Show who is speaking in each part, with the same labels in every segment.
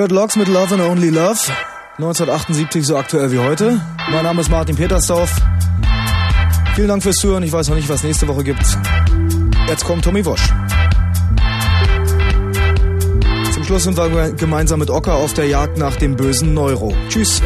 Speaker 1: Dreadlocks mit Love and Only Love. 1978 so aktuell wie heute. Mein Name ist Martin Petersdorf. Vielen Dank fürs Zuhören. Ich weiß noch nicht, was nächste Woche gibt. Jetzt kommt Tommy Wosch. Zum Schluss sind wir gemeinsam mit Ocker auf der Jagd nach dem bösen Neuro. Tschüss.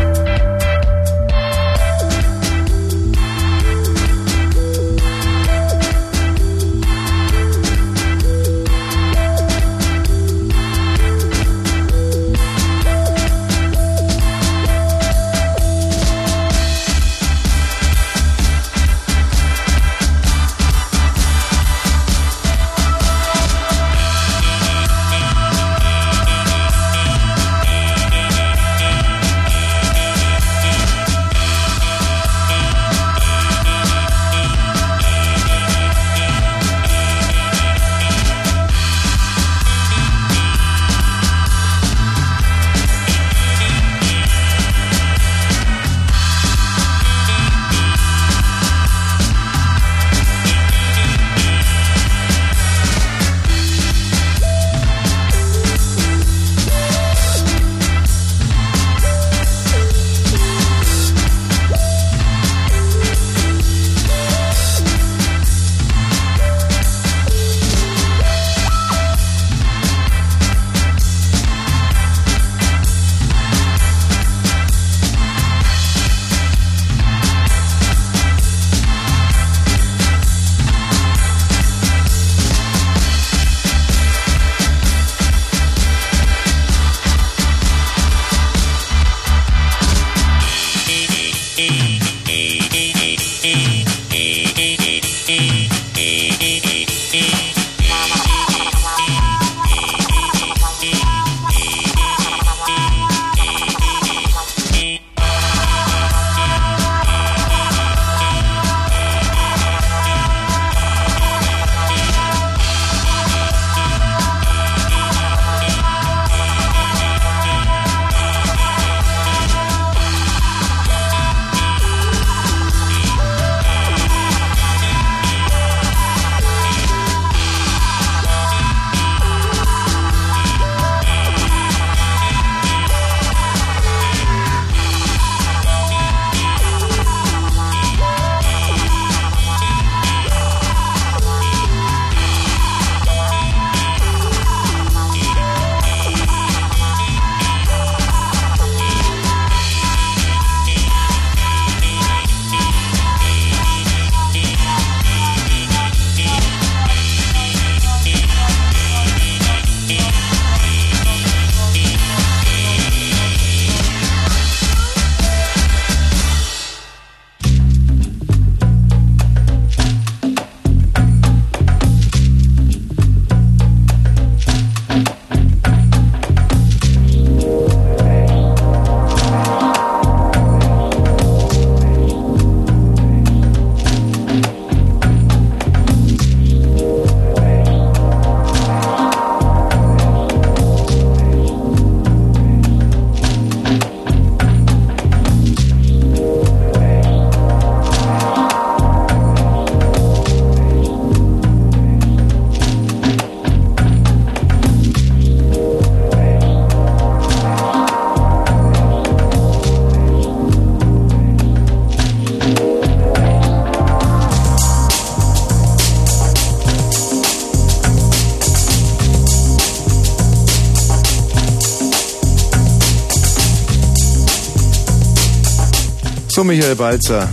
Speaker 2: Michael Balzer.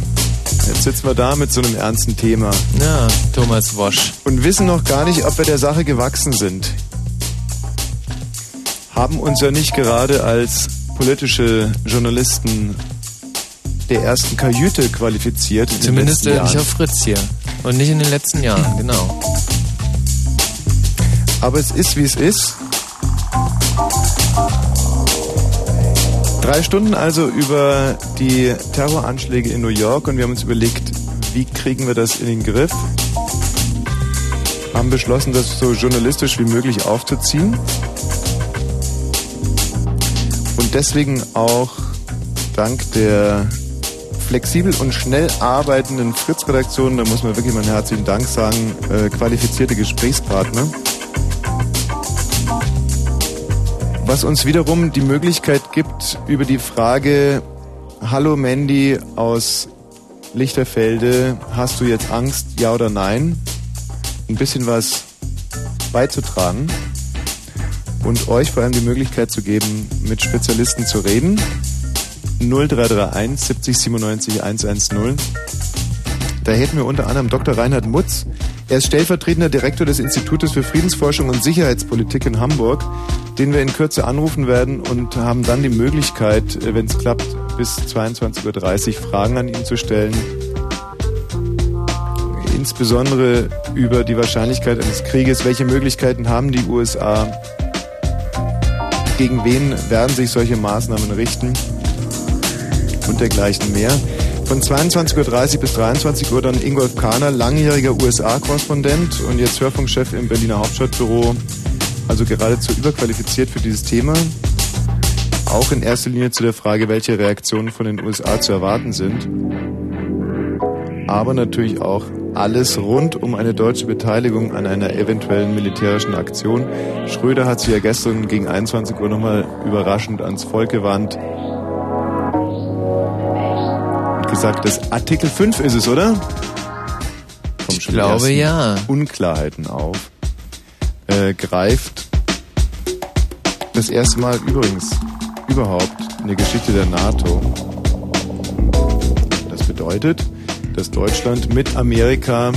Speaker 2: Jetzt sitzen wir da mit so einem ernsten Thema.
Speaker 3: Ja, Thomas Wosch.
Speaker 2: Und wissen noch gar nicht, ob wir der Sache gewachsen sind. Haben uns ja nicht gerade als politische Journalisten der ersten Kajüte qualifiziert.
Speaker 3: Zumindest nicht auf Fritz hier. Und nicht in den letzten Jahren, genau.
Speaker 2: Aber es ist, wie es ist. Drei Stunden also über die Terroranschläge in New York und wir haben uns überlegt, wie kriegen wir das in den Griff? Haben beschlossen, das so journalistisch wie möglich aufzuziehen. Und deswegen auch dank der flexibel und schnell arbeitenden Fritz-Redaktion, da muss man wirklich mal einen herzlichen Dank sagen, äh, qualifizierte Gesprächspartner. Was uns wiederum die Möglichkeit gibt, über die Frage, hallo Mandy aus Lichterfelde, hast du jetzt Angst, ja oder nein, ein bisschen was beizutragen und euch vor allem die Möglichkeit zu geben, mit Spezialisten zu reden. 0331 70 97 110. Da hätten wir unter anderem Dr. Reinhard Mutz. Er ist stellvertretender Direktor des Institutes für Friedensforschung und Sicherheitspolitik in Hamburg, den wir in Kürze anrufen werden und haben dann die Möglichkeit, äh, wenn es klappt, bis 22.30 Uhr Fragen an ihn zu stellen. Insbesondere über die Wahrscheinlichkeit eines Krieges. Welche Möglichkeiten haben die USA? Gegen wen werden sich solche Maßnahmen richten? Und dergleichen mehr. Von 22.30 Uhr bis 23 Uhr dann Ingolf Kahner, langjähriger USA-Korrespondent und jetzt Hörfunkchef im Berliner Hauptstadtbüro, also geradezu überqualifiziert für dieses Thema. Auch in erster Linie zu der Frage, welche Reaktionen von den USA zu erwarten sind. Aber natürlich auch alles rund um eine deutsche Beteiligung an einer eventuellen militärischen Aktion. Schröder hat sich ja gestern gegen 21 Uhr nochmal überraschend ans Volk gewandt gesagt, das Artikel 5 ist es, oder?
Speaker 3: Kommt ich glaube ja.
Speaker 2: Unklarheiten auf. Äh, greift das erste Mal übrigens überhaupt in der Geschichte der NATO. Das bedeutet, dass Deutschland mit Amerika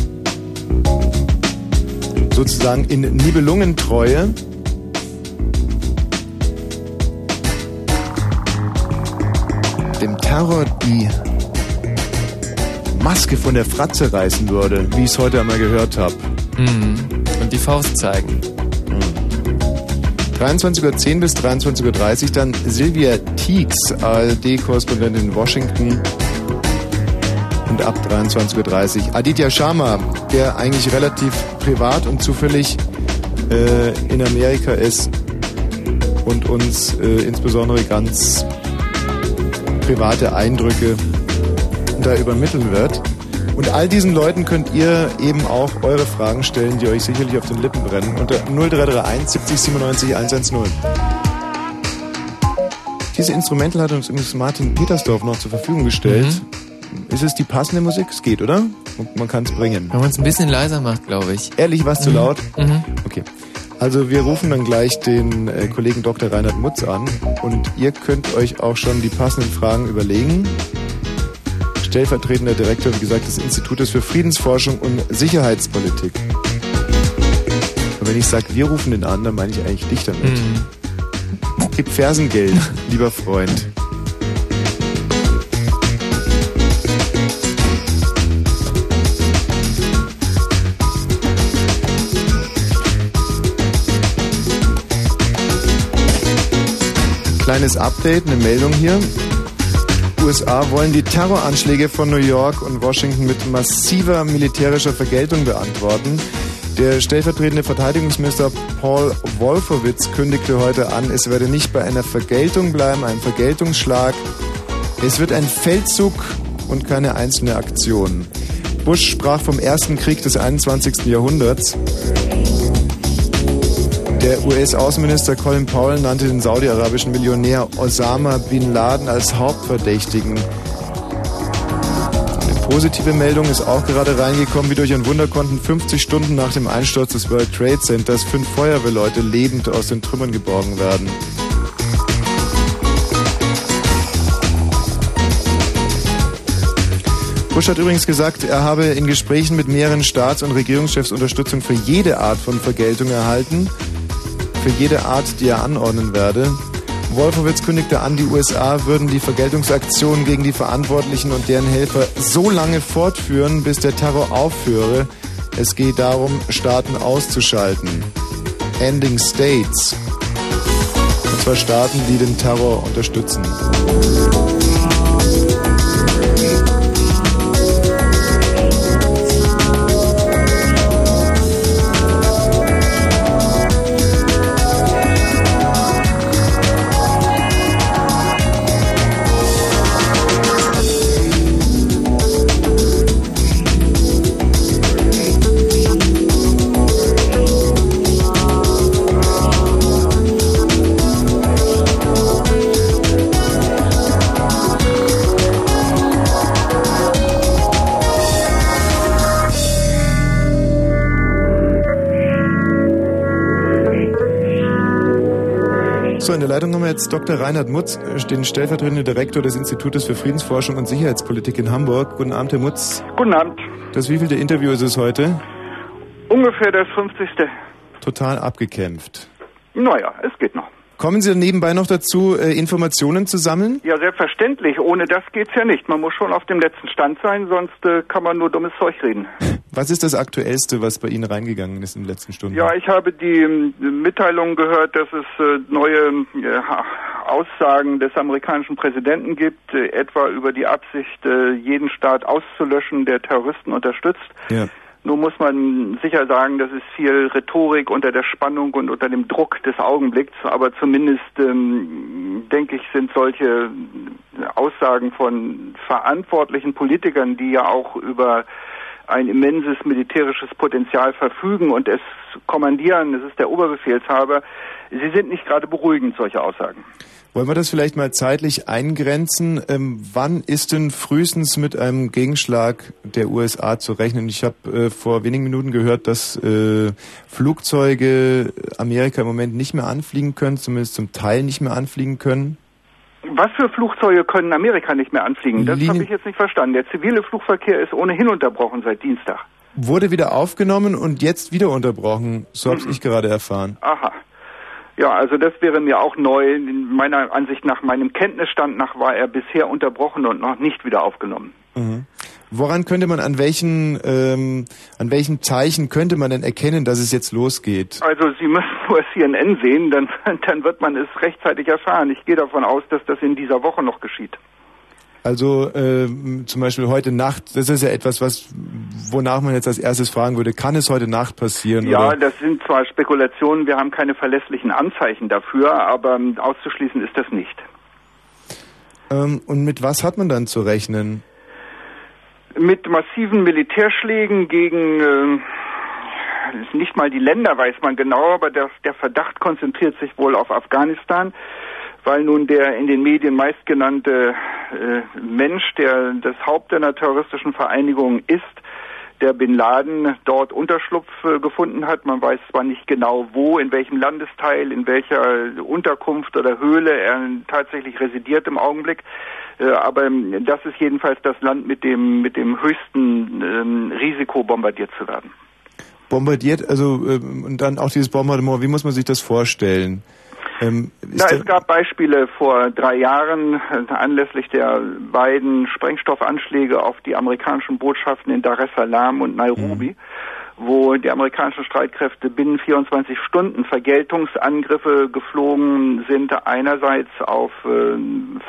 Speaker 2: sozusagen in Nibelungentreue dem Terror die Maske von der Fratze reißen würde, wie ich es heute einmal gehört habe.
Speaker 3: Mhm. Und die Faust zeigen.
Speaker 2: Mhm. 23.10 Uhr bis 23.30 Uhr dann Silvia Teeks, ARD-Korrespondentin in Washington. Und ab 23.30 Uhr Aditya Sharma, der eigentlich relativ privat und zufällig äh, in Amerika ist und uns äh, insbesondere ganz private Eindrücke da übermitteln wird. Und all diesen Leuten könnt ihr eben auch eure Fragen stellen, die euch sicherlich auf den Lippen brennen, unter 0331 70 97 110. Diese Instrumental hat uns übrigens Martin Petersdorf noch zur Verfügung gestellt. Mhm. Ist es die passende Musik? Es geht, oder? man kann es bringen.
Speaker 3: Wenn man es ein bisschen leiser macht, glaube ich.
Speaker 2: Ehrlich, was mhm. zu laut? Mhm. Okay. Also wir rufen dann gleich den äh, Kollegen Dr. Reinhard Mutz an und ihr könnt euch auch schon die passenden Fragen überlegen stellvertretender Direktor, wie gesagt, des Institutes für Friedensforschung und Sicherheitspolitik. Und wenn ich sage, wir rufen den an, dann meine ich eigentlich dich damit. Mhm. Gib Fersengeld, lieber Freund. Kleines Update, eine Meldung hier. USA wollen die Terroranschläge von New York und Washington mit massiver militärischer Vergeltung beantworten. Der stellvertretende Verteidigungsminister Paul Wolfowitz kündigte heute an, es werde nicht bei einer Vergeltung bleiben, einem Vergeltungsschlag. Es wird ein Feldzug und keine einzelne Aktion. Bush sprach vom ersten Krieg des 21. Jahrhunderts. Der US-Außenminister Colin Powell nannte den saudi-arabischen Millionär Osama bin Laden als Hauptverdächtigen. Eine positive Meldung ist auch gerade reingekommen. Wie durch ein Wunder konnten 50 Stunden nach dem Einsturz des World Trade Centers fünf Feuerwehrleute lebend aus den Trümmern geborgen werden. Bush hat übrigens gesagt, er habe in Gesprächen mit mehreren Staats- und Regierungschefs Unterstützung für jede Art von Vergeltung erhalten für jede Art, die er anordnen werde. Wolfowitz kündigte an, die USA würden die Vergeltungsaktionen gegen die Verantwortlichen und deren Helfer so lange fortführen, bis der Terror aufhöre. Es geht darum, Staaten auszuschalten. Ending States. Und zwar Staaten, die den Terror unterstützen. Jetzt Dr. Reinhard Mutz, äh, den stellvertretenden Direktor des Institutes für Friedensforschung und Sicherheitspolitik in Hamburg. Guten Abend, Herr Mutz.
Speaker 4: Guten Abend.
Speaker 2: Das wievielte Interview ist es heute?
Speaker 4: Ungefähr das 50.
Speaker 2: Total abgekämpft.
Speaker 4: Naja, es geht noch.
Speaker 2: Kommen Sie nebenbei noch dazu, äh, Informationen zu sammeln?
Speaker 4: Ja, selbstverständlich. Ohne das geht's ja nicht. Man muss schon auf dem letzten Stand sein, sonst äh, kann man nur dummes Zeug reden.
Speaker 2: Was ist das Aktuellste, was bei Ihnen reingegangen ist in den letzten Stunden?
Speaker 4: Ja, ich habe die ähm, Mitteilung gehört, dass es äh, neue Aussagen des amerikanischen Präsidenten gibt, etwa über die Absicht, jeden Staat auszulöschen, der Terroristen unterstützt.
Speaker 2: Ja.
Speaker 4: Nun muss man sicher sagen, das ist viel Rhetorik unter der Spannung und unter dem Druck des Augenblicks, aber zumindest ähm, denke ich, sind solche Aussagen von verantwortlichen Politikern, die ja auch über ein immenses militärisches Potenzial verfügen und es kommandieren, das ist der Oberbefehlshaber, sie sind nicht gerade beruhigend, solche Aussagen.
Speaker 2: Wollen wir das vielleicht mal zeitlich eingrenzen? Ähm, wann ist denn frühestens mit einem Gegenschlag der USA zu rechnen? Ich habe äh, vor wenigen Minuten gehört, dass äh, Flugzeuge Amerika im Moment nicht mehr anfliegen können, zumindest zum Teil nicht mehr anfliegen können.
Speaker 4: Was für Flugzeuge können Amerika nicht mehr anfliegen? Das habe ich jetzt nicht verstanden. Der zivile Flugverkehr ist ohnehin unterbrochen seit Dienstag.
Speaker 2: Wurde wieder aufgenommen und jetzt wieder unterbrochen. So
Speaker 4: Mhm.
Speaker 2: habe ich gerade erfahren.
Speaker 4: Aha. Ja, also das wäre mir auch neu. In meiner Ansicht nach, meinem Kenntnisstand nach, war er bisher unterbrochen und noch nicht wieder aufgenommen.
Speaker 2: Mhm. Woran könnte man, an welchen, ähm, an welchen Zeichen könnte man denn erkennen, dass es jetzt losgeht?
Speaker 4: Also Sie müssen nur CNN sehen, dann, dann wird man es rechtzeitig erfahren. Ich gehe davon aus, dass das in dieser Woche noch geschieht.
Speaker 2: Also ähm, zum Beispiel heute Nacht, das ist ja etwas, was wonach man jetzt als erstes fragen würde, kann es heute Nacht passieren?
Speaker 4: Ja,
Speaker 2: oder?
Speaker 4: das sind zwar Spekulationen, wir haben keine verlässlichen Anzeichen dafür, aber ähm, auszuschließen ist das nicht.
Speaker 2: Ähm, und mit was hat man dann zu rechnen?
Speaker 4: Mit massiven Militärschlägen gegen äh, nicht mal die Länder weiß man genau, aber der, der Verdacht konzentriert sich wohl auf Afghanistan, weil nun der in den Medien meistgenannte äh, Mensch, der das Haupt einer terroristischen Vereinigung ist, der Bin Laden dort Unterschlupf äh, gefunden hat. Man weiß zwar nicht genau wo, in welchem Landesteil, in welcher Unterkunft oder Höhle er tatsächlich residiert im Augenblick. Äh, aber ähm, das ist jedenfalls das Land mit dem mit dem höchsten ähm, Risiko bombardiert zu werden.
Speaker 2: Bombardiert, also ähm, und dann auch dieses Bombardement, wie muss man sich das vorstellen? Ähm,
Speaker 4: Na, es gab Beispiele vor drei Jahren äh, anlässlich der beiden Sprengstoffanschläge auf die amerikanischen Botschaften in Dar es Salaam und Nairobi, wo die amerikanischen Streitkräfte binnen 24 Stunden Vergeltungsangriffe geflogen sind, einerseits auf äh,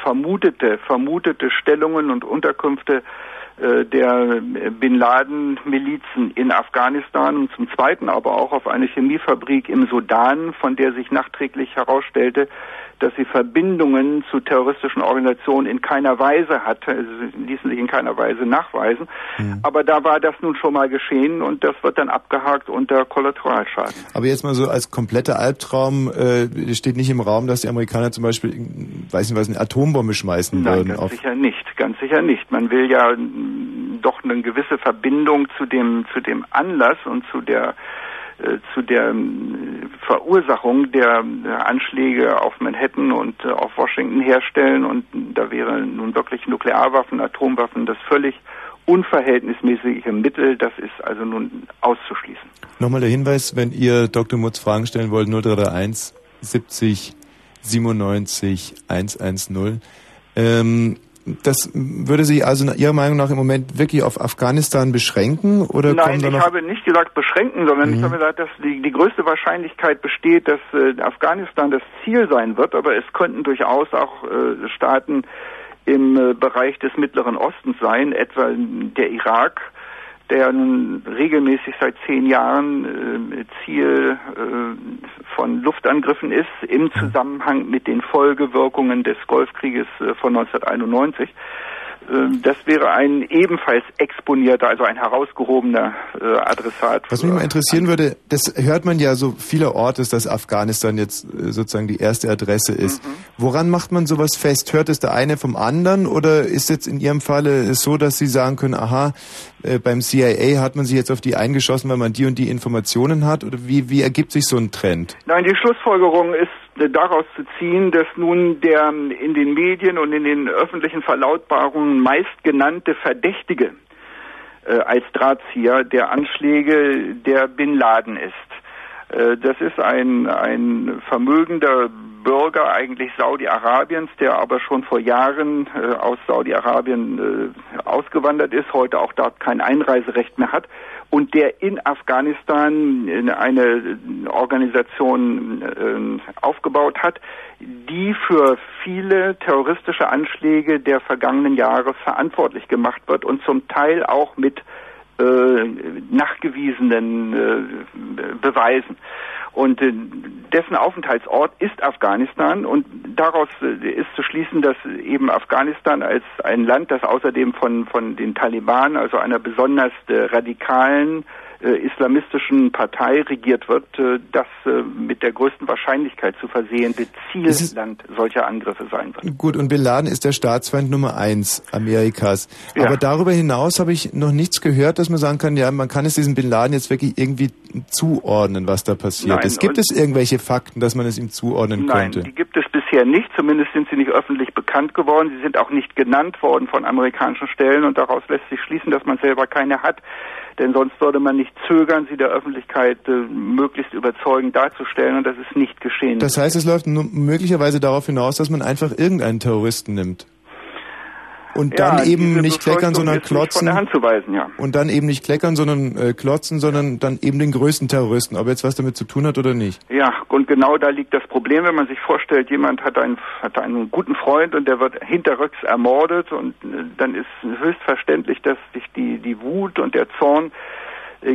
Speaker 4: vermutete, vermutete Stellungen und Unterkünfte äh, der Bin Laden-Milizen in Afghanistan und zum Zweiten aber auch auf eine Chemiefabrik im Sudan, von der sich nachträglich herausstellte, dass sie Verbindungen zu terroristischen Organisationen in keiner Weise hatte, also sie ließen sich in keiner Weise nachweisen. Aber da war das nun schon mal geschehen und das wird dann abgehakt unter Kollateralschaden.
Speaker 2: aber jetzt mal so als kompletter Albtraum äh, steht nicht im Raum, dass die Amerikaner zum Beispiel, weiß nicht was, eine Atombombe schmeißen
Speaker 4: Nein,
Speaker 2: würden.
Speaker 4: ganz
Speaker 2: Auf,
Speaker 4: sicher nicht, ganz sicher nicht. Man will ja mm, doch eine gewisse Verbindung zu dem zu dem Anlass und zu der zu der mm, Verursachung der äh, Anschläge auf Manhattan und äh, auf Washington herstellen und da wäre nun wirklich Nuklearwaffen, Atomwaffen das völlig unverhältnismäßige Mittel, das ist also nun auszuschließen.
Speaker 2: Nochmal der Hinweis, wenn ihr Dr. Mutz Fragen stellen wollt, 0331 70 97 110. Ähm, das würde sich also Ihrer Meinung nach im Moment wirklich auf Afghanistan beschränken oder
Speaker 4: Nein, ich habe nicht gesagt beschränken, sondern ich habe gesagt, dass die, die größte Wahrscheinlichkeit besteht, dass äh, Afghanistan das Ziel sein wird, aber es könnten durchaus auch äh, Staaten im äh, Bereich des Mittleren Ostens sein, etwa der Irak, der nun regelmäßig seit zehn Jahren äh, Ziel äh, von Luftangriffen ist, im Zusammenhang mit den Folgewirkungen des Golfkrieges äh, von 1991. Äh, Das wäre ein ebenfalls exponierter, also ein herausgehobener äh, Adressat.
Speaker 2: Was mich mal interessieren würde, das hört man ja so vielerorts, dass Afghanistan jetzt äh, sozusagen die erste Adresse ist.
Speaker 4: Mhm.
Speaker 2: Woran macht man sowas fest? Hört es der eine vom anderen oder ist jetzt in Ihrem Falle so, dass Sie sagen können, aha, äh, beim CIA hat man sich jetzt auf die eingeschossen, weil man die und die Informationen hat? Oder wie, wie ergibt sich so ein Trend?
Speaker 4: Nein, die Schlussfolgerung ist daraus zu ziehen, dass nun der in den Medien und in den öffentlichen Verlautbarungen meistgenannte Verdächtige äh, als Drahtzieher der Anschläge der Bin Laden ist. Äh, das ist ein, ein vermögender Bürger eigentlich Saudi-Arabiens, der aber schon vor Jahren äh, aus Saudi-Arabien äh, ausgewandert ist, heute auch dort kein Einreiserecht mehr hat und der in Afghanistan eine Organisation äh, aufgebaut hat, die für viele terroristische Anschläge der vergangenen Jahre verantwortlich gemacht wird und zum Teil auch mit nachgewiesenen äh, Beweisen. Und äh, dessen Aufenthaltsort ist Afghanistan und daraus äh, ist zu schließen, dass eben Afghanistan als ein Land, das außerdem von, von den Taliban, also einer besonders äh, radikalen äh, islamistischen Partei regiert wird, äh, das äh, mit der größten Wahrscheinlichkeit zu versehende Zielland solcher Angriffe sein wird.
Speaker 2: Gut, und Bin Laden ist der Staatsfeind Nummer eins Amerikas. Ja. Aber darüber hinaus habe ich noch nichts gehört, dass man sagen kann, ja, man kann es diesem Bin Laden jetzt wirklich irgendwie zuordnen, was da passiert Nein, ist. Gibt es irgendwelche Fakten, dass man es ihm zuordnen
Speaker 4: Nein,
Speaker 2: könnte?
Speaker 4: Nein, die gibt es bisher nicht. Zumindest sind sie nicht öffentlich bekannt geworden. Sie sind auch nicht genannt worden von amerikanischen Stellen und daraus lässt sich schließen, dass man selber keine hat denn sonst würde man nicht zögern, sie der Öffentlichkeit äh, möglichst überzeugend darzustellen und das ist nicht geschehen.
Speaker 2: Das heißt, es läuft möglicherweise darauf hinaus, dass man einfach irgendeinen Terroristen nimmt und ja, dann eben nicht kleckern, sondern klotzen.
Speaker 4: Weisen, ja.
Speaker 2: Und dann eben nicht kleckern, sondern äh, klotzen, sondern dann eben den größten Terroristen, ob er jetzt was damit zu tun hat oder nicht.
Speaker 4: Ja, und genau da liegt das Problem, wenn man sich vorstellt, jemand hat einen, hat einen guten Freund und der wird hinterrücks ermordet und äh, dann ist höchstverständlich, dass sich die, die Wut und der Zorn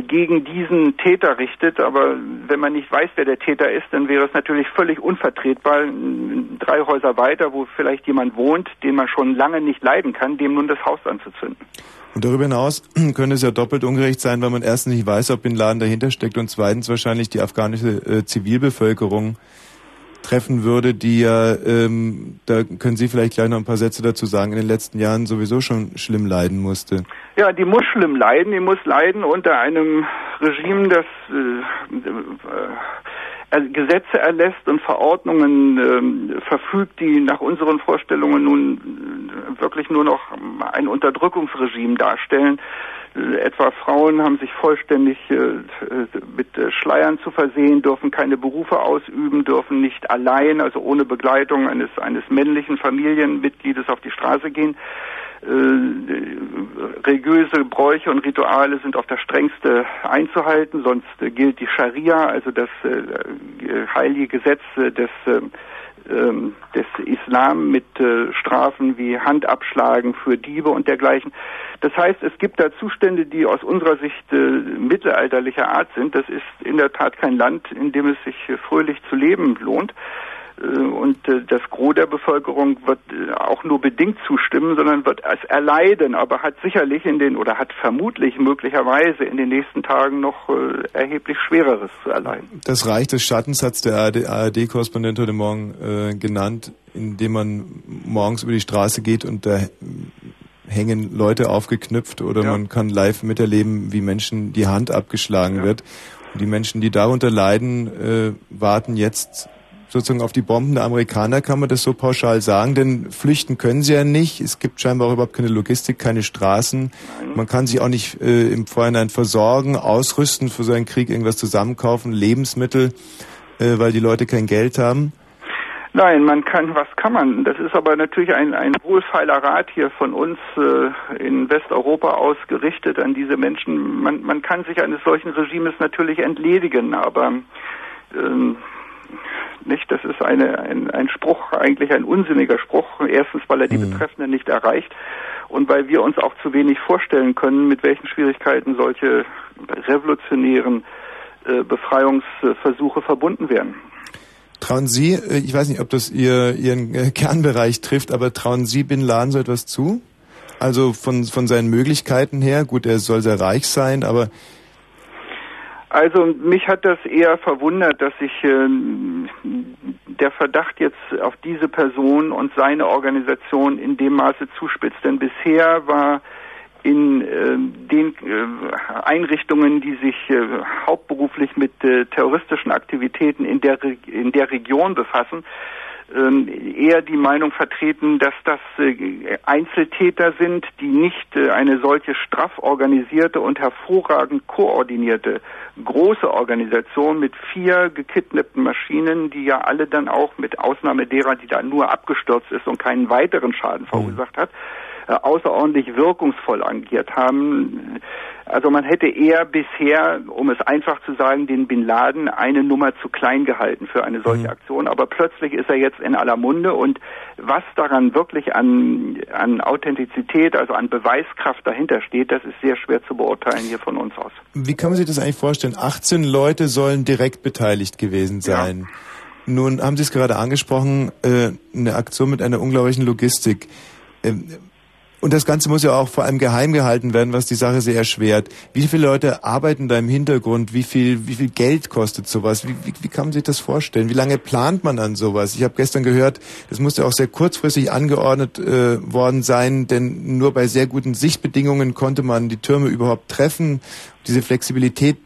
Speaker 4: gegen diesen Täter richtet. Aber wenn man nicht weiß, wer der Täter ist, dann wäre es natürlich völlig unvertretbar, drei Häuser weiter, wo vielleicht jemand wohnt, den man schon lange nicht leiden kann, dem nun das Haus anzuzünden.
Speaker 2: Und darüber hinaus könnte es ja doppelt ungerecht sein, weil man erstens nicht weiß, ob Bin Laden dahinter steckt und zweitens wahrscheinlich die afghanische äh, Zivilbevölkerung treffen würde, die ja, ähm, da können Sie vielleicht gleich noch ein paar Sätze dazu sagen, in den letzten Jahren sowieso schon schlimm leiden musste.
Speaker 4: Ja, die muss schlimm leiden, die muss leiden unter einem Regime, das äh, äh, Gesetze erlässt und Verordnungen äh, verfügt, die nach unseren Vorstellungen nun äh, wirklich nur noch ein Unterdrückungsregime darstellen äh, etwa Frauen haben sich vollständig äh, mit äh, Schleiern zu versehen, dürfen keine Berufe ausüben, dürfen nicht allein, also ohne Begleitung eines, eines männlichen Familienmitgliedes auf die Straße gehen. Äh, religiöse Bräuche und Rituale sind auf das strengste einzuhalten, sonst äh, gilt die Scharia, also das äh, heilige Gesetz des ähm, des Islam mit äh, Strafen wie Handabschlagen für Diebe und dergleichen. Das heißt, es gibt da Zustände, die aus unserer Sicht äh, mittelalterlicher Art sind. Das ist in der Tat kein Land, in dem es sich äh, fröhlich zu leben lohnt. Äh, und äh, das Gros der Bevölkerung wird äh, auch nur bedingt zustimmen, sondern wird es erleiden, aber hat sicherlich in den oder hat vermutlich möglicherweise in den nächsten Tagen noch erheblich Schwereres zu erleiden.
Speaker 2: Das Reich des Schattens hat der ARD-Korrespondent heute Morgen äh, genannt, indem man morgens über die Straße geht und da hängen Leute aufgeknüpft oder ja. man kann live miterleben, wie Menschen die Hand abgeschlagen ja. wird. Und die Menschen, die darunter leiden, äh, warten jetzt sozusagen auf die Bomben der Amerikaner, kann man das so pauschal sagen, denn flüchten können sie ja nicht. Es gibt scheinbar auch überhaupt keine Logistik, keine Straßen. Man kann sich auch nicht äh, im Vorhinein versorgen, ausrüsten für so einen Krieg, irgendwas zusammenkaufen, Lebensmittel, äh, weil die Leute kein Geld haben.
Speaker 4: Nein, man kann, was kann man? Das ist aber natürlich ein, ein wohlfeiler Rat hier von uns äh, in Westeuropa ausgerichtet an diese Menschen. Man, man kann sich eines solchen Regimes natürlich entledigen, aber ähm, nicht? Das ist eine, ein, ein Spruch, eigentlich ein unsinniger Spruch. Erstens, weil er die mhm. Betreffenden nicht erreicht und weil wir uns auch zu wenig vorstellen können, mit welchen Schwierigkeiten solche revolutionären äh, Befreiungsversuche verbunden werden.
Speaker 2: Trauen Sie, äh, ich weiß nicht, ob das Ihr, Ihren äh, Kernbereich trifft, aber trauen Sie Bin Laden so etwas zu? Also von, von seinen Möglichkeiten her, gut, er soll sehr reich sein, aber
Speaker 4: also mich hat das eher verwundert, dass sich äh, der Verdacht jetzt auf diese Person und seine Organisation in dem Maße zuspitzt. Denn bisher war in äh, den äh, Einrichtungen, die sich äh, hauptberuflich mit äh, terroristischen Aktivitäten in der, Re in der Region befassen, ähm, eher die Meinung vertreten, dass das äh, Einzeltäter sind, die nicht äh, eine solche straff organisierte und hervorragend koordinierte große Organisation mit vier gekidnappten Maschinen, die ja alle dann auch mit Ausnahme derer, die da nur abgestürzt ist und keinen weiteren Schaden verursacht hat, äh, außerordentlich wirkungsvoll agiert haben. Also man hätte eher bisher, um es einfach zu sagen, den Bin Laden eine Nummer zu klein gehalten für eine solche mhm. Aktion. Aber plötzlich ist er jetzt in aller Munde und was daran wirklich an, an Authentizität, also an Beweiskraft dahinter steht, das ist sehr schwer zu beurteilen hier von uns aus.
Speaker 2: Wie kann man sich das eigentlich vorstellen? 18 Leute sollen direkt beteiligt gewesen sein. Ja. Nun haben Sie es gerade angesprochen, äh, eine Aktion mit einer unglaublichen Logistik. Ähm, und das Ganze muss ja auch vor allem geheim gehalten werden, was die Sache sehr erschwert. Wie viele Leute arbeiten da im Hintergrund? Wie viel, wie viel Geld kostet sowas? Wie, wie, wie kann man sich das vorstellen? Wie lange plant man an sowas? Ich habe gestern gehört, das musste auch sehr kurzfristig angeordnet äh, worden sein, denn nur bei sehr guten Sichtbedingungen konnte man die Türme überhaupt treffen. Diese Flexibilität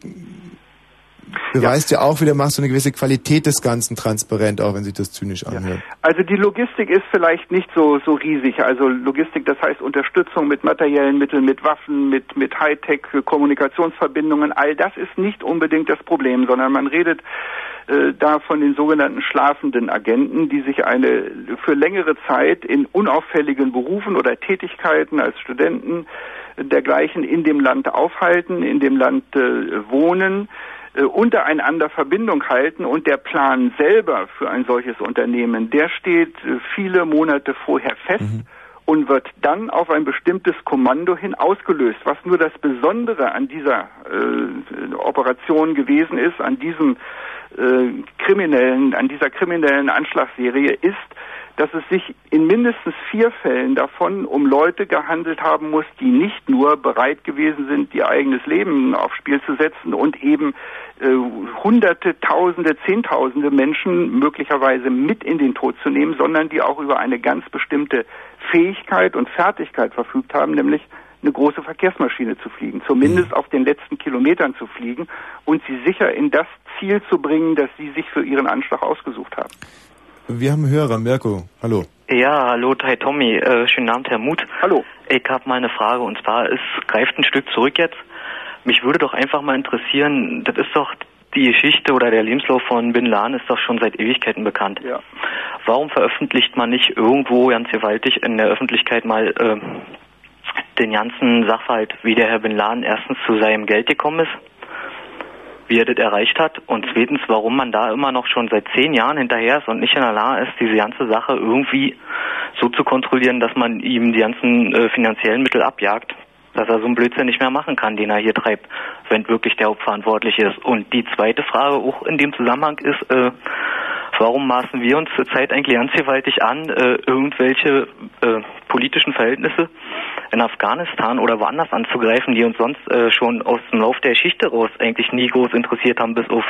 Speaker 2: beweist ja. ja auch wieder, macht so eine gewisse Qualität des Ganzen transparent, auch wenn sich das zynisch anhört. Ja.
Speaker 4: Also die Logistik ist vielleicht nicht so, so riesig. Also Logistik, das heißt Unterstützung mit materiellen Mitteln, mit Waffen, mit, mit Hightech, Kommunikationsverbindungen, all das ist nicht unbedingt das Problem, sondern man redet äh, da von den sogenannten schlafenden Agenten, die sich eine für längere Zeit in unauffälligen Berufen oder Tätigkeiten als Studenten dergleichen in dem Land aufhalten, in dem Land äh, wohnen, äh, untereinander Verbindung halten und der Plan selber für ein solches Unternehmen, der steht äh, viele Monate vorher fest. Mhm und wird dann auf ein bestimmtes Kommando hin ausgelöst. Was nur das Besondere an dieser äh, Operation gewesen ist, an diesem äh, kriminellen, an dieser kriminellen Anschlagsserie, ist, dass es sich in mindestens vier Fällen davon um Leute gehandelt haben muss, die nicht nur bereit gewesen sind, ihr eigenes Leben aufs Spiel zu setzen und eben äh, Hunderte, Tausende, Zehntausende Menschen möglicherweise mit in den Tod zu nehmen, sondern die auch über eine ganz bestimmte Fähigkeit und Fertigkeit verfügt haben, nämlich eine große Verkehrsmaschine zu fliegen, zumindest mhm. auf den letzten Kilometern zu fliegen und sie sicher in das Ziel zu bringen, das sie sich für ihren Anschlag ausgesucht haben.
Speaker 2: Wir haben Hörer, Mirko. Hallo.
Speaker 5: Ja, hallo, Tai Tommy. Äh, schönen Abend, Herr Mut.
Speaker 4: Hallo.
Speaker 5: Ich habe mal eine Frage und zwar, es greift ein Stück zurück jetzt. Mich würde doch einfach mal interessieren, das ist doch die Geschichte oder der Lebenslauf von Bin Laden ist doch schon seit Ewigkeiten bekannt.
Speaker 4: Ja.
Speaker 5: Warum veröffentlicht man nicht irgendwo ganz gewaltig in der Öffentlichkeit mal äh, den ganzen Sachverhalt, wie der Herr Bin Laden erstens zu seinem Geld gekommen ist wie er das erreicht hat. Und zweitens, warum man da immer noch schon seit zehn Jahren hinterher ist und nicht in der Lage ist, diese ganze Sache irgendwie so zu kontrollieren, dass man ihm die ganzen äh, finanziellen Mittel abjagt, dass er so einen Blödsinn nicht mehr machen kann, den er hier treibt, wenn wirklich der Hauptverantwortliche ist. Und die zweite Frage auch in dem Zusammenhang ist, äh, warum maßen wir uns zurzeit eigentlich ganz gewaltig an, äh, irgendwelche äh, politischen Verhältnisse in Afghanistan oder woanders anzugreifen, die uns sonst äh, schon aus dem Lauf der Geschichte raus eigentlich nie groß interessiert haben, bis auf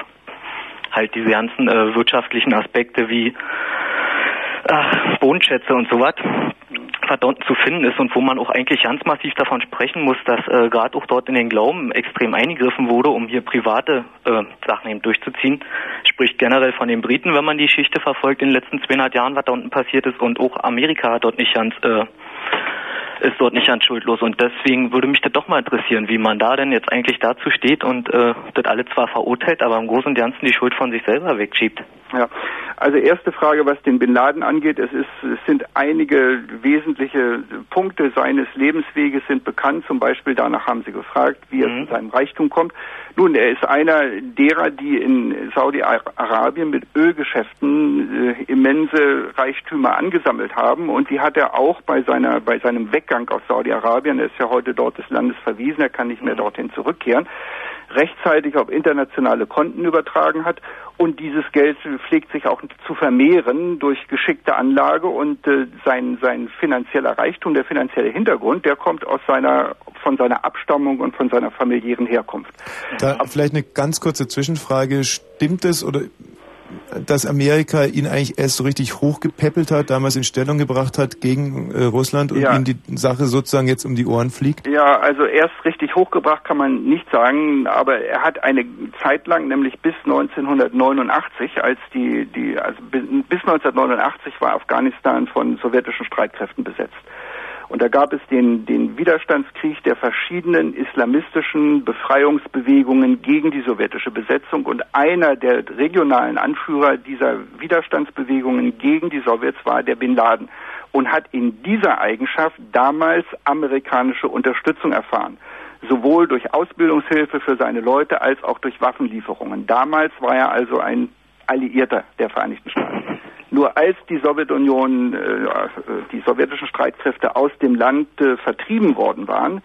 Speaker 5: halt diese ganzen äh, wirtschaftlichen Aspekte wie äh, Bodenschätze und sowas was dort zu finden ist und wo man auch eigentlich ganz massiv davon sprechen muss, dass äh, gerade auch dort in den Glauben extrem eingegriffen wurde, um hier private äh, Sachen eben durchzuziehen. Spricht generell von den Briten, wenn man die Geschichte verfolgt in den letzten 200 Jahren, was da unten passiert ist und auch Amerika hat dort nicht ganz äh, ist dort nicht an schuldlos. Und deswegen würde mich das doch mal interessieren, wie man da denn jetzt eigentlich dazu steht und äh, das alle zwar verurteilt, aber im Großen und Ganzen die Schuld von sich selber wegschiebt.
Speaker 4: Ja, also erste Frage, was den Bin Laden angeht, es, ist, es sind einige wesentliche Punkte seines Lebensweges sind bekannt. Zum Beispiel danach haben Sie gefragt, wie er mhm. zu seinem Reichtum kommt. Nun, er ist einer derer, die in Saudi-Arabien mit Ölgeschäften äh, immense Reichtümer angesammelt haben und die hat er auch bei seiner bei seinem Weggang aus Saudi-Arabien. Er ist ja heute dort des Landes verwiesen, er kann nicht mehr mhm. dorthin zurückkehren rechtzeitig auf internationale Konten übertragen hat und dieses Geld pflegt sich auch zu vermehren durch geschickte Anlage und äh, sein sein finanzieller Reichtum, der finanzielle Hintergrund, der kommt aus seiner von seiner Abstammung und von seiner familiären Herkunft.
Speaker 2: Da vielleicht eine ganz kurze Zwischenfrage: Stimmt es oder dass Amerika ihn eigentlich erst so richtig hochgepäppelt hat, damals in Stellung gebracht hat gegen äh, Russland und
Speaker 4: Ja.
Speaker 2: ihm die Sache sozusagen jetzt um die Ohren fliegt?
Speaker 4: Ja, also erst richtig hochgebracht kann man nicht sagen, aber er hat eine Zeit lang, nämlich bis 1989, als die, die also bis bis 1989 war Afghanistan von sowjetischen Streitkräften besetzt. Und da gab es den, den Widerstandskrieg der verschiedenen islamistischen Befreiungsbewegungen gegen die sowjetische Besetzung. Und einer der regionalen Anführer dieser Widerstandsbewegungen gegen die Sowjets war der Bin Laden und hat in dieser Eigenschaft damals amerikanische Unterstützung erfahren. Sowohl durch Ausbildungshilfe für seine Leute als auch durch Waffenlieferungen. Damals war er also ein Alliierter der Vereinigten Staaten. Nur als die Sowjetunion, äh, die sowjetischen Streitkräfte aus dem Land äh, vertrieben worden waren,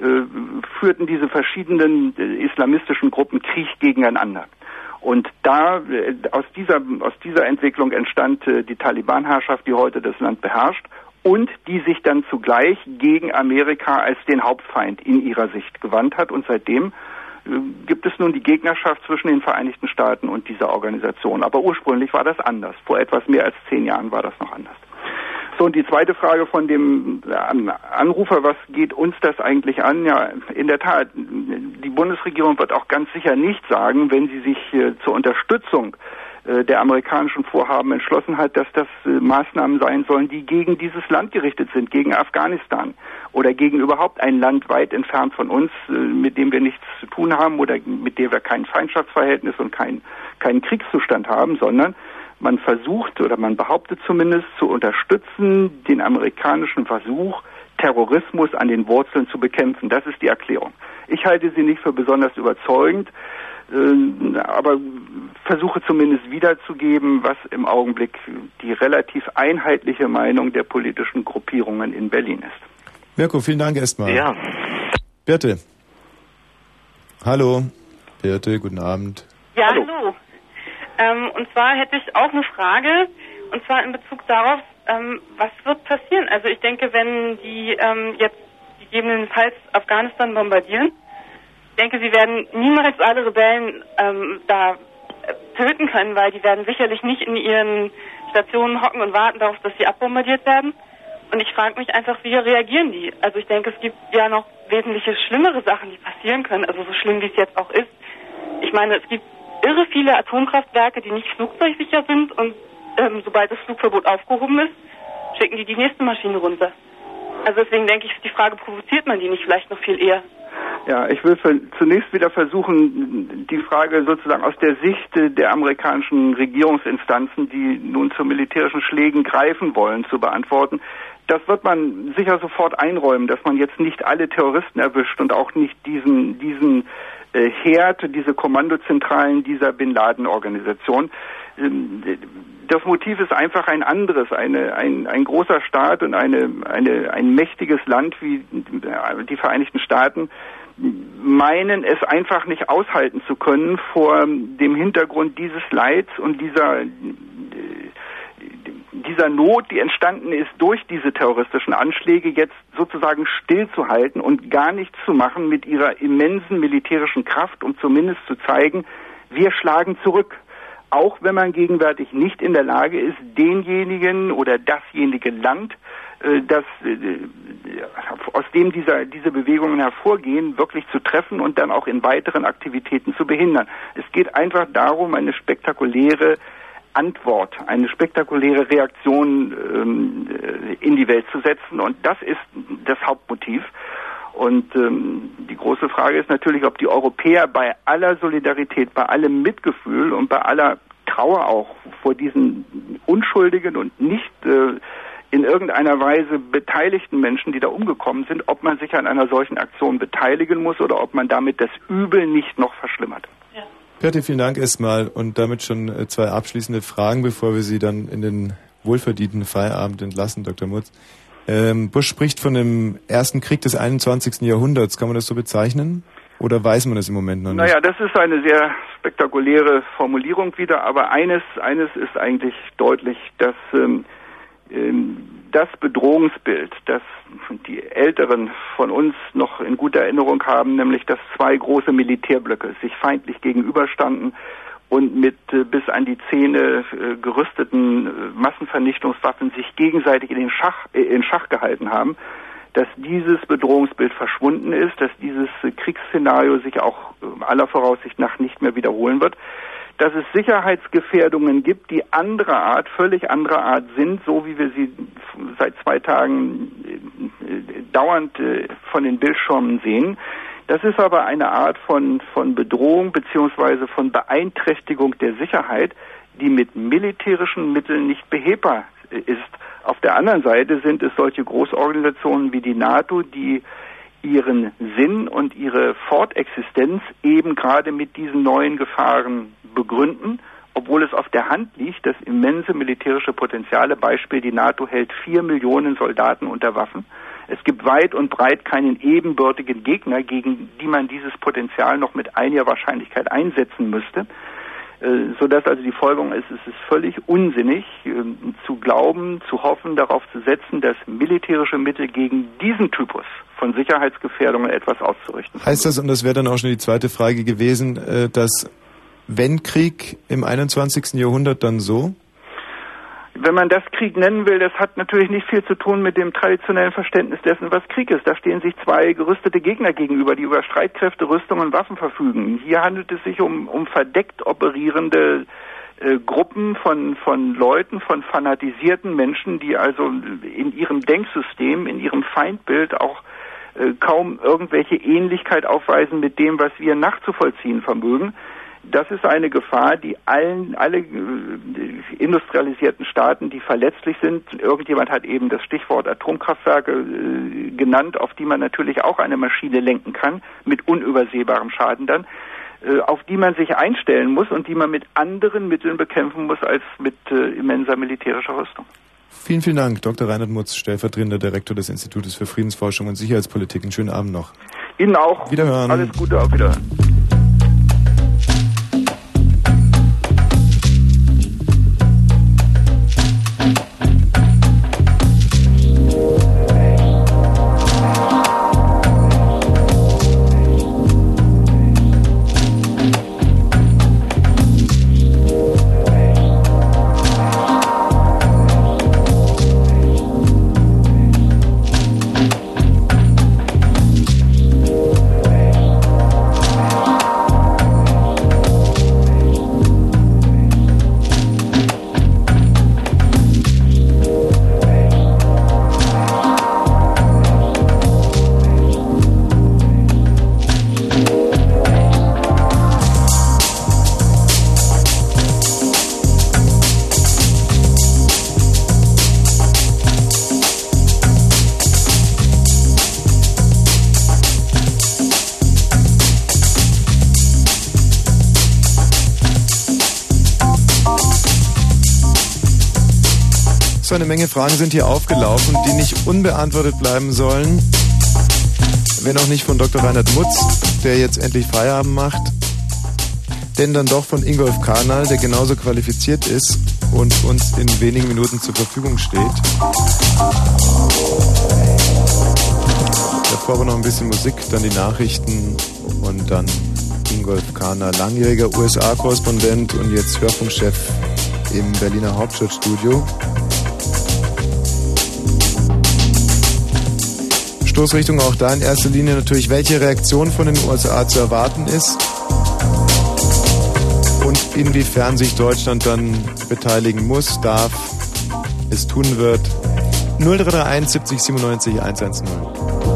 Speaker 4: äh, führten diese verschiedenen äh, islamistischen Gruppen Krieg gegeneinander. Und da äh, aus dieser aus dieser Entwicklung entstand äh, die Taliban-Herrschaft, die heute das Land beherrscht und die sich dann zugleich gegen Amerika als den Hauptfeind in ihrer Sicht gewandt hat und seitdem äh, gibt es nun die Gegnerschaft zwischen den Vereinigten Staaten und dieser Organisation. Aber ursprünglich war das anders. Vor etwas mehr als zehn Jahren war das noch anders. So, und die zweite Frage von dem äh, An- Anrufer, was geht uns das eigentlich an? Ja, in der Tat, die Bundesregierung wird auch ganz sicher nicht sagen, wenn sie sich äh, zur Unterstützung äh, der amerikanischen Vorhaben entschlossen hat, dass das äh, Maßnahmen sein sollen, die gegen dieses Land gerichtet sind, gegen Afghanistan oder gegen überhaupt ein Land weit entfernt von uns, äh, mit dem wir nichts zu tun haben oder mit dem wir kein Feindschaftsverhältnis und kein, keinen Kriegszustand haben, sondern man versucht oder man behauptet zumindest zu unterstützen den amerikanischen Versuch, Terrorismus an den Wurzeln zu bekämpfen. Das ist die Erklärung. Ich halte sie nicht für besonders überzeugend, äh, aber versuche zumindest wiederzugeben, was im Augenblick die relativ einheitliche Meinung der politischen Gruppierungen in Berlin ist.
Speaker 2: Mirko, vielen Dank erstmal.
Speaker 5: Ja,
Speaker 2: Birte. Hallo. Birte, guten Abend.
Speaker 6: Ja,
Speaker 4: Hallo.
Speaker 6: hallo. Ähm, und zwar hätte ich auch eine Frage, und zwar in Bezug darauf, ähm, was wird passieren? Also ich denke, wenn die ähm, jetzt gegebenenfalls Afghanistan bombardieren, denke, sie werden niemals alle Rebellen ähm, da äh, töten können, weil die werden sicherlich nicht in ihren Stationen hocken und warten darauf, dass sie abbombardiert werden. Und ich frage mich einfach, wie reagieren die? Also ich denke, es gibt ja noch wesentliche schlimmere Sachen, die passieren können, also so schlimm wie es jetzt auch ist. Ich meine, es gibt irre viele Atomkraftwerke, die nicht flugzeugsicher sind und ähm, sobald das Flugverbot aufgehoben ist, schicken die die nächste Maschine runter. Also deswegen denke ich, die Frage, provoziert man die nicht vielleicht noch viel eher?
Speaker 4: Ja, ich will zunächst wieder versuchen, die Frage sozusagen aus der Sicht der amerikanischen Regierungsinstanzen, die nun zu militärischen Schlägen greifen wollen, zu beantworten. Das wird man sicher sofort einräumen, dass man jetzt nicht alle Terroristen erwischt und auch nicht diesen, diesen äh, Herd, diese Kommandozentralen dieser Bin Laden-Organisation. Ähm, das Motiv ist einfach ein anderes. Eine, ein, ein großer Staat und eine, eine, ein mächtiges Land wie die Vereinigten Staaten meinen, es einfach nicht aushalten zu können vor dem Hintergrund dieses Leids und dieser, dieser Not, die entstanden ist durch diese terroristischen Anschläge, jetzt sozusagen stillzuhalten und gar nichts zu machen mit ihrer immensen militärischen Kraft, um zumindest zu zeigen, wir schlagen zurück auch wenn man gegenwärtig nicht in der Lage ist, denjenigen oder dasjenige Land, äh, das, äh, aus dem dieser, diese Bewegungen hervorgehen, wirklich zu treffen und dann auch in weiteren Aktivitäten zu behindern. Es geht einfach darum, eine spektakuläre Antwort, eine spektakuläre Reaktion ähm, in die Welt zu setzen. Und das ist das Hauptmotiv. Und ähm, die große Frage ist natürlich, ob die Europäer bei aller Solidarität, bei allem Mitgefühl und bei aller Trauer auch vor diesen unschuldigen und nicht äh, in irgendeiner Weise beteiligten Menschen, die da umgekommen sind, ob man sich an einer solchen Aktion beteiligen muss oder ob man damit das Übel nicht noch verschlimmert.
Speaker 2: Birte, vielen Dank erstmal und damit schon äh, zwei abschließende Fragen, bevor wir Sie dann in den wohlverdienten Feierabend entlassen, Dr. Mutz. Ähm, Bush spricht von dem ersten Krieg des 21. Jahrhunderts. Kann man das so bezeichnen? Oder weiß man das im Moment noch nicht?
Speaker 4: Naja, das ist eine sehr spektakuläre Formulierung wieder, aber eines, eines ist eigentlich deutlich, dass ähm, das Bedrohungsbild, das die Älteren von uns noch in guter Erinnerung haben, nämlich dass zwei große Militärblöcke sich feindlich gegenüberstanden und mit äh, bis an die Zähne äh, gerüsteten äh, Massenvernichtungswaffen sich gegenseitig in den Schach, in Schach gehalten haben, dass dieses Bedrohungsbild verschwunden ist, dass dieses Kriegsszenario sich auch aller Voraussicht nach nicht mehr wiederholen wird, dass es Sicherheitsgefährdungen gibt, die anderer Art, völlig anderer Art sind, so wie wir sie seit zwei Tagen äh, dauernd äh, von den Bildschirmen sehen. Das ist aber eine Art von, von Bedrohung beziehungsweise von Beeinträchtigung der Sicherheit, die mit militärischen Mitteln nicht behebbar ist. Auf der anderen Seite sind es solche Großorganisationen wie die NATO, die ihren Sinn und ihre Fortexistenz eben gerade mit diesen neuen Gefahren begründen, obwohl es auf der Hand liegt, das immense militärische Potenziale, Beispiel die NATO hält vier Millionen Soldaten unter Waffen, es gibt weit und breit keinen ebenbürtigen Gegner, gegen die man dieses Potenzial noch mit einiger Wahrscheinlichkeit einsetzen müsste. Äh, sodass also die Folgerung ist, es ist völlig unsinnig ähm, zu glauben, zu hoffen, darauf zu setzen, dass militärische Mittel gegen diesen Typus von Sicherheitsgefährdungen etwas auszurichten.
Speaker 2: Heißt das, und das wäre dann auch schon die zweite Frage gewesen, äh, dass wenn Krieg im 21. Jahrhundert dann so?
Speaker 4: Wenn man das Krieg nennen will, das hat natürlich nicht viel zu tun mit dem traditionellen Verständnis dessen, was Krieg ist. Da stehen sich zwei gerüstete Gegner gegenüber, die über Streitkräfte, Rüstung und Waffen verfügen. Hier handelt es sich um, um verdeckt operierende äh, Gruppen von, von Leuten, von fanatisierten Menschen, die also in ihrem Denksystem, in ihrem Feindbild auch äh, kaum irgendwelche Ähnlichkeit aufweisen mit dem, was wir nachzuvollziehen vermögen. Das ist eine Gefahr, die allen, alle äh, industrialisierten Staaten, die verletzlich sind, irgendjemand hat eben das Stichwort Atomkraftwerke äh, genannt, auf die man natürlich auch eine Maschine lenken kann, mit unübersehbarem Schaden dann, äh, auf die man sich einstellen muss und die man mit anderen Mitteln bekämpfen muss als mit immenser militärischer Rüstung.
Speaker 2: Vielen, vielen Dank, Dr. Reinhard Mutz, stellvertretender Direktor des Institutes für Friedensforschung und Sicherheitspolitik. Einen schönen Abend noch.
Speaker 4: Ihnen auch.
Speaker 2: Wiederhören.
Speaker 4: Alles Gute, auf Wiederhören.
Speaker 2: So eine Menge Fragen sind hier aufgelaufen, die nicht unbeantwortet bleiben sollen. Wenn auch nicht von Dr. Reinhard Mutz, der jetzt endlich Feierabend macht. Denn dann doch von Ingolf Karnal, der genauso qualifiziert ist und uns in wenigen Minuten zur Verfügung steht. Davor aber noch ein bisschen Musik, dann die Nachrichten und dann Ingolf Karner, langjähriger USA-Korrespondent und jetzt Hörfunkchef im Berliner Hauptstadtstudio. Stoßrichtung auch da in erster Linie natürlich, welche Reaktion von den USA zu erwarten ist und inwiefern sich Deutschland dann beteiligen muss, darf, es tun wird. 0331 70 97 110.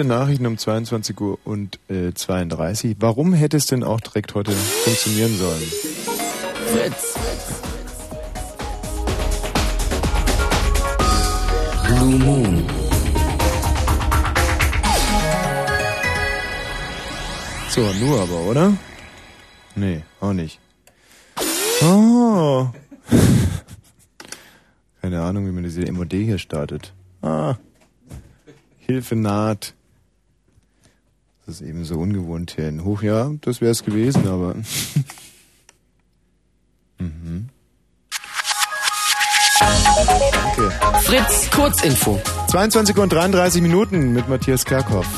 Speaker 2: Den Nachrichten um 22 Uhr und äh, 32. Warum hätte es denn auch direkt heute funktionieren sollen?
Speaker 7: Fritz. Blue Moon.
Speaker 2: So, nur aber, oder? Nee, auch nicht. Oh. Keine Ahnung, wie man diese MOD hier startet. Ah. Hilfe naht. Das ist eben so ungewohnt hier in Hoch. Ja, das wäre es gewesen, aber. mhm. Danke.
Speaker 7: Fritz, Kurzinfo.
Speaker 2: 22 und 33 Minuten mit Matthias Kerkhoff.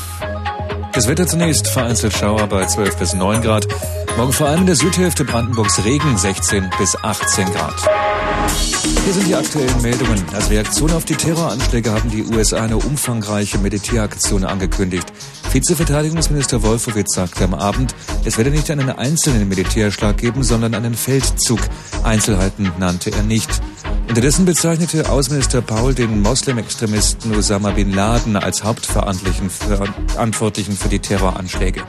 Speaker 8: Das Wetter zunächst vereinzelt Schauer bei 12 bis 9 Grad. Morgen vor allem in der Südhälfte Brandenburgs Regen 16 bis 18 Grad. Hier sind die aktuellen Meldungen. Als Reaktion auf die Terroranschläge haben die USA eine umfangreiche Militäraktion angekündigt. Vizeverteidigungsminister Wolfowitz sagte am Abend, es werde nicht einen einzelnen Militärschlag geben, sondern einen Feldzug. Einzelheiten nannte er nicht. Unterdessen bezeichnete Außenminister Paul den Moslem-Extremisten Osama bin Laden als Hauptverantwortlichen für die Terroranschläge.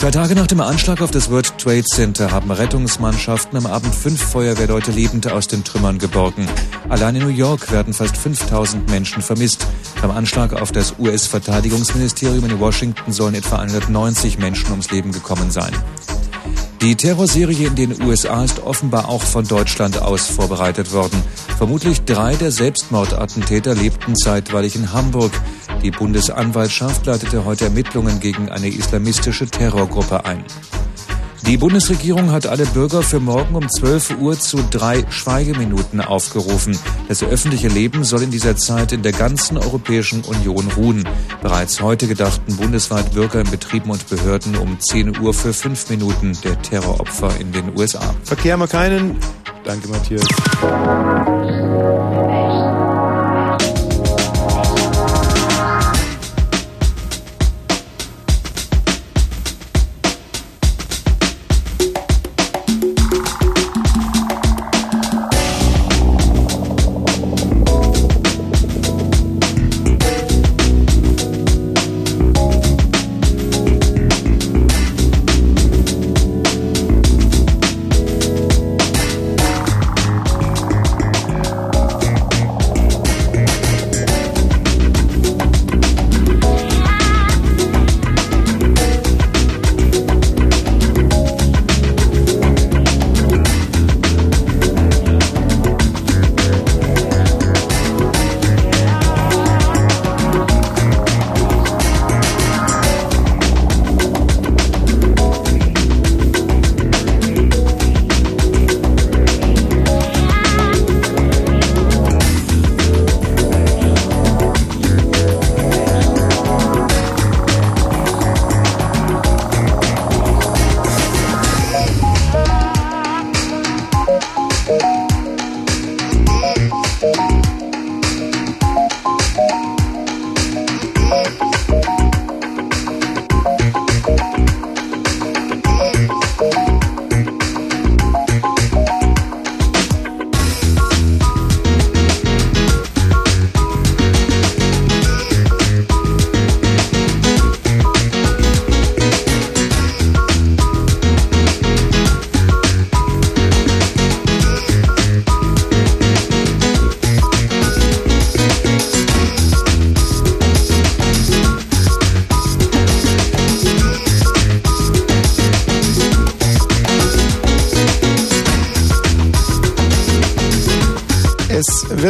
Speaker 8: Zwei Tage nach dem Anschlag auf das World Trade Center haben Rettungsmannschaften am Abend fünf Feuerwehrleute lebend aus den Trümmern geborgen. Allein in New York werden fast 5000 Menschen vermisst. Beim Anschlag auf das US-Verteidigungsministerium in Washington sollen etwa 190 Menschen ums Leben gekommen sein. Die Terrorserie in den USA ist offenbar auch von Deutschland aus vorbereitet worden. Vermutlich drei der Selbstmordattentäter lebten zeitweilig in Hamburg. Die Bundesanwaltschaft leitete heute Ermittlungen gegen eine islamistische Terrorgruppe ein. Die Bundesregierung hat alle Bürger für morgen um 12 Uhr zu drei Schweigeminuten aufgerufen. Das öffentliche Leben soll in dieser Zeit in der ganzen Europäischen Union ruhen. Bereits heute gedachten bundesweit Bürger in Betrieben und Behörden um 10 Uhr für fünf Minuten der Terroropfer in den USA.
Speaker 2: Verkehr haben wir keinen. Danke, Matthias.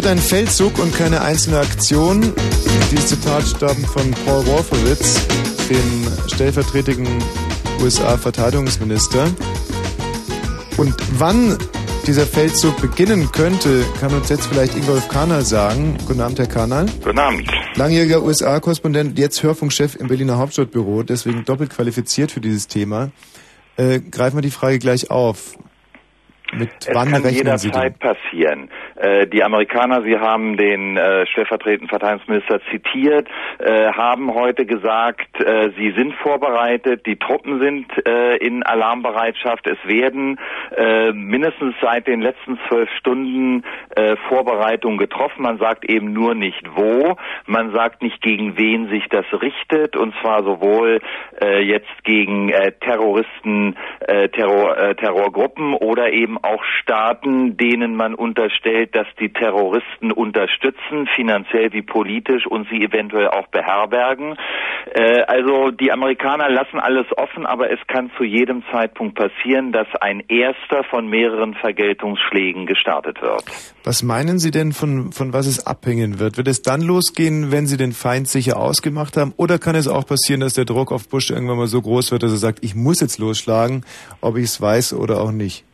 Speaker 2: Wird ein Feldzug und keine einzelne Aktion. Dieses Zitat stammt von Paul Wolfowitz, dem stellvertretenden USA-Verteidigungsminister. Und wann dieser Feldzug beginnen könnte, kann uns jetzt vielleicht Ingolf Karnal sagen. Guten Abend, Herr Karnal.
Speaker 9: Guten Abend.
Speaker 2: Langjähriger USA-Korrespondent, jetzt Hörfunkchef im Berliner Hauptstadtbüro, deswegen doppelt qualifiziert für dieses Thema. Äh, greifen wir die Frage gleich auf. Mit
Speaker 9: es
Speaker 2: wann
Speaker 9: kann
Speaker 2: rechnen Sie
Speaker 9: jederzeit
Speaker 2: denn?
Speaker 9: passieren. Äh, die Amerikaner, Sie haben den äh, stellvertretenden Verteidigungsminister zitiert, äh, haben heute gesagt, äh, sie sind vorbereitet, die Truppen sind äh, in Alarmbereitschaft. Es werden äh, mindestens seit den letzten zwölf Stunden äh, Vorbereitungen getroffen. Man sagt eben nur nicht wo. Man sagt nicht gegen wen sich das richtet und zwar sowohl äh, jetzt gegen äh, Terroristen, äh, Terror, äh, Terrorgruppen oder eben auch Staaten, denen man unterstellt, dass die Terroristen unterstützen, finanziell wie politisch und sie eventuell auch beherbergen. Äh, also die Amerikaner lassen alles offen, aber es kann zu jedem Zeitpunkt passieren, dass ein erster von mehreren Vergeltungsschlägen gestartet wird.
Speaker 2: Was meinen Sie denn, von, von was es abhängen wird? Wird es dann losgehen, wenn Sie den Feind sicher ausgemacht haben? Oder kann es auch passieren, dass der Druck auf Bush irgendwann mal so groß wird, dass er sagt, ich muss jetzt losschlagen, ob ich es weiß oder auch nicht?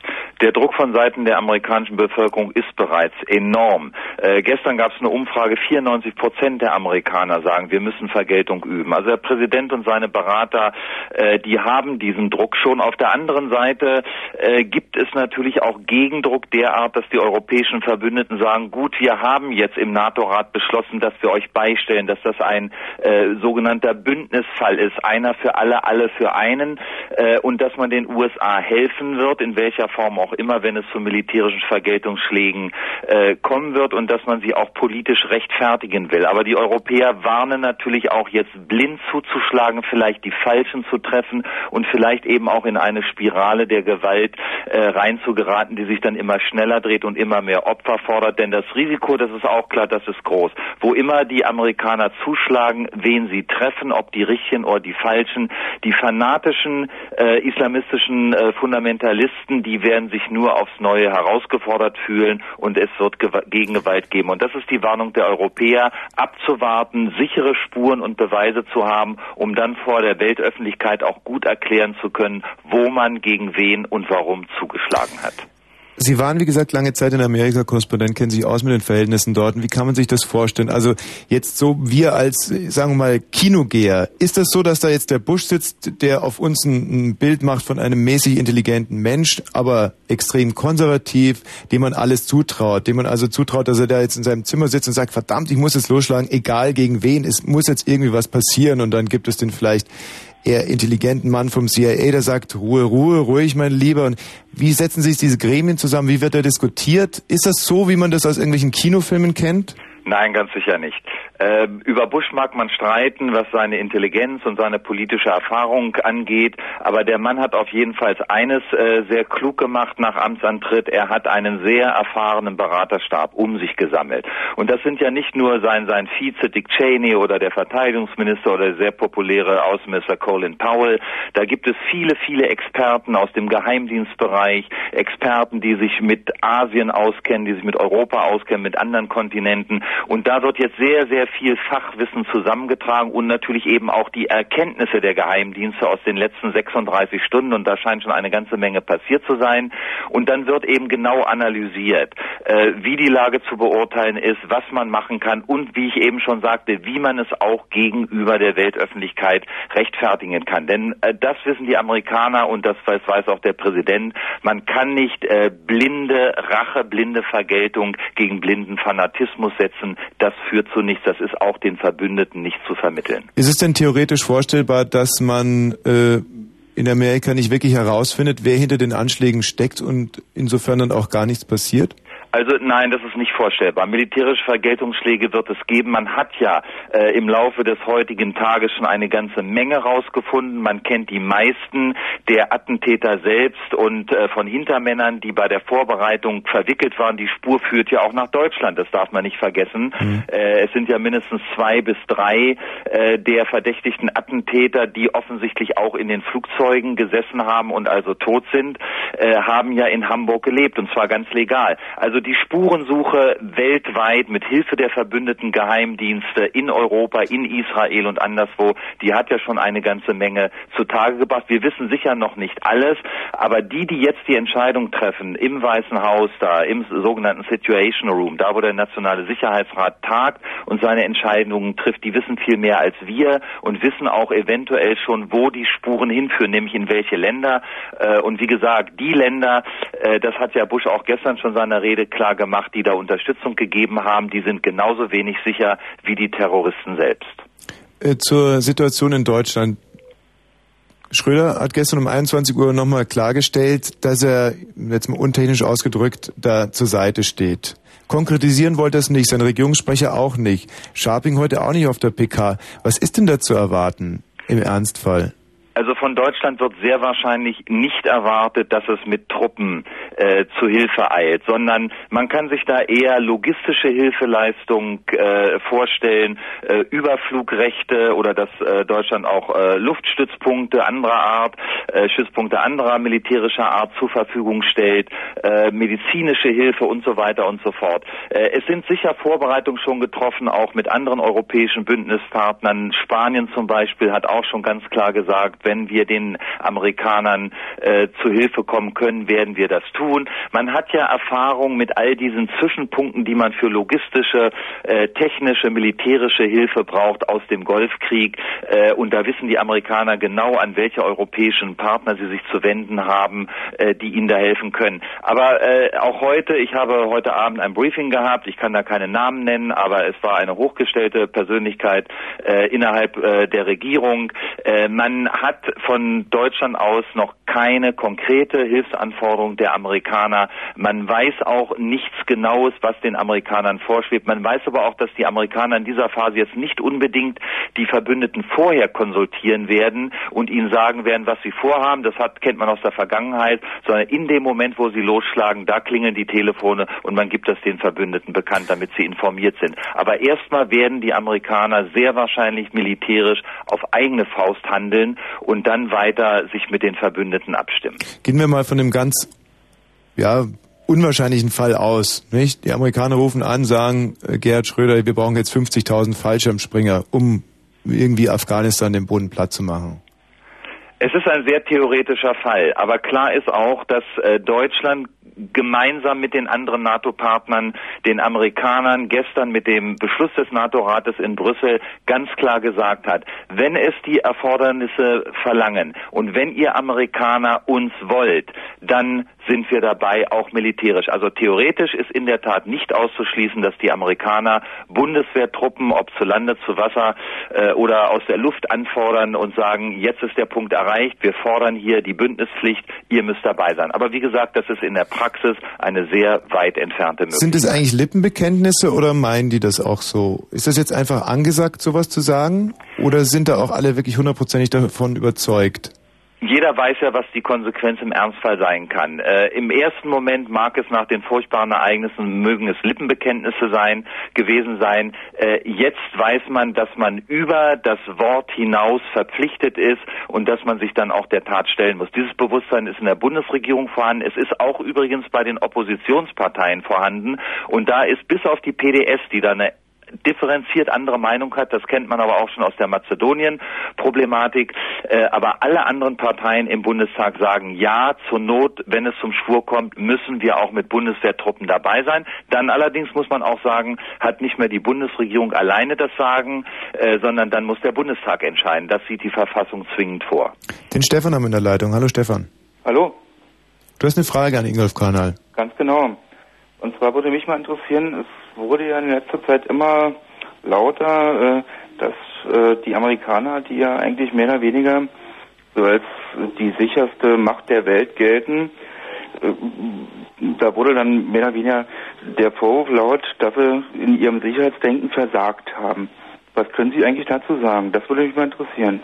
Speaker 9: Der Druck von Seiten der amerikanischen Bevölkerung ist bereits enorm. Äh, gestern gab es eine Umfrage, 94 Prozent der Amerikaner sagen, wir müssen Vergeltung üben. Also der Präsident und seine Berater, äh, die haben diesen Druck schon. Auf der anderen Seite äh, gibt es natürlich auch Gegendruck derart, dass die europäischen Verbündeten sagen, gut, wir haben jetzt im NATO-Rat beschlossen, dass wir euch beistellen, dass das ein äh, sogenannter Bündnisfall ist, einer für alle, alle für einen, äh, und dass man den USA helfen wird, in welcher Form auch immer, wenn es zu militärischen Vergeltungsschlägen äh, kommen wird und dass man sie auch politisch rechtfertigen will. Aber die Europäer warnen natürlich auch jetzt blind zuzuschlagen, vielleicht die Falschen zu treffen und vielleicht eben auch in eine Spirale der Gewalt äh, reinzugeraten, die sich dann immer schneller dreht und immer mehr Opfer fordert. Denn das Risiko, das ist auch klar, das ist groß. Wo immer die Amerikaner zuschlagen, wen sie treffen, ob die richtigen oder die falschen, die fanatischen äh, islamistischen äh, Fundamentalisten, die werden sich nur aufs Neue herausgefordert fühlen und es wird Gew Gegengewalt geben. Und das ist die Warnung der Europäer, abzuwarten, sichere Spuren und Beweise zu haben, um dann vor der Weltöffentlichkeit auch gut erklären zu können, wo man gegen wen und warum zugeschlagen hat.
Speaker 2: Sie waren, wie gesagt, lange Zeit in Amerika Korrespondent, kennen sich aus mit den Verhältnissen dort. Und wie kann man sich das vorstellen? Also jetzt so wir als, sagen wir mal, Kinogeher, ist das so, dass da jetzt der Bush sitzt, der auf uns ein, ein Bild macht von einem mäßig intelligenten Mensch, aber extrem konservativ, dem man alles zutraut, dem man also zutraut, dass er da jetzt in seinem Zimmer sitzt und sagt, verdammt, ich muss jetzt losschlagen, egal gegen wen, es muss jetzt irgendwie was passieren und dann gibt es den vielleicht eher intelligenten Mann vom CIA, der sagt, Ruhe, Ruhe, ruhig, mein Lieber. Und wie setzen sich diese Gremien zusammen? Wie wird da diskutiert? Ist das so, wie man das aus irgendwelchen Kinofilmen kennt?
Speaker 9: Nein, ganz sicher nicht. Äh, über Bush mag man streiten, was seine Intelligenz und seine politische Erfahrung angeht, aber der Mann hat auf jeden Fall eines äh, sehr klug gemacht nach Amtsantritt. Er hat einen sehr erfahrenen Beraterstab um sich gesammelt. Und das sind ja nicht nur sein, sein Vize Dick Cheney oder der Verteidigungsminister oder der sehr populäre Außenminister Colin Powell. Da gibt es viele, viele Experten aus dem Geheimdienstbereich, Experten, die sich mit Asien auskennen, die sich mit Europa auskennen, mit anderen Kontinenten. Und da wird jetzt sehr, sehr viel Fachwissen zusammengetragen und natürlich eben auch die Erkenntnisse der Geheimdienste aus den letzten 36 Stunden. Und da scheint schon eine ganze Menge passiert zu sein. Und dann wird eben genau analysiert, äh, wie die Lage zu beurteilen ist, was man machen kann und wie ich eben schon sagte, wie man es auch gegenüber der Weltöffentlichkeit rechtfertigen kann. Denn äh, das wissen die Amerikaner und das weiß, weiß auch der Präsident. Man kann nicht äh, blinde Rache, blinde Vergeltung gegen blinden Fanatismus setzen. Das führt zu nichts. Das ist auch den Verbündeten nicht zu vermitteln.
Speaker 2: Ist es denn theoretisch vorstellbar, dass man äh, in Amerika nicht wirklich herausfindet, wer hinter den Anschlägen steckt und insofern dann auch gar nichts passiert?
Speaker 9: Also nein, das ist nicht vorstellbar. Militärische Vergeltungsschläge wird es geben. Man hat ja äh, im Laufe des heutigen Tages schon eine ganze Menge rausgefunden. Man kennt die meisten der Attentäter selbst und äh, von Hintermännern, die bei der Vorbereitung verwickelt waren. Die Spur führt ja auch nach Deutschland. Das darf man nicht vergessen. Mhm. Äh, es sind ja mindestens zwei bis drei äh, der verdächtigten Attentäter, die offensichtlich auch in den Flugzeugen gesessen haben und also tot sind, äh, haben ja in Hamburg gelebt und zwar ganz legal. Also die Spurensuche weltweit mit Hilfe der verbündeten Geheimdienste in Europa, in Israel und anderswo, die hat ja schon eine ganze Menge zutage gebracht. Wir wissen sicher noch nicht alles, aber die, die jetzt die Entscheidung treffen im Weißen Haus, da im sogenannten Situation Room, da wo der Nationale Sicherheitsrat tagt und seine Entscheidungen trifft, die wissen viel mehr als wir und wissen auch eventuell schon, wo die Spuren hinführen, nämlich in welche Länder. Äh, und wie gesagt, die Länder, Äh, das hat ja Bush auch gestern schon seiner Rede klar gemacht, die da Unterstützung gegeben haben, die sind genauso wenig sicher wie die Terroristen selbst.
Speaker 2: Äh, zur Situation in Deutschland. Schröder hat gestern um 21 Uhr nochmal klargestellt, dass er, jetzt mal untechnisch ausgedrückt, da zur Seite steht. Konkretisieren wollte er es nicht, sein Regierungssprecher auch nicht. Sharping heute auch nicht auf der PK. Was ist denn da zu erwarten im Ernstfall?
Speaker 9: Also von Deutschland wird sehr wahrscheinlich nicht erwartet, dass es mit Truppen äh, zu Hilfe eilt, sondern man kann sich da eher logistische Hilfeleistung äh, vorstellen, äh, Überflugrechte oder dass äh, Deutschland auch äh, Luftstützpunkte anderer Art, äh, Stützpunkte anderer militärischer Art zur Verfügung stellt, äh, medizinische Hilfe und so weiter und so fort. Äh, es sind sicher Vorbereitungen schon getroffen, auch mit anderen europäischen Bündnispartnern. Spanien zum Beispiel hat auch schon ganz klar gesagt, wenn wir den Amerikanern äh, zu Hilfe kommen können, werden wir das tun. Man hat ja Erfahrung mit all diesen Zwischenpunkten, die man für logistische, äh, technische, militärische Hilfe braucht aus dem Golfkrieg. Äh, und da wissen die Amerikaner genau, an welche europäischen Partner sie sich zu wenden haben, äh, die ihnen da helfen können. Aber äh, auch heute, ich habe heute Abend ein Briefing gehabt, ich kann da keine Namen nennen, aber es war eine hochgestellte Persönlichkeit äh, innerhalb äh, der Regierung. Äh, man hat hat von Deutschland aus noch keine konkrete Hilfsanforderung der Amerikaner. Man weiß auch nichts Genaues, was den Amerikanern vorschwebt. Man weiß aber auch, dass die Amerikaner in dieser Phase jetzt nicht unbedingt die Verbündeten vorher konsultieren werden und ihnen sagen werden, was sie vorhaben. Das hat, kennt man aus der Vergangenheit, sondern in dem Moment, wo sie losschlagen, da klingeln die Telefone und man gibt das den Verbündeten bekannt, damit sie informiert sind. Aber erstmal werden die Amerikaner sehr wahrscheinlich militärisch auf eigene Faust handeln und dann weiter sich mit den Verbündeten abstimmen.
Speaker 2: Gehen wir mal von dem ganz, ja, unwahrscheinlichen Fall aus, nicht? Die Amerikaner rufen an, sagen, äh, Gerhard Schröder, wir brauchen jetzt 50.000 Fallschirmspringer, um irgendwie Afghanistan den Boden platt zu machen.
Speaker 9: Es ist ein sehr theoretischer Fall, aber klar ist auch, dass äh, Deutschland gemeinsam mit den anderen NATO-Partnern, den Amerikanern, gestern mit dem Beschluss des NATO-Rates in Brüssel ganz klar gesagt hat, wenn es die Erfordernisse verlangen und wenn ihr Amerikaner uns wollt, dann sind wir dabei auch militärisch. Also theoretisch ist in der Tat nicht auszuschließen, dass die Amerikaner Bundeswehrtruppen, ob zu Lande, zu Wasser äh, oder aus der Luft anfordern und sagen, jetzt ist der Punkt erreicht, wir fordern hier die Bündnispflicht, ihr müsst dabei sein. Aber wie gesagt, das ist in der Praxis eine sehr weit entfernte Möglichkeit.
Speaker 2: Sind es eigentlich Lippenbekenntnisse oder meinen die das auch so? Ist das jetzt einfach angesagt, sowas zu sagen? Oder sind da auch alle wirklich hundertprozentig davon überzeugt?
Speaker 9: Jeder weiß ja, was die Konsequenz im Ernstfall sein kann. Äh, Im ersten Moment mag es nach den furchtbaren Ereignissen, mögen es Lippenbekenntnisse sein, gewesen sein. Äh, jetzt weiß man, dass man über das Wort hinaus verpflichtet ist und dass man sich dann auch der Tat stellen muss. Dieses Bewusstsein ist in der Bundesregierung vorhanden. Es ist auch übrigens bei den Oppositionsparteien vorhanden. Und da ist bis auf die PDS, die da eine differenziert andere Meinung hat. Das kennt man aber auch schon aus der Mazedonien-Problematik. Äh, aber alle anderen Parteien im Bundestag sagen, ja, zur Not, wenn es zum Schwur kommt, müssen wir auch mit Bundeswehrtruppen dabei sein. Dann allerdings muss man auch sagen, hat nicht mehr die Bundesregierung alleine das Sagen, äh, sondern dann muss der Bundestag entscheiden. Das sieht die Verfassung zwingend vor.
Speaker 2: Den Stefan haben wir in der Leitung. Hallo Stefan.
Speaker 10: Hallo.
Speaker 2: Du hast eine Frage an Ingolf Karnal.
Speaker 10: Ganz genau. Und zwar würde mich mal interessieren, es wurde ja in letzter Zeit immer lauter, äh, dass äh, die Amerikaner, die ja eigentlich mehr oder weniger so als die sicherste Macht der Welt gelten, äh, da wurde dann mehr oder weniger der Vorwurf laut, dass sie in ihrem Sicherheitsdenken versagt haben. Was können Sie eigentlich dazu sagen? Das würde mich mal interessieren.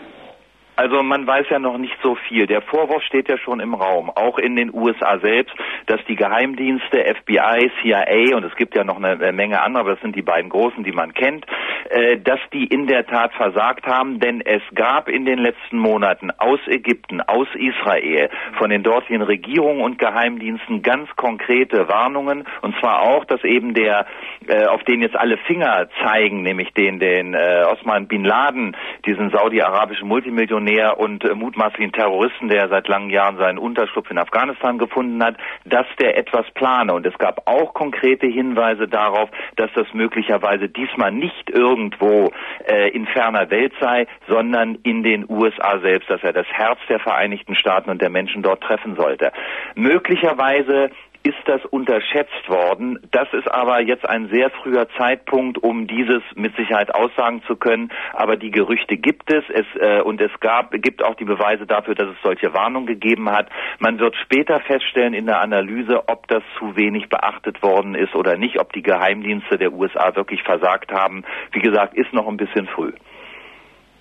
Speaker 9: Also man weiß ja noch nicht so viel. Der Vorwurf steht ja schon im Raum, auch in den USA selbst, dass die Geheimdienste, FBI, CIA und es gibt ja noch eine Menge anderer, aber das sind die beiden großen, die man kennt, äh, dass die in der Tat versagt haben, denn es gab in den letzten Monaten aus Ägypten, aus Israel, von den dortigen Regierungen und Geheimdiensten ganz konkrete Warnungen und zwar auch, dass eben der, äh, auf den jetzt alle Finger zeigen, nämlich den, den äh, Osman Bin Laden, diesen saudi-arabischen Multimillionär, Revolutionär und äh, mutmaßlichen Terroristen, der seit langen Jahren seinen Unterschlupf in Afghanistan gefunden hat, dass der etwas plane. Und es gab auch konkrete Hinweise darauf, dass das möglicherweise diesmal nicht irgendwo äh, in ferner Welt sei, sondern in den USA selbst, dass er das Herz der Vereinigten Staaten und der Menschen dort treffen sollte. Möglicherweise ist das unterschätzt worden. Das ist aber jetzt ein sehr früher Zeitpunkt, um dieses mit Sicherheit aussagen zu können. Aber die Gerüchte gibt es, es äh, und es gab, gibt auch die Beweise dafür, dass es solche Warnungen gegeben hat. Man wird später feststellen in der Analyse, ob das zu wenig beachtet worden ist oder nicht, ob die Geheimdienste der USA wirklich versagt haben. Wie gesagt, ist noch ein bisschen früh.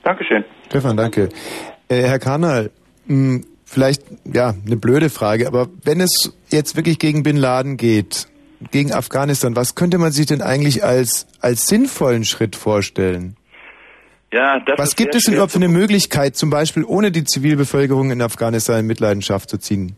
Speaker 10: Dankeschön.
Speaker 2: Stefan, danke. Äh, Herr Karnal, mh, vielleicht, ja, eine blöde Frage, aber wenn es jetzt wirklich gegen Bin Laden geht, gegen Afghanistan, was könnte man sich denn eigentlich als, als sinnvollen Schritt vorstellen?
Speaker 9: Ja, das
Speaker 2: was gibt es denn überhaupt für eine Möglichkeit, zum Beispiel ohne die Zivilbevölkerung in Afghanistan in Mitleidenschaft zu ziehen?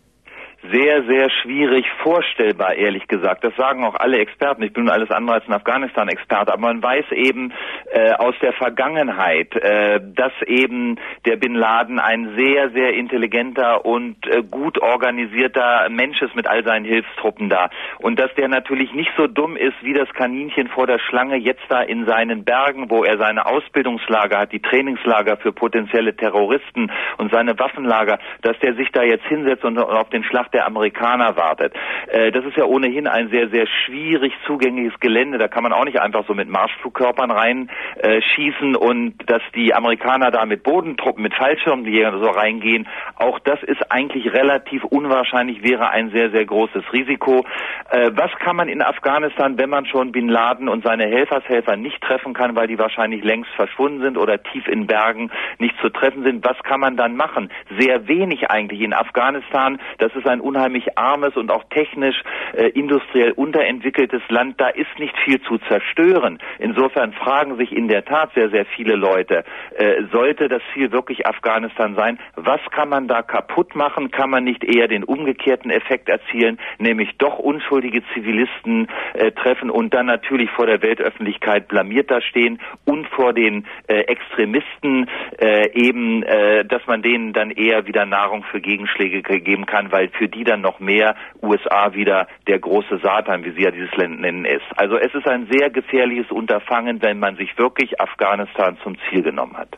Speaker 9: Sehr, sehr schwierig vorstellbar, ehrlich gesagt. Das sagen auch alle Experten. Ich bin alles andere als ein Afghanistan-Experte, aber man weiß eben äh, aus der Vergangenheit, äh, dass eben der Bin Laden ein sehr, sehr intelligenter und äh, gut organisierter Mensch ist mit all seinen Hilfstruppen da. Und dass der natürlich nicht so dumm ist wie das Kaninchen vor der Schlange jetzt da in seinen Bergen, wo er seine Ausbildungslager hat, die Trainingslager für potenzielle Terroristen und seine Waffenlager, dass der sich da jetzt hinsetzt und auf den Schlag der Amerikaner wartet. Äh, das ist ja ohnehin ein sehr, sehr schwierig zugängliches Gelände. Da kann man auch nicht einfach so mit Marschflugkörpern reinschießen äh, und dass die Amerikaner da mit Bodentruppen, mit Fallschirmjägern so reingehen. Auch das ist eigentlich relativ unwahrscheinlich, wäre ein sehr, sehr großes Risiko. Äh, was kann man in Afghanistan, wenn man schon Bin Laden und seine Helfershelfer nicht treffen kann, weil die wahrscheinlich längst verschwunden sind oder tief in Bergen nicht zu treffen sind, was kann man dann machen? Sehr wenig eigentlich in Afghanistan. Das ist ein unheimlich armes und auch technisch äh, industriell unterentwickeltes Land. Da ist nicht viel zu zerstören. Insofern fragen sich in der Tat sehr, sehr viele Leute, äh, sollte das Ziel wirklich Afghanistan sein? Was kann man da kaputt machen? Kann man nicht eher den umgekehrten Effekt erzielen, nämlich doch unschuldige Zivilisten äh, treffen und dann natürlich vor der Weltöffentlichkeit blamiert da stehen und vor den äh, Extremisten äh, eben, äh, dass man denen dann eher wieder Nahrung für Gegenschläge geben kann, weil für die dann noch mehr USA wieder der große Satan, wie sie ja dieses Land nennen, ist. Also es ist ein sehr gefährliches Unterfangen, wenn man sich wirklich Afghanistan zum Ziel genommen hat.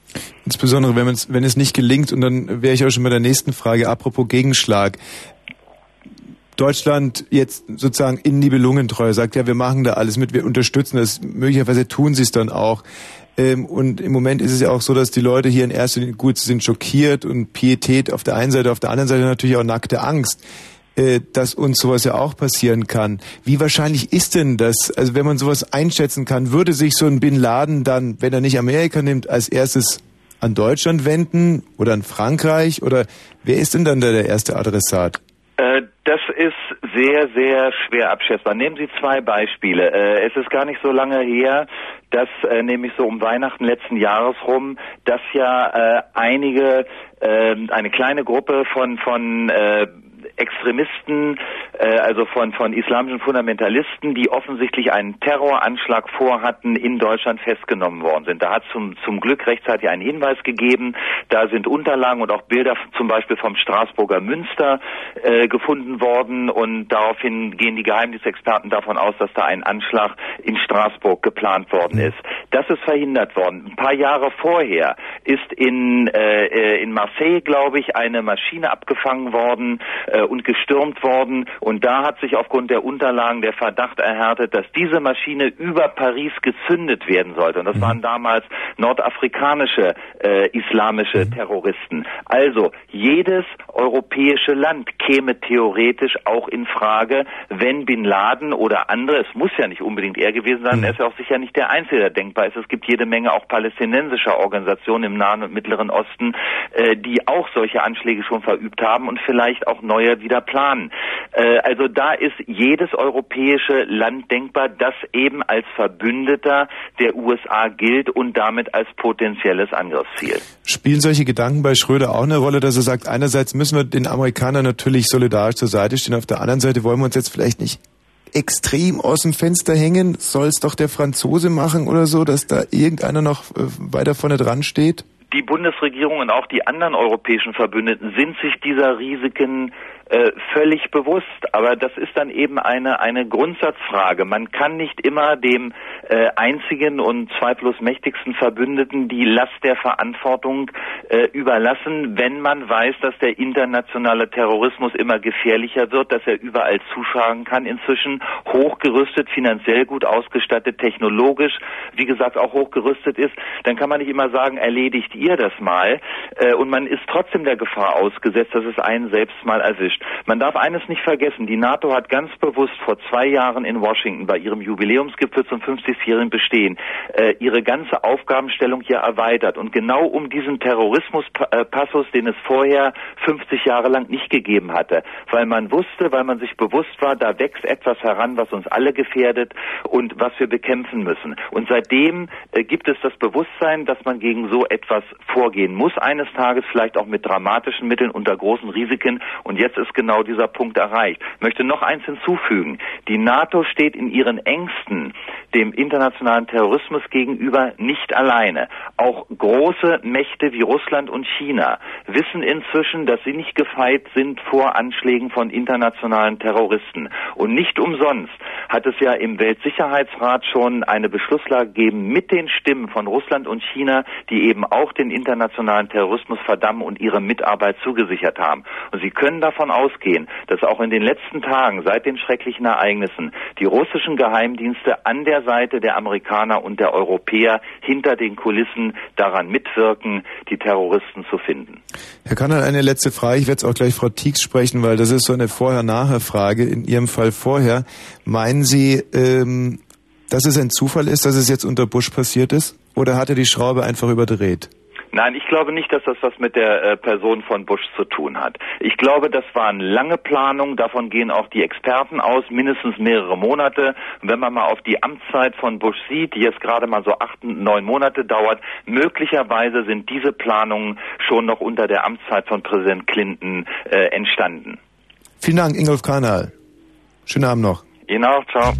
Speaker 2: Insbesondere wenn, wenn es nicht gelingt, und dann wäre ich auch schon bei der nächsten Frage, apropos Gegenschlag. Deutschland jetzt sozusagen in Nibelungentreu sagt, ja, wir machen da alles mit, wir unterstützen das, möglicherweise tun sie es dann auch. Ähm, und im Moment ist es ja auch so, dass die Leute hier in erster Linie gut sind schockiert und Pietät auf der einen Seite, auf der anderen Seite natürlich auch nackte Angst äh, dass uns sowas ja auch passieren kann. Wie wahrscheinlich ist denn das? Also wenn man sowas einschätzen kann, würde sich so ein Bin Laden dann, wenn er nicht Amerika nimmt, als erstes an Deutschland wenden oder an Frankreich? Oder wer ist denn dann da der erste Adressat?
Speaker 9: Äh, das ist sehr, sehr schwer abschätzbar. Nehmen Sie zwei Beispiele. Äh, es ist gar nicht so lange her, dass äh, nämlich so um Weihnachten letzten Jahres rum, dass ja einige, ähm, eine kleine Gruppe von, von Extremisten, äh, also von, von islamischen Fundamentalisten, die offensichtlich einen Terroranschlag vorhatten, in Deutschland festgenommen worden sind. Da hat zum, zum Glück rechtzeitig einen Hinweis gegeben. Da sind Unterlagen und auch Bilder zum Beispiel vom Straßburger Münster äh, gefunden worden und daraufhin gehen die Geheimdienstexperten davon aus, dass da ein Anschlag in Straßburg geplant worden ist. Das ist verhindert worden. Ein paar Jahre vorher ist in, äh, äh in Marseille, glaube ich, eine Maschine abgefangen worden, äh, und gestürmt worden. Und da hat sich aufgrund der Unterlagen der Verdacht erhärtet, dass diese Maschine über Paris gezündet werden sollte. Und das mhm. waren damals nordafrikanische äh, islamische mhm. Terroristen. Also jedes europäische Land käme theoretisch auch in Frage, wenn Bin Laden oder andere, es muss ja nicht unbedingt er gewesen sein, mhm. er ist ja auch sicher nicht der Einzige, der denkbar ist. Es gibt jede Menge auch palästinensischer Organisationen im Nahen und Mittleren Osten, äh, die auch solche Anschläge schon verübt haben und vielleicht auch neue wieder planen. Äh, also da ist jedes europäische Land denkbar, das eben als Verbündeter der USA gilt und damit als potenzielles Angriffsziel.
Speaker 2: Spielen solche Gedanken bei Schröder auch eine Rolle, dass er sagt, einerseits müssen wir den Amerikanern natürlich solidarisch zur Seite stehen, auf der anderen Seite wollen wir uns jetzt vielleicht nicht extrem aus dem Fenster hängen, soll es doch der Franzose machen oder so, dass da irgendeiner noch äh, weiter vorne dran steht?
Speaker 9: die Bundesregierung und auch die anderen europäischen Verbündeten sind sich dieser Risiken äh, völlig bewusst. Aber das ist dann eben eine, eine Grundsatzfrage. Man kann nicht immer dem äh, einzigen und zweifellos mächtigsten Verbündeten die Last der Verantwortung äh, überlassen, wenn man weiß, dass der internationale Terrorismus immer gefährlicher wird, dass er überall zuschlagen kann inzwischen, hochgerüstet, finanziell gut ausgestattet, technologisch, wie gesagt, auch hochgerüstet ist, dann kann man nicht immer sagen, erledigt ihr das mal äh, und man ist trotzdem der Gefahr ausgesetzt, dass es einen selbst mal erwischt. Man darf eines nicht vergessen, die NATO hat ganz bewusst vor zwei Jahren in Washington bei ihrem Jubiläumsgipfel zum 50-jährigen Bestehen äh, ihre ganze Aufgabenstellung hier erweitert und genau um diesen Terrorismuspassus, den es vorher 50 Jahre lang nicht gegeben hatte, weil man wusste, weil man sich bewusst war, da wächst etwas heran, was uns alle gefährdet und was wir bekämpfen müssen. Und seitdem äh, gibt es das Bewusstsein, dass man gegen so etwas vorgehen muss eines Tages, vielleicht auch mit dramatischen Mitteln unter großen Risiken. Und jetzt ist genau dieser Punkt erreicht. Ich möchte noch eins hinzufügen. Die NATO steht in ihren Ängsten dem internationalen Terrorismus gegenüber nicht alleine. Auch große Mächte wie Russland und China wissen inzwischen, dass sie nicht gefeit sind vor Anschlägen von internationalen Terroristen. Und nicht umsonst hat es ja im Weltsicherheitsrat schon eine Beschlusslage gegeben mit den Stimmen von Russland und China, die eben auch den internationalen Terrorismus verdammen und ihre Mitarbeit zugesichert haben. Und Sie können davon ausgehen, dass auch in den letzten Tagen seit den schrecklichen Ereignissen die russischen Geheimdienste an der Seite der Amerikaner und der Europäer hinter den Kulissen daran mitwirken, die Terroristen zu finden.
Speaker 2: Herr Kanal, eine letzte Frage. Ich werde es auch gleich Frau Tieks sprechen, weil das ist so eine Vorher-Nachher-Frage. In Ihrem Fall vorher. Meinen Sie, ähm, dass es ein Zufall ist, dass es jetzt unter Bush passiert ist? Oder hat er die Schraube einfach überdreht?
Speaker 9: Nein, ich glaube nicht, dass das was mit der äh, Person von Bush zu tun hat. Ich glaube, das waren lange Planungen, davon gehen auch die Experten aus, mindestens mehrere Monate. Und wenn man mal auf die Amtszeit von Bush sieht, die jetzt gerade mal so acht, neun Monate dauert, möglicherweise sind diese Planungen schon noch unter der Amtszeit von Präsident Clinton äh, entstanden.
Speaker 2: Vielen Dank, Ingolf Kanal. Schönen Abend noch.
Speaker 9: Ihnen auch, ciao.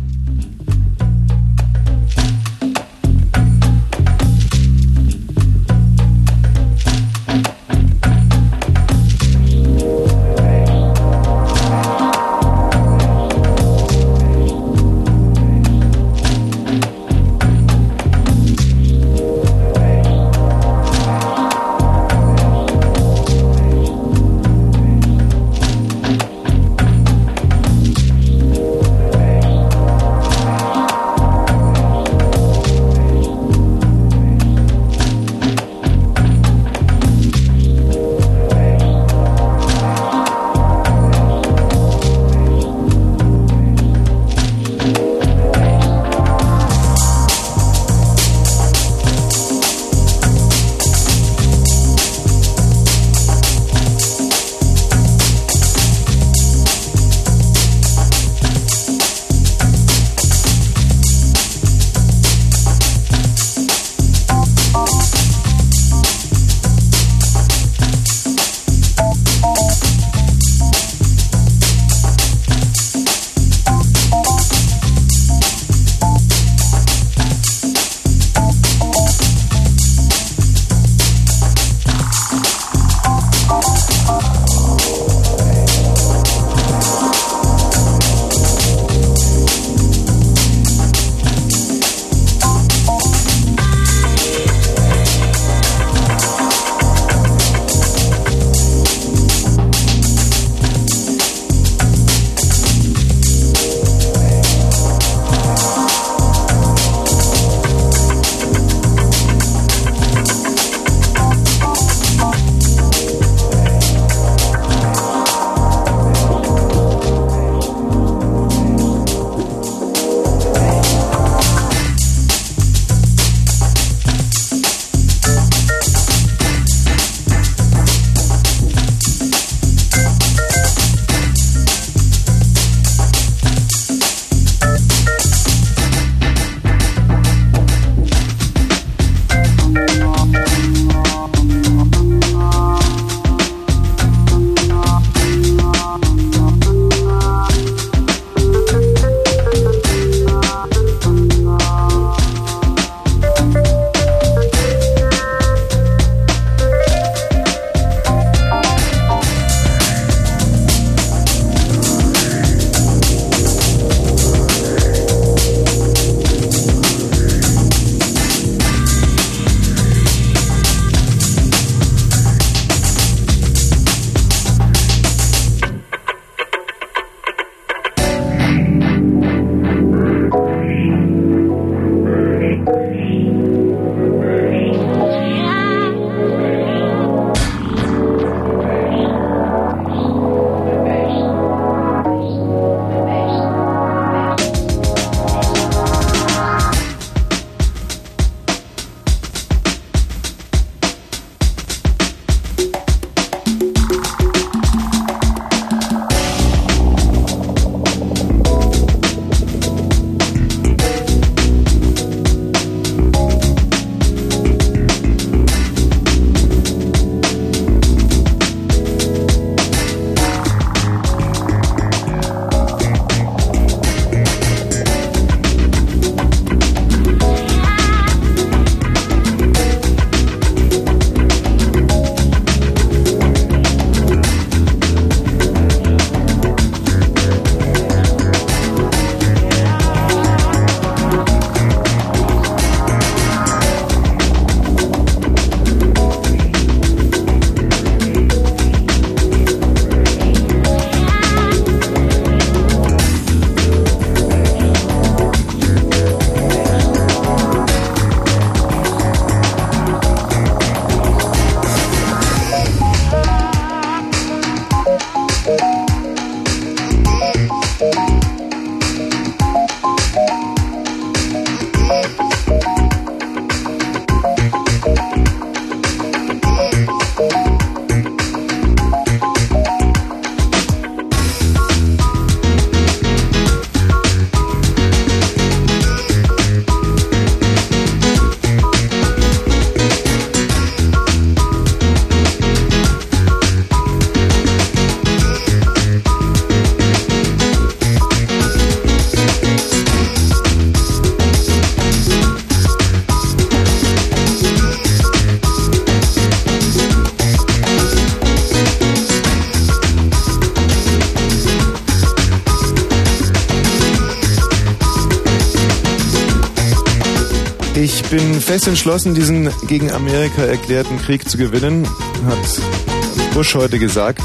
Speaker 2: Fest entschlossen, diesen gegen Amerika erklärten Krieg zu gewinnen, hat Bush heute gesagt.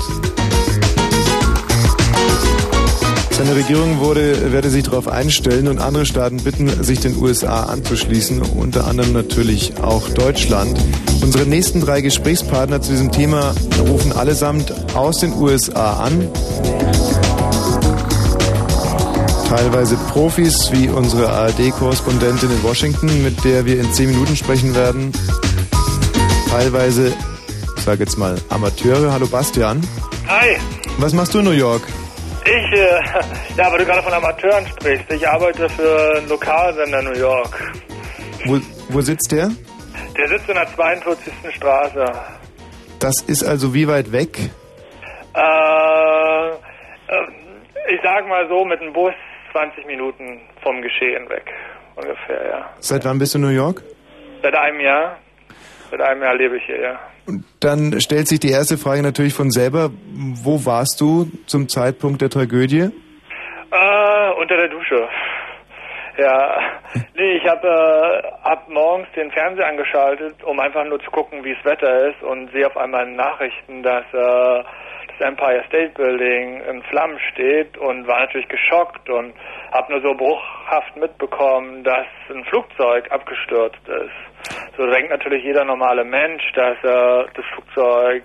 Speaker 2: Seine Regierung wurde, werde sich darauf einstellen und andere Staaten bitten, sich den USA anzuschließen, unter anderem natürlich auch Deutschland. Unsere nächsten drei Gesprächspartner zu diesem Thema rufen allesamt aus den USA an. Teilweise Profis wie unsere ARD-Korrespondentin in Washington, mit der wir in zehn Minuten sprechen werden. Teilweise, ich sage jetzt mal, Amateure. Hallo Bastian.
Speaker 11: Hi.
Speaker 2: Was machst du in New York?
Speaker 11: Ich, äh, ja, weil du gerade von Amateuren sprichst. Ich arbeite für einen Lokalsender New York.
Speaker 2: Wo, wo sitzt der?
Speaker 11: Der sitzt in der 42. Straße.
Speaker 2: Das ist also wie weit weg?
Speaker 11: Äh, äh, ich sag mal so, mit dem Bus 20 Minuten vom Geschehen weg. Ungefähr, ja.
Speaker 2: Seit wann bist du in New York?
Speaker 11: Seit einem Jahr. Seit einem Jahr lebe ich hier, ja.
Speaker 2: Und dann stellt sich die erste Frage natürlich von selber. Wo warst du zum Zeitpunkt der Tragödie?
Speaker 11: Äh, unter der Dusche. Ja, nee, ich habe äh, hab morgens den Fernseher angeschaltet, um einfach nur zu gucken, wie das Wetter ist und sehe auf einmal in Nachrichten, dass äh, das Empire State Building in Flammen steht und war natürlich geschockt und habe nur so bruchhaft mitbekommen, dass ein Flugzeug abgestürzt ist. So denkt natürlich jeder normale Mensch, dass äh, das Flugzeug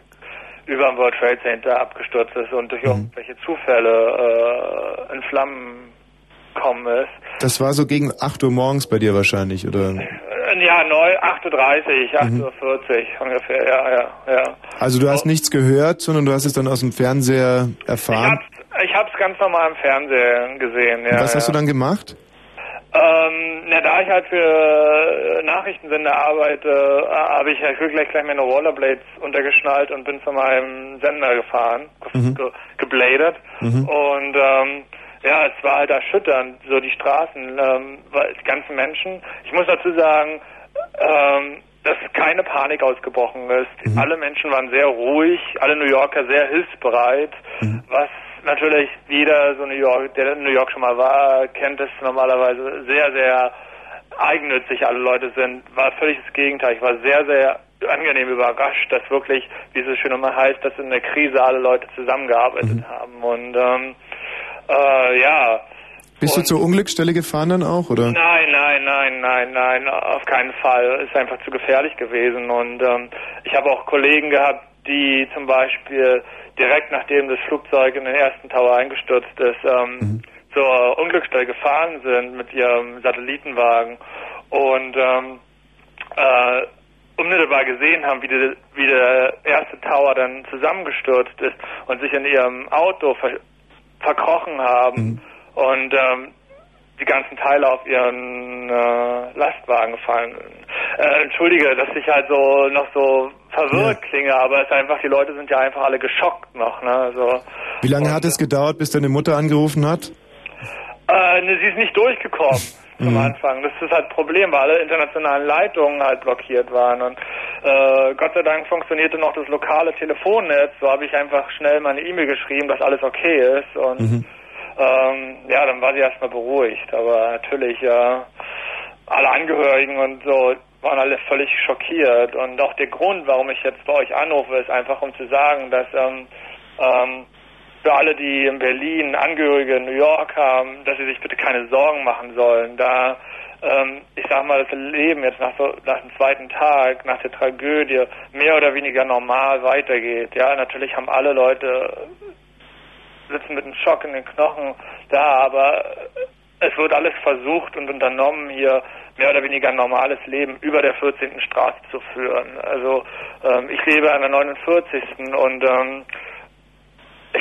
Speaker 11: über dem World Trade Center abgestürzt ist und durch irgendwelche Zufälle äh, in Flammen gekommen ist.
Speaker 2: Das war so gegen 8 Uhr morgens bei dir wahrscheinlich, oder?
Speaker 11: Äh, Ja, neu, 8.30 Uhr, 8.40 Uhr ungefähr, ja, ja, ja.
Speaker 2: Also du hast nichts gehört, sondern du hast es dann aus dem Fernseher erfahren.
Speaker 11: Ich habe es ganz normal im Fernsehen gesehen, ja.
Speaker 2: Was hast
Speaker 11: ja.
Speaker 2: du dann gemacht?
Speaker 11: Ähm, na, da ich halt für Nachrichtensender arbeite, äh, habe ich halt gleich, gleich meine Rollerblades untergeschnallt und bin zu meinem Sender gefahren, ge
Speaker 2: Mhm.
Speaker 11: ge gebladet.
Speaker 2: Mhm.
Speaker 11: Und ähm, ja, es war halt erschütternd, so die Straßen, ähm, weil die ganzen Menschen. Ich muss dazu sagen, ähm, dass keine Panik ausgebrochen ist.
Speaker 2: Mhm.
Speaker 11: Alle Menschen waren sehr ruhig, alle New Yorker sehr hilfsbereit, was natürlich jeder so New York, der in New York schon mal war, kennt es normalerweise sehr, sehr eigennützig alle Leute sind. War völlig das Gegenteil. Ich war sehr, sehr angenehm überrascht, dass wirklich, wie es so schön immer heißt, dass in der Krise alle Leute zusammengearbeitet haben. Und ähm, äh, ja,
Speaker 2: Bist du zur Unglücksstelle gefahren dann auch, oder?
Speaker 11: Nein, nein, nein, nein, nein, auf keinen Fall. Ist einfach zu gefährlich gewesen. Und ähm, ich habe auch Kollegen gehabt, die zum Beispiel direkt nachdem das Flugzeug in den ersten Tower eingestürzt ist, ähm, zur Unglücksstelle gefahren sind mit ihrem Satellitenwagen und ähm, äh, unmittelbar gesehen haben, wie, die, wie der erste Tower dann zusammengestürzt ist und sich in ihrem Auto ver verkrochen haben und ähm, die ganzen Teile auf ihren äh, Lastwagen gefallen sind. Äh, entschuldige, dass ich halt so noch so verwirrt klinge, aber es ist einfach, die Leute sind ja einfach alle geschockt noch, ne? Also,
Speaker 2: Wie lange hat es gedauert, bis deine Mutter angerufen hat?
Speaker 11: äh, ne, sie ist nicht durchgekommen
Speaker 2: Mhm.
Speaker 11: am Anfang. Das ist halt ein Problem, weil alle internationalen Leitungen halt blockiert waren. Und äh, Gott sei Dank funktionierte noch das lokale Telefonnetz. So habe ich einfach schnell meine E-Mail geschrieben, dass alles okay ist. Und ähm, ja, dann war sie erstmal beruhigt. Aber natürlich, äh, alle Angehörigen und so waren alle völlig schockiert. Und auch der Grund, warum ich jetzt bei euch anrufe, ist einfach, um zu sagen, dass ähm, ähm, für alle, die in Berlin Angehörige in New York haben, dass sie sich bitte keine Sorgen machen sollen. Da, ähm, ich sag mal, das Leben jetzt nach, so, nach dem zweiten Tag, nach der Tragödie, mehr oder weniger normal weitergeht. Ja, natürlich haben alle Leute sitzen mit einem Schock in den Knochen da, aber es wird alles versucht und unternommen, hier mehr oder weniger ein normales Leben über der 14. Straße zu führen. Also ähm, ich lebe an der 49. und ähm,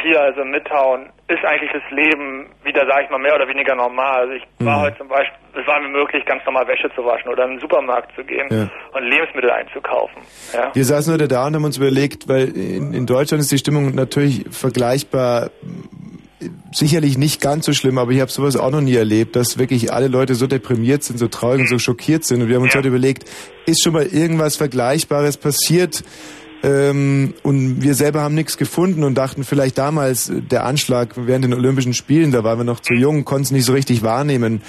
Speaker 11: hier also in Midtown ist eigentlich das Leben wieder, sage ich mal, mehr oder weniger normal. Also ich war heute zum Beispiel, es war mir möglich, ganz normal Wäsche zu waschen oder in den Supermarkt zu gehen
Speaker 2: Ja.
Speaker 11: und Lebensmittel einzukaufen. Ja.
Speaker 2: Wir saßen heute da und haben uns überlegt, weil in, in Deutschland ist die Stimmung natürlich vergleichbar, sicherlich nicht ganz so schlimm, aber ich habe sowas auch noch nie erlebt, dass wirklich alle Leute so deprimiert sind, so traurig und so schockiert sind. Und wir haben uns heute überlegt, ist schon mal irgendwas Vergleichbares passiert? Ähm, und wir selber haben nichts gefunden und dachten vielleicht damals, äh, der Anschlag während den Olympischen Spielen, da waren wir noch zu jung, konnten es nicht so richtig wahrnehmen.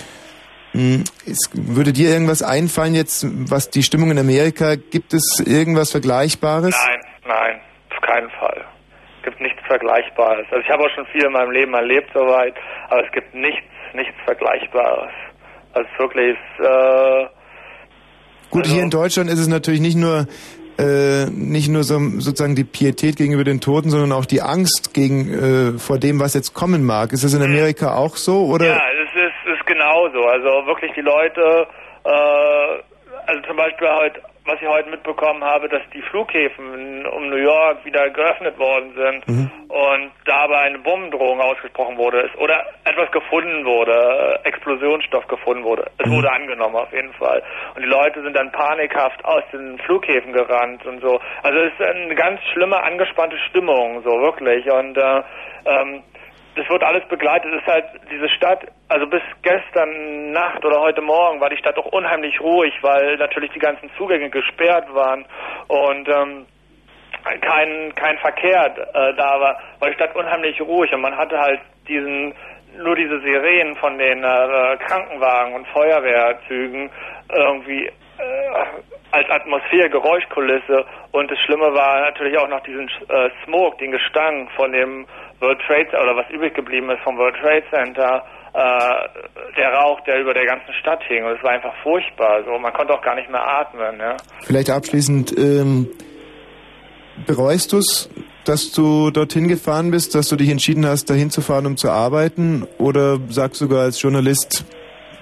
Speaker 2: Hm, Es, würde dir irgendwas einfallen jetzt, was die Stimmung in Amerika, gibt es irgendwas Vergleichbares?
Speaker 11: Nein, nein, auf keinen Fall. Vergleichbares. Also ich habe auch schon viel in meinem Leben erlebt soweit, aber es gibt nichts, nichts Vergleichbares. Also wirklich, äh,
Speaker 2: Gut, hier in Deutschland ist es natürlich nicht nur äh, nicht nur so, sozusagen die Pietät gegenüber den Toten, sondern auch die Angst gegen äh, vor dem, was jetzt kommen mag. Ist das in Amerika auch so oder?
Speaker 11: Ja, es ist, ist genauso. Also wirklich die Leute, äh, also zum Beispiel heute, was ich heute mitbekommen habe, dass die Flughäfen um New York wieder geöffnet worden sind und dabei eine Bombendrohung ausgesprochen wurde ist oder etwas gefunden wurde, äh, Explosionsstoff gefunden wurde. Es wurde angenommen auf jeden Fall. Und die Leute sind dann panikhaft aus den Flughäfen gerannt und so. Also es ist eine ganz schlimme, angespannte Stimmung, so wirklich. Und äh, ähm, das wird alles begleitet. Es ist halt diese Stadt, also bis gestern Nacht oder heute Morgen war die Stadt auch unheimlich ruhig, weil natürlich die ganzen Zugänge gesperrt waren und ähm, kein kein Verkehr äh, da war, war die Stadt unheimlich ruhig und man hatte halt diesen nur diese Sirenen von den äh, Krankenwagen und Feuerwehrzügen irgendwie äh, als Atmosphäre, Geräuschkulisse und das Schlimme war natürlich auch noch diesen äh, Smoke, den Gestank von dem World Trade oder was übrig geblieben ist vom World Trade Center, äh, der Rauch, der über der ganzen Stadt hing und es war einfach furchtbar. So, man konnte auch gar nicht mehr atmen. Ja.
Speaker 2: Vielleicht abschließend, ähm, bereust du es, dass du dorthin gefahren bist, dass du dich entschieden hast, dahin zu fahren, um zu arbeiten? Oder sagst du sogar als Journalist,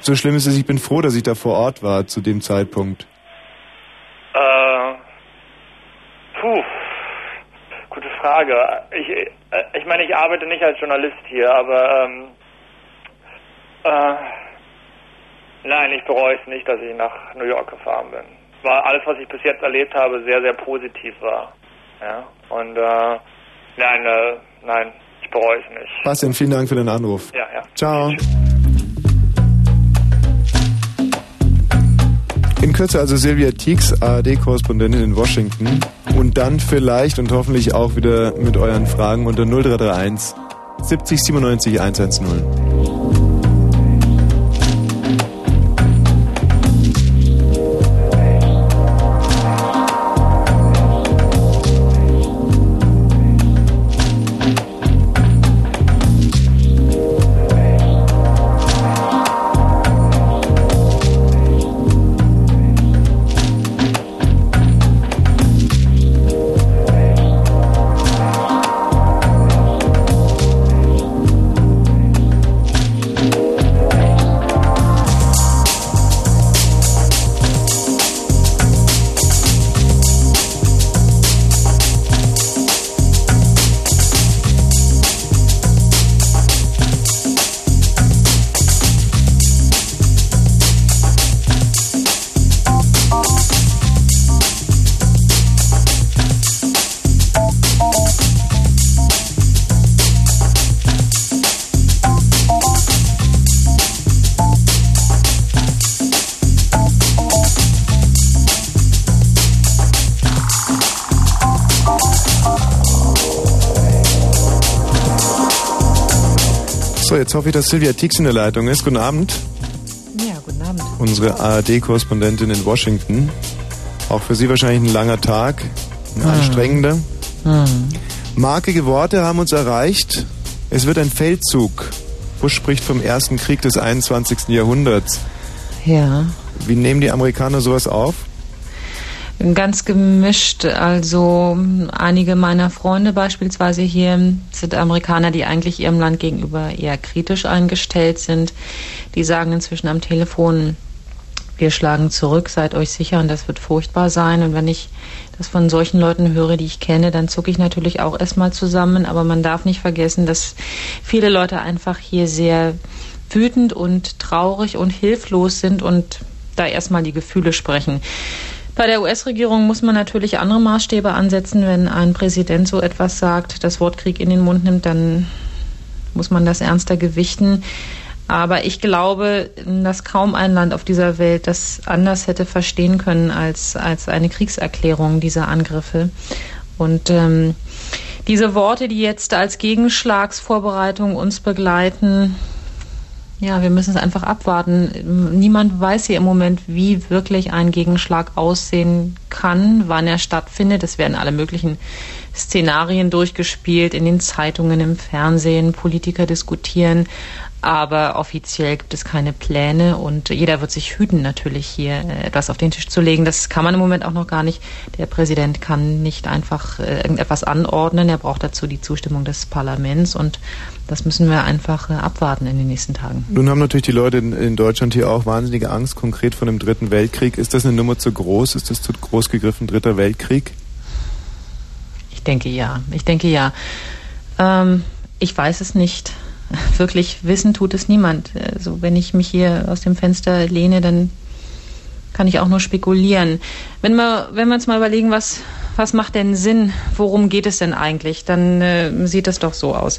Speaker 2: so schlimm ist es, ich bin froh, dass ich da vor Ort war zu dem Zeitpunkt?
Speaker 11: Äh, puh, Frage. Ich, äh, ich meine, ich arbeite nicht als Journalist hier, aber ähm, äh, nein, ich bereue es nicht, dass ich nach New York gefahren bin. War alles, was ich bis jetzt erlebt habe, sehr, sehr positiv war. Ja, und äh, nein, äh, nein, ich bereue es nicht.
Speaker 2: Bastian, vielen Dank für den Anruf.
Speaker 11: Ja, ja.
Speaker 2: Ciao. In Kürze also Silvia Tieks, ARD-Korrespondentin in Washington. Und dann vielleicht und hoffentlich auch wieder mit euren Fragen unter 0331 70 97 110. jetzt hoffe ich, dass Silvia Tieks in der Leitung ist. Guten Abend.
Speaker 12: Ja, guten Abend.
Speaker 2: Unsere ARD-Korrespondentin in Washington. Auch für Sie wahrscheinlich ein langer Tag, ein
Speaker 12: Ah.
Speaker 2: anstrengender.
Speaker 12: Hm.
Speaker 2: Markige Worte haben uns erreicht. Es wird ein Feldzug. Bush spricht vom ersten Krieg des 21. Jahrhunderts.
Speaker 12: Ja,
Speaker 2: Wie nehmen die Amerikaner sowas auf?
Speaker 12: Ganz gemischt. Also einige meiner Freunde beispielsweise hier sind Amerikaner, die eigentlich ihrem Land gegenüber eher kritisch eingestellt sind. Die sagen inzwischen am Telefon, wir schlagen zurück, seid euch sicher und das wird furchtbar sein. Und wenn ich das von solchen Leuten höre, die ich kenne, dann zucke ich natürlich auch erstmal zusammen. Aber man darf nicht vergessen, dass viele Leute einfach hier sehr wütend und traurig und hilflos sind und da erstmal die Gefühle sprechen. Bei der US-Regierung muss man natürlich andere Maßstäbe ansetzen. Wenn ein Präsident so etwas sagt, das Wort Krieg in den Mund nimmt, dann muss man das ernster gewichten. Aber ich glaube, dass kaum ein Land auf dieser Welt das anders hätte verstehen können als, als eine Kriegserklärung dieser Angriffe. Und ähm, diese Worte, die jetzt als Gegenschlagsvorbereitung uns begleiten, Ja, wir müssen es einfach abwarten. Niemand weiß hier im Moment, wie wirklich ein Gegenschlag aussehen kann, wann er stattfindet. Es werden alle möglichen Szenarien durchgespielt in den Zeitungen, im Fernsehen, Politiker diskutieren aber offiziell gibt es keine Pläne und jeder wird sich hüten, natürlich hier äh, etwas auf den Tisch zu legen. Das kann man im Moment auch noch gar nicht. Der Präsident kann nicht einfach äh, irgendetwas anordnen. Er braucht dazu die Zustimmung des Parlaments und das müssen wir einfach äh, abwarten in den nächsten Tagen.
Speaker 2: Nun haben natürlich die Leute in, Deutschland hier auch wahnsinnige Angst, konkret vor dem Dritten Weltkrieg. Ist das eine Nummer zu groß? Ist das zu groß gegriffen, Dritter Weltkrieg?
Speaker 12: Ich denke ja. Ich denke ja. Ähm, ich weiß es nicht wirklich wissen tut es niemand. Also wenn ich mich hier aus dem Fenster lehne, dann kann ich auch nur spekulieren. Wenn wir, wenn wir uns mal überlegen, was, was macht denn Sinn? Worum geht es denn eigentlich? Dann äh, sieht es doch so aus.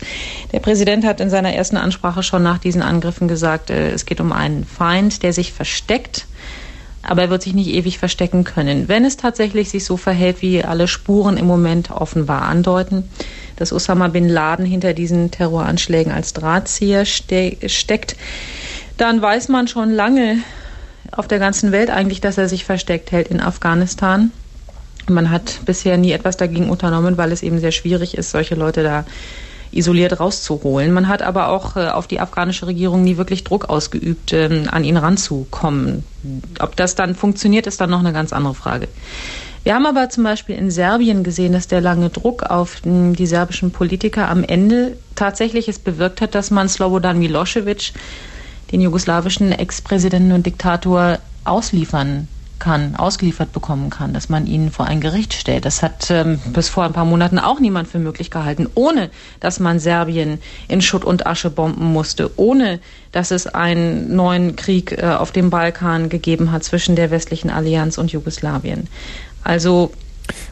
Speaker 12: Der Präsident hat in seiner ersten Ansprache schon nach diesen Angriffen gesagt, äh, es geht um einen Feind, der sich versteckt. Aber er wird sich nicht ewig verstecken können. Wenn es tatsächlich sich so verhält, wie alle Spuren im Moment offenbar andeuten, dass Osama bin Laden hinter diesen Terroranschlägen als Drahtzieher ste steckt, dann weiß man schon lange auf der ganzen Welt eigentlich, dass er sich versteckt hält in Afghanistan. Man hat bisher nie etwas dagegen unternommen, weil es eben sehr schwierig ist, solche Leute da isoliert rauszuholen. Man hat aber auch äh, auf die afghanische Regierung nie wirklich Druck ausgeübt, ähm, an ihn ranzukommen. Ob das dann funktioniert, ist dann noch eine ganz andere Frage. Wir haben aber zum Beispiel in Serbien gesehen, dass der lange Druck auf die serbischen Politiker am Ende tatsächlich es bewirkt hat, dass man Slobodan Milosevic, den jugoslawischen Ex-Präsidenten und Diktator, ausliefern kann, ausgeliefert bekommen kann, dass man ihn vor ein Gericht stellt. Das hat ähm, bis vor ein paar Monaten auch niemand für möglich gehalten, ohne dass man Serbien in Schutt und Asche bomben musste, ohne dass es einen neuen Krieg äh, auf dem Balkan gegeben hat zwischen der westlichen Allianz und Jugoslawien. Also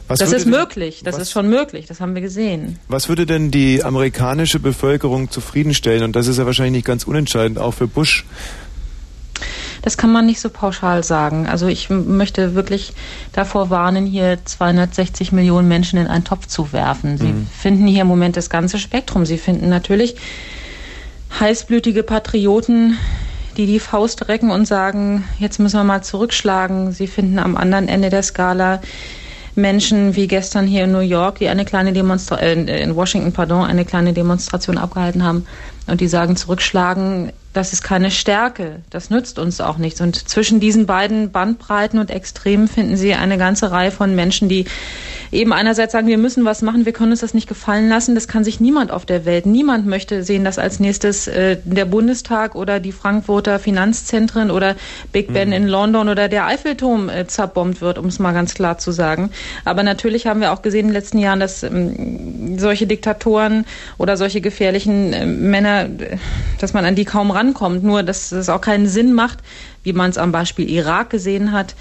Speaker 12: was das ist möglich, das ist schon möglich, das haben wir gesehen.
Speaker 2: Was würde denn die amerikanische Bevölkerung zufriedenstellen? Und das ist ja wahrscheinlich nicht ganz unentscheidend, auch für Bush.
Speaker 12: Das kann man nicht so pauschal sagen. Also ich möchte wirklich davor warnen, hier 260 Millionen Menschen in einen Topf zu werfen. Sie mhm. finden hier im Moment das ganze Spektrum. Sie finden natürlich heißblütige Patrioten, die die Faust recken und sagen, jetzt müssen wir mal zurückschlagen. Sie finden am anderen Ende der Skala Menschen wie gestern hier in New York, die eine kleine Demonstration, äh, in Washington, pardon, eine kleine Demonstration abgehalten haben und die sagen, zurückschlagen das ist keine Stärke. Das nützt uns auch nichts. Und zwischen diesen beiden Bandbreiten und Extremen finden Sie eine ganze Reihe von Menschen, die eben einerseits sagen, wir müssen was machen, wir können uns das nicht gefallen lassen. Das kann sich niemand auf der Welt. Niemand möchte sehen, dass als nächstes äh, der Bundestag oder die Frankfurter Finanzzentren oder Big Ben mhm. in London oder der Eiffelturm äh, zerbombt wird, um es mal ganz klar zu sagen. Aber natürlich haben wir auch gesehen in den letzten Jahren, dass ähm, solche Diktatoren oder solche gefährlichen äh, Männer, äh, dass man an die kaum ran rankommt. Nur, dass es auch keinen Sinn macht, wie man es am Beispiel Irak gesehen hat,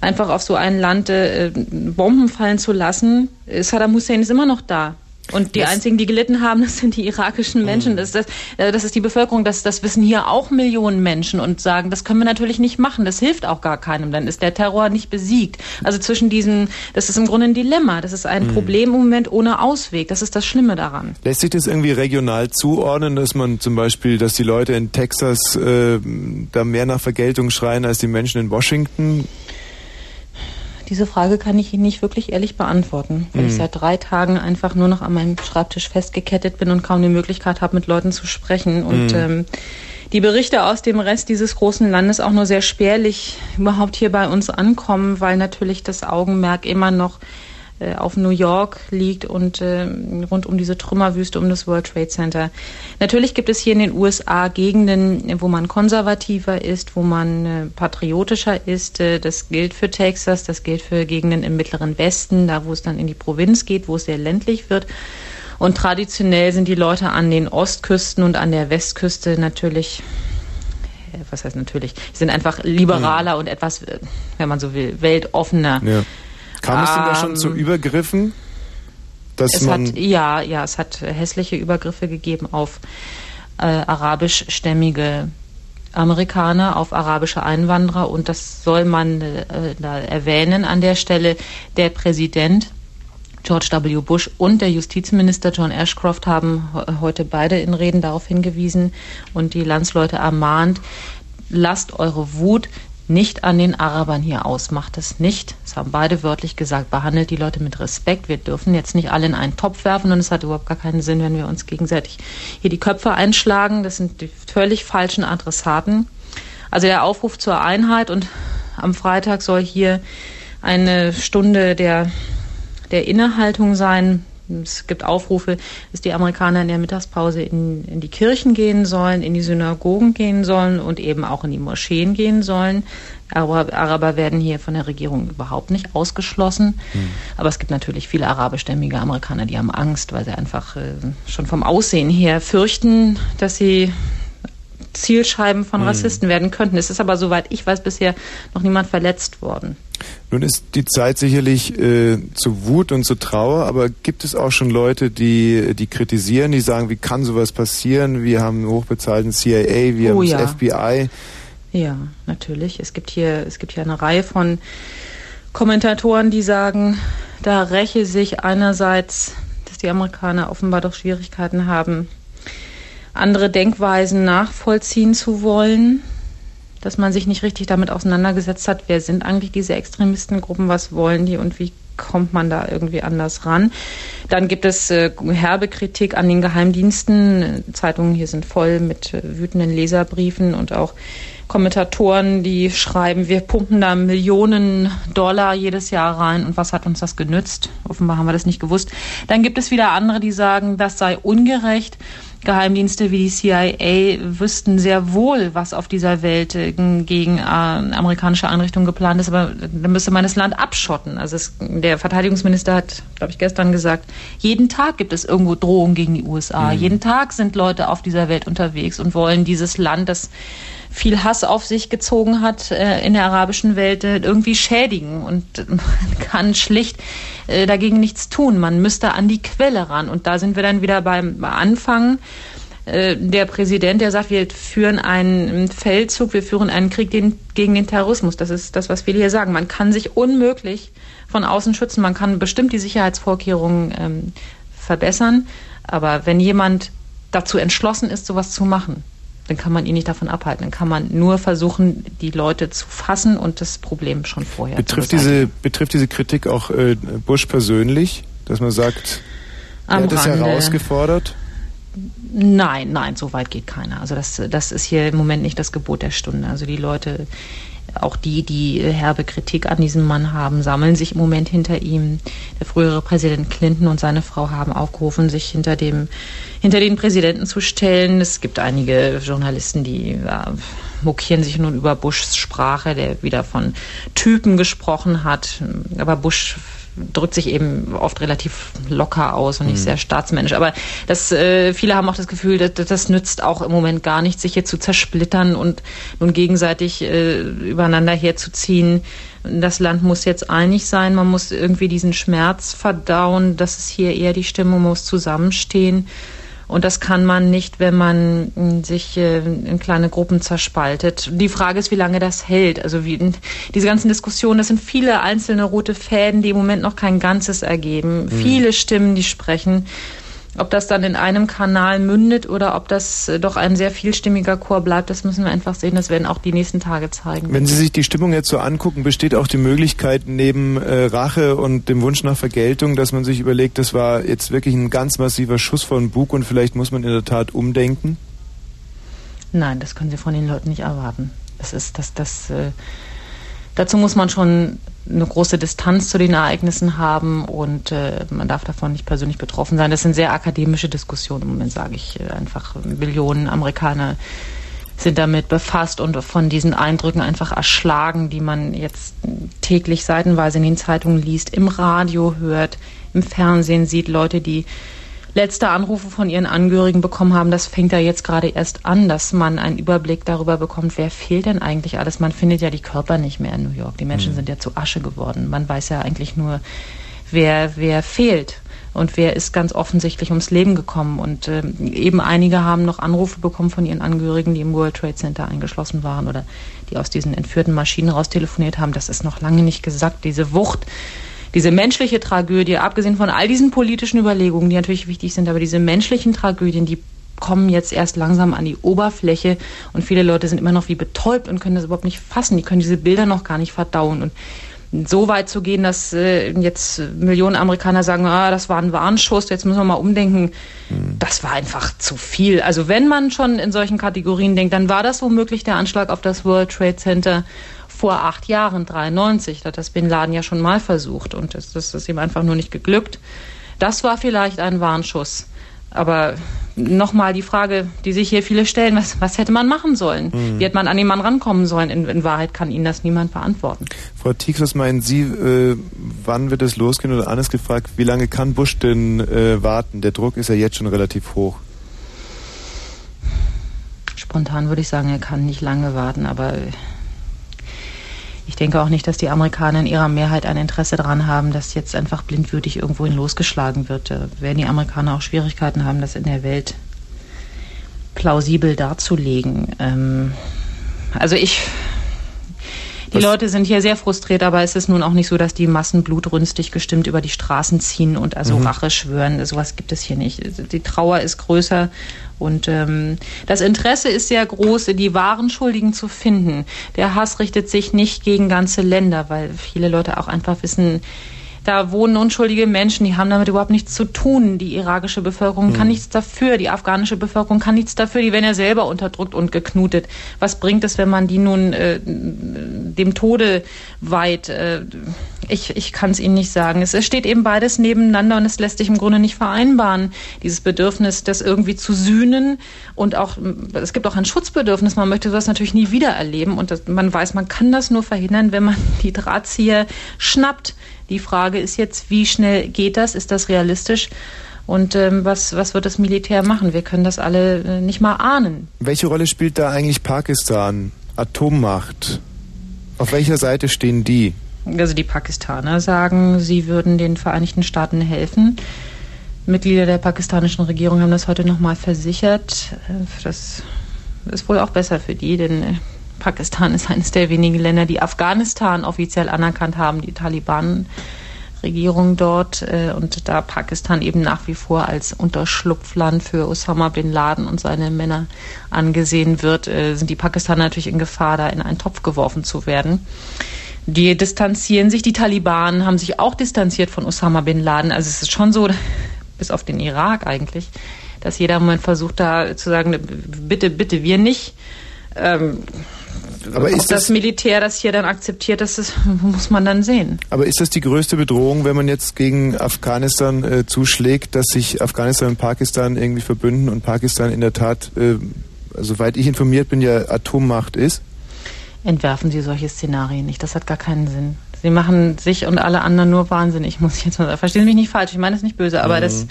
Speaker 12: einfach auf so ein Land äh, Bomben fallen zu lassen. Saddam Hussein ist immer noch da. Und die das einzigen, die gelitten haben, das sind die irakischen Menschen. Mhm. Das, das, äh, das ist die Bevölkerung. Das, das wissen hier auch Millionen Menschen und sagen, das können wir natürlich nicht machen. Das hilft auch gar keinem. Dann ist der Terror nicht besiegt. Also zwischen diesen, das ist im Grunde ein Dilemma. Das ist ein mhm. Problem im Moment ohne Ausweg. Das ist das Schlimme daran.
Speaker 2: Lässt sich das irgendwie regional zuordnen, dass man zum Beispiel, dass die Leute in Texas äh, da mehr nach Vergeltung schreien als die Menschen in Washington?
Speaker 12: Diese Frage kann ich Ihnen nicht wirklich ehrlich beantworten, weil mhm. ich seit drei Tagen einfach nur noch an meinem Schreibtisch festgekettet bin und kaum die Möglichkeit habe, mit Leuten zu sprechen. Und mhm. ähm, die Berichte aus dem Rest dieses großen Landes auch nur sehr spärlich überhaupt hier bei uns ankommen, weil natürlich das Augenmerk immer noch äh, auf New York liegt und äh, rund um diese Trümmerwüste um das World Trade Center. Natürlich gibt es hier in den USA Gegenden, wo man konservativer ist, wo man äh, patriotischer ist. Äh, das gilt für Texas, das gilt für Gegenden im Mittleren Westen, da wo es dann in die Provinz geht, wo es sehr ländlich wird. Und traditionell sind die Leute an den Ostküsten und an der Westküste natürlich äh, was heißt natürlich, sind einfach liberaler mhm. und etwas, wenn man so will, weltoffener. Ja.
Speaker 2: Kam es denn da schon zu ähm, Übergriffen?
Speaker 12: Dass es man hat, ja, ja, es hat hässliche Übergriffe gegeben auf äh, arabischstämmige Amerikaner, auf arabische Einwanderer und das soll man äh, da erwähnen an der Stelle. Der Präsident George W. Bush und der Justizminister John Ashcroft haben heute beide in Reden darauf hingewiesen und die Landsleute ermahnt, lasst eure Wut nicht an den Arabern hier aus. Macht es nicht. Das haben beide wörtlich gesagt. Behandelt die Leute mit Respekt. Wir dürfen jetzt nicht alle in einen Topf werfen und es hat überhaupt gar keinen Sinn, wenn wir uns gegenseitig hier die Köpfe einschlagen. Das sind die völlig falschen Adressaten. Also der Aufruf zur Einheit und am Freitag soll hier eine Stunde der, der Innehaltung sein. Es gibt Aufrufe, dass die Amerikaner in der Mittagspause in, in die Kirchen gehen sollen, in die Synagogen gehen sollen und eben auch in die Moscheen gehen sollen. Aber Araber werden hier von der Regierung überhaupt nicht ausgeschlossen. Mhm. Aber es gibt natürlich viele arabischstämmige Amerikaner, die haben Angst, weil sie einfach äh, schon vom Aussehen her fürchten, dass sie Zielscheiben von mhm. Rassisten werden könnten. Es ist aber, soweit ich weiß, bisher noch niemand verletzt worden.
Speaker 2: Nun ist die Zeit sicherlich äh, zu Wut und zu Trauer, aber gibt es auch schon Leute, die, die kritisieren, die sagen, wie kann sowas passieren? Wir haben einen hochbezahlten CIA, wir oh, haben das FBI.
Speaker 12: Ja, natürlich. Es gibt hier, es gibt hier eine Reihe von Kommentatoren, die sagen, da räche sich einerseits, dass die Amerikaner offenbar doch Schwierigkeiten haben, andere Denkweisen nachvollziehen zu wollen, dass man sich nicht richtig damit auseinandergesetzt hat, wer sind eigentlich diese Extremistengruppen, was wollen die und wie kommt man da irgendwie anders ran. Dann gibt es äh, herbe Kritik an den Geheimdiensten. Zeitungen hier sind voll mit äh, wütenden Leserbriefen und auch Kommentatoren, die schreiben, wir pumpen da Millionen Dollar jedes Jahr rein und was hat uns das genützt? Offenbar haben wir das nicht gewusst. Dann gibt es wieder andere, die sagen, das sei ungerecht Geheimdienste wie die CIA wüssten sehr wohl, was auf dieser Welt äh, gegen äh, amerikanische Einrichtungen geplant ist, aber dann müsste man das Land abschotten. Also es, der Verteidigungsminister hat, glaube ich, gestern gesagt, jeden Tag gibt es irgendwo Drohungen gegen die USA. Mhm. Jeden Tag sind Leute auf dieser Welt unterwegs und wollen dieses Land, das viel Hass auf sich gezogen hat äh, in der arabischen Welt, äh, irgendwie schädigen und man kann schlicht äh, dagegen nichts tun. Man müsste an die Quelle ran und da sind wir dann wieder beim Anfang. Äh, der Präsident, der sagt, wir führen einen Feldzug, wir führen einen Krieg gegen den Terrorismus. Das ist das, was viele hier sagen. Man kann sich unmöglich von außen schützen. Man kann bestimmt die Sicherheitsvorkehrungen ähm, verbessern. Aber wenn jemand dazu entschlossen ist, sowas zu machen, dann kann man ihn nicht davon abhalten. Dann kann man nur versuchen, die Leute zu fassen und das Problem schon vorher
Speaker 2: betrifft zu diese Betrifft diese Kritik auch äh, Bush persönlich, dass man sagt, Am er hat es herausgefordert?
Speaker 12: Nein, nein, so weit geht keiner. Also das, das ist hier im Moment nicht das Gebot der Stunde. Also die Leute, auch die, die herbe Kritik an diesem Mann haben, sammeln sich im Moment hinter ihm. Der frühere Präsident Clinton und seine Frau haben aufgerufen, sich hinter dem hinter den Präsidenten zu stellen. Es gibt einige Journalisten, die ja, mokieren sich nun über Bushs Sprache, der wieder von Typen gesprochen hat. Aber Bush drückt sich eben oft relativ locker aus und nicht mhm. sehr staatsmännisch. Aber das, äh, viele haben auch das Gefühl, dass, das nützt auch im Moment gar nicht, sich hier zu zersplittern und nun gegenseitig äh, übereinander herzuziehen. Das Land muss jetzt einig sein, man muss irgendwie diesen Schmerz verdauen. Das ist hier eher die Stimmung, man muss zusammenstehen. Und das kann man nicht, wenn man hm, sich äh, in kleine Gruppen zerspaltet. Die Frage ist, wie lange das hält. Also wie, diese ganzen Diskussionen, das sind viele einzelne rote Fäden, die im Moment noch kein Ganzes ergeben. Mhm. Viele Stimmen, die sprechen. Ob das dann in einem Kanal mündet oder ob das äh, doch ein sehr vielstimmiger Chor bleibt, das müssen wir einfach sehen. Das werden auch die nächsten Tage zeigen.
Speaker 2: Wenn Sie sich die Stimmung jetzt so angucken, besteht auch die Möglichkeit neben äh, Rache und dem Wunsch nach Vergeltung, dass man sich überlegt, das war jetzt wirklich ein ganz massiver Schuss von Bug und vielleicht muss man in der Tat umdenken?
Speaker 12: Nein, das können Sie von den Leuten nicht erwarten. Das ist das, das. Äh, dazu muss man schon eine große Distanz zu den Ereignissen haben und äh, man darf davon nicht persönlich betroffen sein. Das sind sehr akademische Diskussionen im Moment, sage ich äh, einfach. Millionen Amerikaner sind damit befasst und von diesen Eindrücken einfach erschlagen, die man jetzt täglich seitenweise in den Zeitungen liest, im Radio hört, im Fernsehen sieht, Leute, die letzte Anrufe von ihren Angehörigen bekommen haben, das fängt ja jetzt gerade erst an, dass man einen Überblick darüber bekommt, wer fehlt denn eigentlich alles. Man findet ja die Körper nicht mehr in New York. Die Menschen mhm. sind ja zu Asche geworden. Man weiß ja eigentlich nur, wer, wer fehlt und wer ist ganz offensichtlich ums Leben gekommen. Und äh, eben einige haben noch Anrufe bekommen von ihren Angehörigen, die im World Trade Center eingeschlossen waren oder die aus diesen entführten Maschinen raus telefoniert haben. Das ist noch lange nicht gesagt. Diese Wucht diese menschliche Tragödie, abgesehen von all diesen politischen Überlegungen, die natürlich wichtig sind, aber diese menschlichen Tragödien, die kommen jetzt erst langsam an die Oberfläche und viele Leute sind immer noch wie betäubt und können das überhaupt nicht fassen. Die können diese Bilder noch gar nicht verdauen und so weit zu gehen, dass äh, jetzt Millionen Amerikaner sagen, ah, das war ein Warnschuss, jetzt müssen wir mal umdenken. Das war einfach zu viel. Also wenn man schon in solchen Kategorien denkt, dann war das womöglich der Anschlag auf das World Trade Center vor acht Jahren, 93. Da hat das Bin Laden ja schon mal versucht und das, das ist ihm einfach nur nicht geglückt. Das war vielleicht ein Warnschuss. Aber nochmal die Frage, die sich hier viele stellen, was, was hätte man machen sollen?
Speaker 2: Mhm.
Speaker 12: Wie hätte man an den Mann rankommen sollen? In, in Wahrheit kann Ihnen das niemand beantworten.
Speaker 2: Frau Tieks, was meinen Sie, äh, wann wird es losgehen? Oder anders gefragt, wie lange kann Bush denn äh, warten? Der Druck ist ja jetzt schon relativ hoch.
Speaker 12: Spontan würde ich sagen, er kann nicht lange warten, aber ich denke auch nicht, dass die Amerikaner in ihrer Mehrheit ein Interesse daran haben, dass jetzt einfach blindwütig irgendwohin losgeschlagen wird. Da werden die Amerikaner auch Schwierigkeiten haben, das in der Welt plausibel darzulegen. Ähm, also ich. Die Leute sind hier sehr frustriert, aber es ist nun auch nicht so, dass die Massen blutrünstig gestimmt über die Straßen ziehen und also
Speaker 2: Mhm.
Speaker 12: Rache schwören. Sowas gibt es hier nicht. Die Trauer ist größer und ähm, das Interesse ist sehr groß, die wahren Schuldigen zu finden. Der Hass richtet sich nicht gegen ganze Länder, weil viele Leute auch einfach wissen, da wohnen unschuldige Menschen, die haben damit überhaupt nichts zu tun. Die irakische Bevölkerung kann
Speaker 2: Hm.
Speaker 12: nichts dafür, die afghanische Bevölkerung kann nichts dafür, die werden ja selber unterdrückt und geknutet. Was bringt es, wenn man die nun äh, dem Tode weiht? Äh, ich ich kann es Ihnen nicht sagen. Es, steht eben beides nebeneinander und es lässt sich im Grunde nicht vereinbaren. Dieses Bedürfnis, das irgendwie zu sühnen und auch, es gibt auch ein Schutzbedürfnis. Man möchte das natürlich nie wieder erleben und das, man weiß, man kann das nur verhindern, wenn man die Drahtzieher schnappt. Die Frage ist jetzt, wie schnell geht das? Ist das realistisch? Und ähm, was, was wird das Militär machen? Wir können das alle äh, nicht mal ahnen.
Speaker 2: Welche Rolle spielt da eigentlich Pakistan? Atommacht. Auf welcher Seite stehen die?
Speaker 12: Also die Pakistaner sagen, sie würden den Vereinigten Staaten helfen. Mitglieder der pakistanischen Regierung haben das heute nochmal versichert. Äh, Das ist wohl auch besser für die, denn äh, Pakistan ist eines der wenigen Länder, die Afghanistan offiziell anerkannt haben, die Taliban-Regierung dort. äh, Und da Pakistan eben nach wie vor als Unterschlupfland für Osama bin Laden und seine Männer angesehen wird, sind die Pakistaner natürlich in Gefahr, da in einen Topf geworfen zu werden. Die distanzieren sich, die Taliban haben sich auch distanziert von Osama bin Laden. Also es ist schon so, bis auf den Irak eigentlich, dass jeder Moment versucht, da zu sagen, bitte, bitte, wir nicht. Ähm,
Speaker 2: Aber ist
Speaker 12: das,
Speaker 2: das-
Speaker 12: Militär das hier dann akzeptiert, das ist, muss man dann sehen.
Speaker 2: Aber ist das die größte Bedrohung, wenn man jetzt gegen Afghanistan äh, zuschlägt, dass sich Afghanistan und Pakistan irgendwie verbünden und Pakistan in der Tat, äh, soweit ich informiert bin, ja Atommacht ist?
Speaker 12: Entwerfen Sie solche Szenarien nicht. Das hat gar keinen Sinn. Sie machen sich und alle anderen nur wahnsinnig, muss ich jetzt mal sagen. Verstehen Sie mich nicht falsch, ich meine es nicht böse, aber
Speaker 2: Mhm.
Speaker 12: das,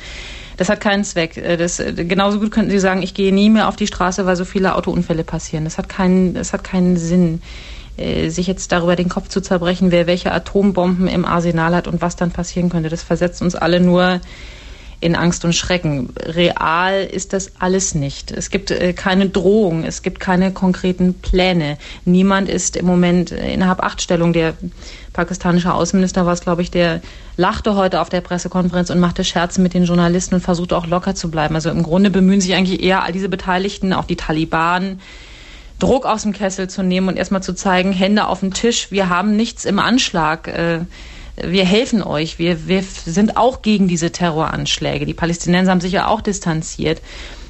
Speaker 12: das hat keinen Zweck. Äh, Das, äh, genauso gut könnten Sie sagen, ich gehe nie mehr auf die Straße, weil so viele Autounfälle passieren. Das hat keinen, das hat keinen Sinn, äh, sich jetzt darüber den Kopf zu zerbrechen, wer welche Atombomben im Arsenal hat und was dann passieren könnte. Das versetzt uns alle nur in Angst und Schrecken. Real ist das alles nicht. Es gibt äh, keine Drohung, es gibt keine konkreten Pläne. Niemand ist im Moment äh, in Hab-Acht-Stellung. Der pakistanische Außenminister war es, glaube ich, der lachte heute auf der Pressekonferenz und machte Scherze mit den Journalisten und versuchte auch locker zu bleiben. Also im Grunde bemühen sich eigentlich eher all diese Beteiligten, auch die Taliban, Druck aus dem Kessel zu nehmen und erstmal zu zeigen, Hände auf den Tisch, wir haben nichts im Anschlag. Äh, wir helfen euch. Wir, wir sind auch gegen diese Terroranschläge. Die Palästinenser haben sich ja auch distanziert.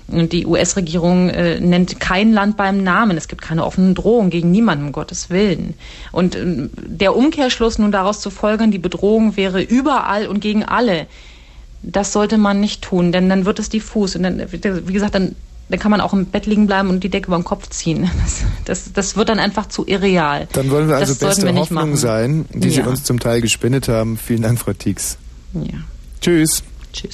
Speaker 12: Und die US-Regierung äh, nennt kein Land beim Namen. Es gibt keine offenen Drohungen gegen niemanden, um Gottes Willen. Und ähm, der Umkehrschluss nun daraus zu folgern, die Bedrohung wäre überall und gegen alle, das sollte man nicht tun, denn dann wird es diffus. Und dann, wie gesagt, dann, dann kann man auch im Bett liegen bleiben und die Decke über den Kopf ziehen. Das, das, das wird dann einfach zu irreal.
Speaker 2: Dann wollen wir also
Speaker 12: das
Speaker 2: beste
Speaker 12: wir
Speaker 2: Hoffnung sein, die Sie
Speaker 12: Ja.
Speaker 2: uns zum Teil gespendet haben. Vielen Dank, Frau Tieks.
Speaker 12: Ja.
Speaker 2: Tschüss.
Speaker 12: Tschüss.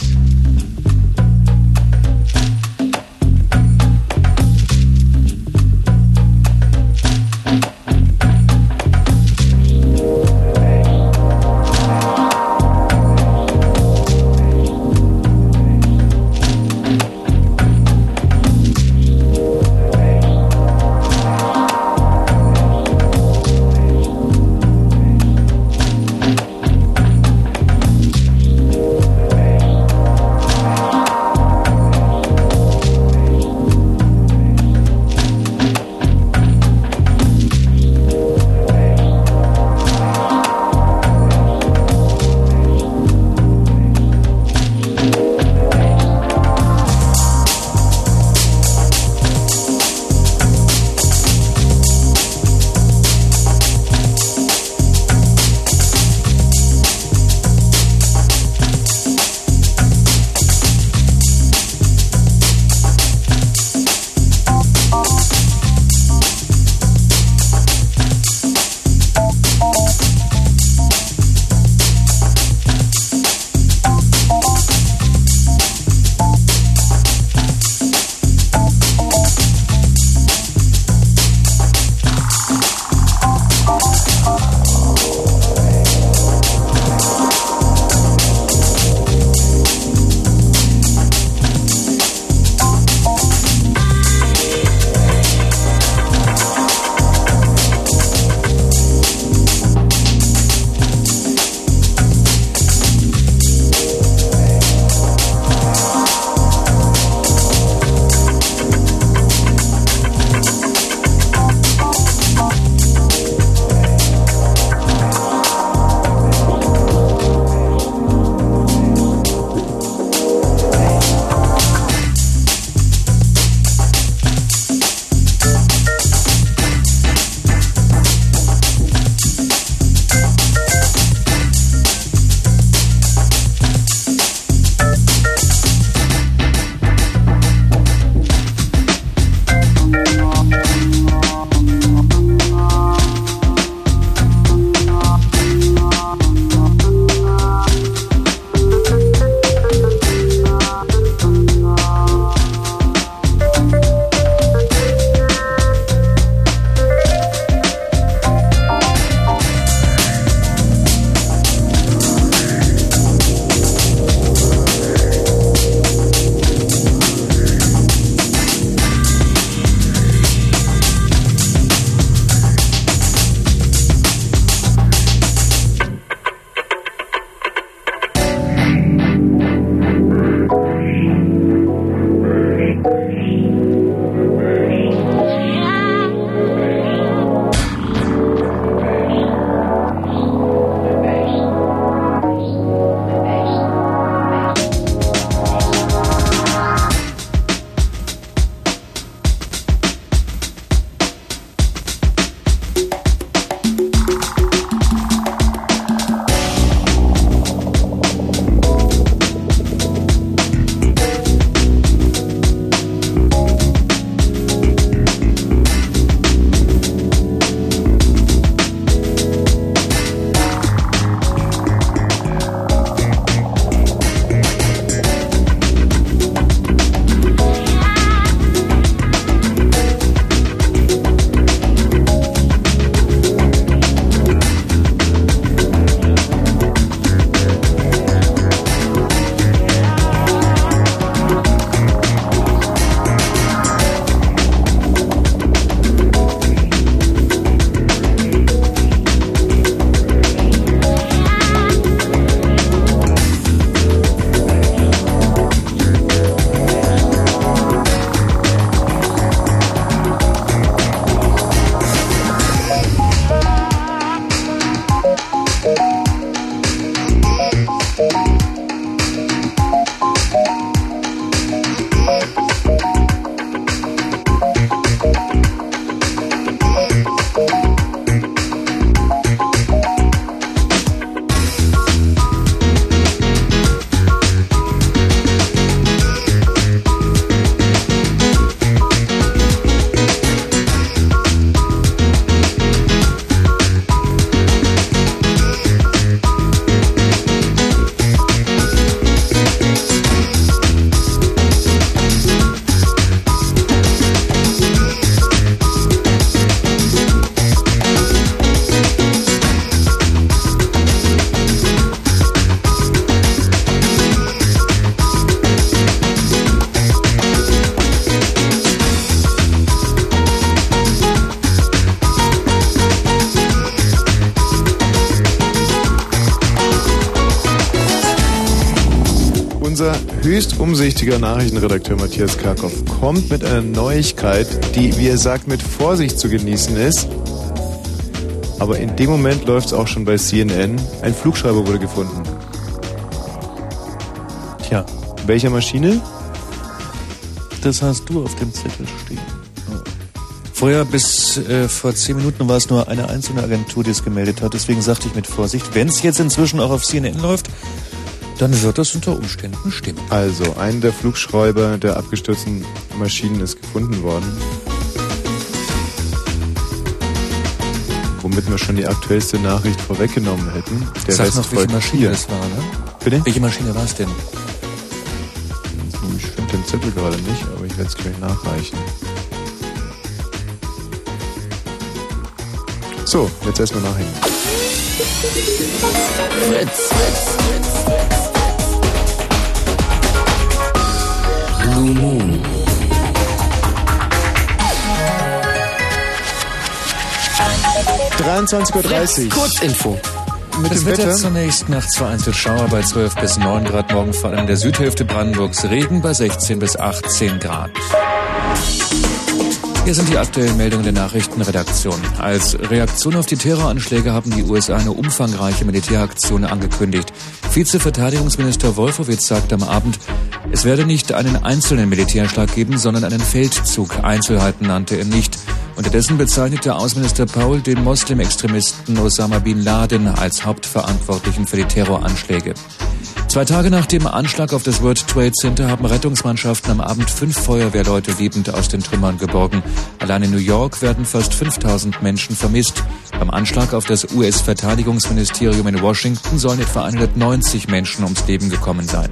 Speaker 2: Umsichtiger Nachrichtenredakteur Matthias Karkow kommt mit einer Neuigkeit, die, wie er sagt, mit Vorsicht zu genießen ist. Aber in dem Moment läuft es auch schon bei CNN. Ein Flugschreiber wurde gefunden.
Speaker 13: Tja.
Speaker 2: Welcher Maschine?
Speaker 13: Das hast du auf dem Zettel stehen. Vorher bis äh, vor zehn Minuten war es nur eine einzelne Agentur, die es gemeldet hat. Deswegen sagte ich mit Vorsicht, wenn es jetzt inzwischen auch auf CNN läuft, dann wird das unter Umständen stimmen.
Speaker 2: Also, ein der Flugschreiber der abgestürzten Maschinen ist gefunden worden. Womit wir schon die aktuellste Nachricht vorweggenommen hätten. Der
Speaker 13: Sag
Speaker 2: Rest
Speaker 13: noch, welche Maschine
Speaker 2: hier.
Speaker 13: das war, ne?
Speaker 2: Bitte?
Speaker 13: Welche Maschine war es denn?
Speaker 2: Ich finde den Zettel gerade nicht, aber ich werde es gleich nachreichen. So, jetzt erstmal
Speaker 7: Fritz, Fritz, Fritz. Blue Moon.
Speaker 2: Uhr.
Speaker 7: Kurzinfo.
Speaker 2: Mit
Speaker 8: das
Speaker 2: dem
Speaker 8: Wetter,
Speaker 2: Wetter?
Speaker 8: zunächst nachts vereinzelt Schauer bei 12 bis 9 Grad, morgen vor allem in der Südhälfte Brandenburgs Regen bei 16 bis 18 Grad. Hier sind die aktuellen Meldungen der Nachrichtenredaktion. Als Reaktion auf die Terroranschläge haben die USA eine umfangreiche Militäraktion angekündigt. Vizeverteidigungsminister Wolfowitz sagte am Abend, es werde nicht einen einzelnen Militärschlag geben, sondern einen Feldzug. Einzelheiten nannte er nicht. Unterdessen bezeichnete Außenminister Paul den Moslem-Extremisten Osama bin Laden als Hauptverantwortlichen für die Terroranschläge. Zwei Tage nach dem Anschlag auf das World Trade Center haben Rettungsmannschaften am Abend fünf Feuerwehrleute lebend aus den Trümmern geborgen. Allein in New York werden fast 5000 Menschen vermisst. Beim Anschlag auf das US-Verteidigungsministerium in Washington sollen etwa 190 Menschen ums Leben gekommen sein.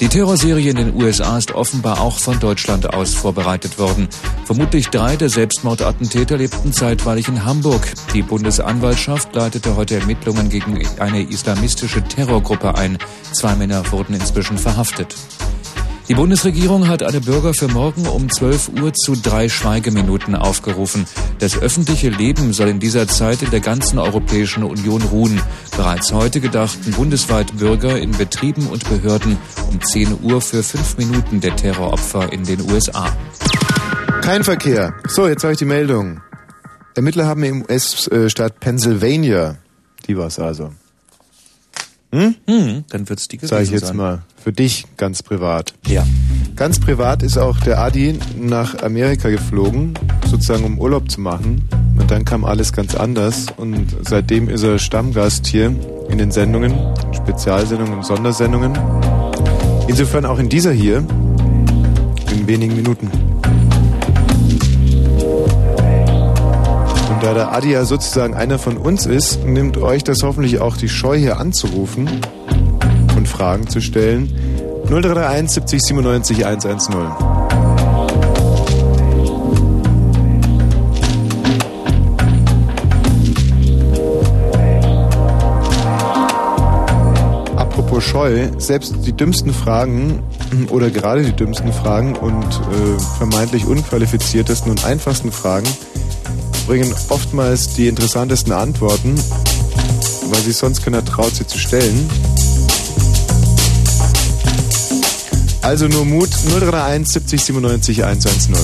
Speaker 8: Die Terrorserie in den USA ist offenbar auch von Deutschland aus vorbereitet worden. Vermutlich drei der Selbstmordattentäter lebten zeitweilig in Hamburg. Die Bundesanwaltschaft leitete heute Ermittlungen gegen eine islamistische Terrorgruppe ein. Zwei Männer wurden inzwischen verhaftet. Die Bundesregierung hat alle Bürger für morgen um 12 Uhr zu drei Schweigeminuten aufgerufen. Das öffentliche Leben soll in dieser Zeit in der ganzen Europäischen Union ruhen. Bereits heute gedachten bundesweit Bürger in Betrieben und Behörden um 10 Uhr für fünf Minuten der Terroropfer in den USA.
Speaker 2: Kein Verkehr. So, jetzt habe ich die Meldung. Ermittler haben im US-Staat Pennsylvania, die war's also. Hm?
Speaker 13: Hm, dann wird's die gewesen
Speaker 2: Sag ich jetzt
Speaker 13: sein.
Speaker 2: mal. Für dich ganz privat.
Speaker 13: Ja.
Speaker 2: Ganz privat ist auch der Adi nach Amerika geflogen, sozusagen um Urlaub zu machen. Und dann kam alles ganz anders. Und seitdem ist er Stammgast hier in den Sendungen, Spezialsendungen und Sondersendungen. Insofern auch in dieser hier, in wenigen Minuten. Da der Adi ja sozusagen einer von uns ist, nimmt euch das hoffentlich auch die Scheu hier anzurufen und Fragen zu stellen. 0331 70 97 110. Apropos Scheu, selbst die dümmsten Fragen oder gerade die dümmsten Fragen und äh, vermeintlich unqualifiziertesten und einfachsten Fragen bringen oftmals die interessantesten Antworten, weil sich sonst keiner traut, sie zu stellen. Also nur Mut 031 70 97 110.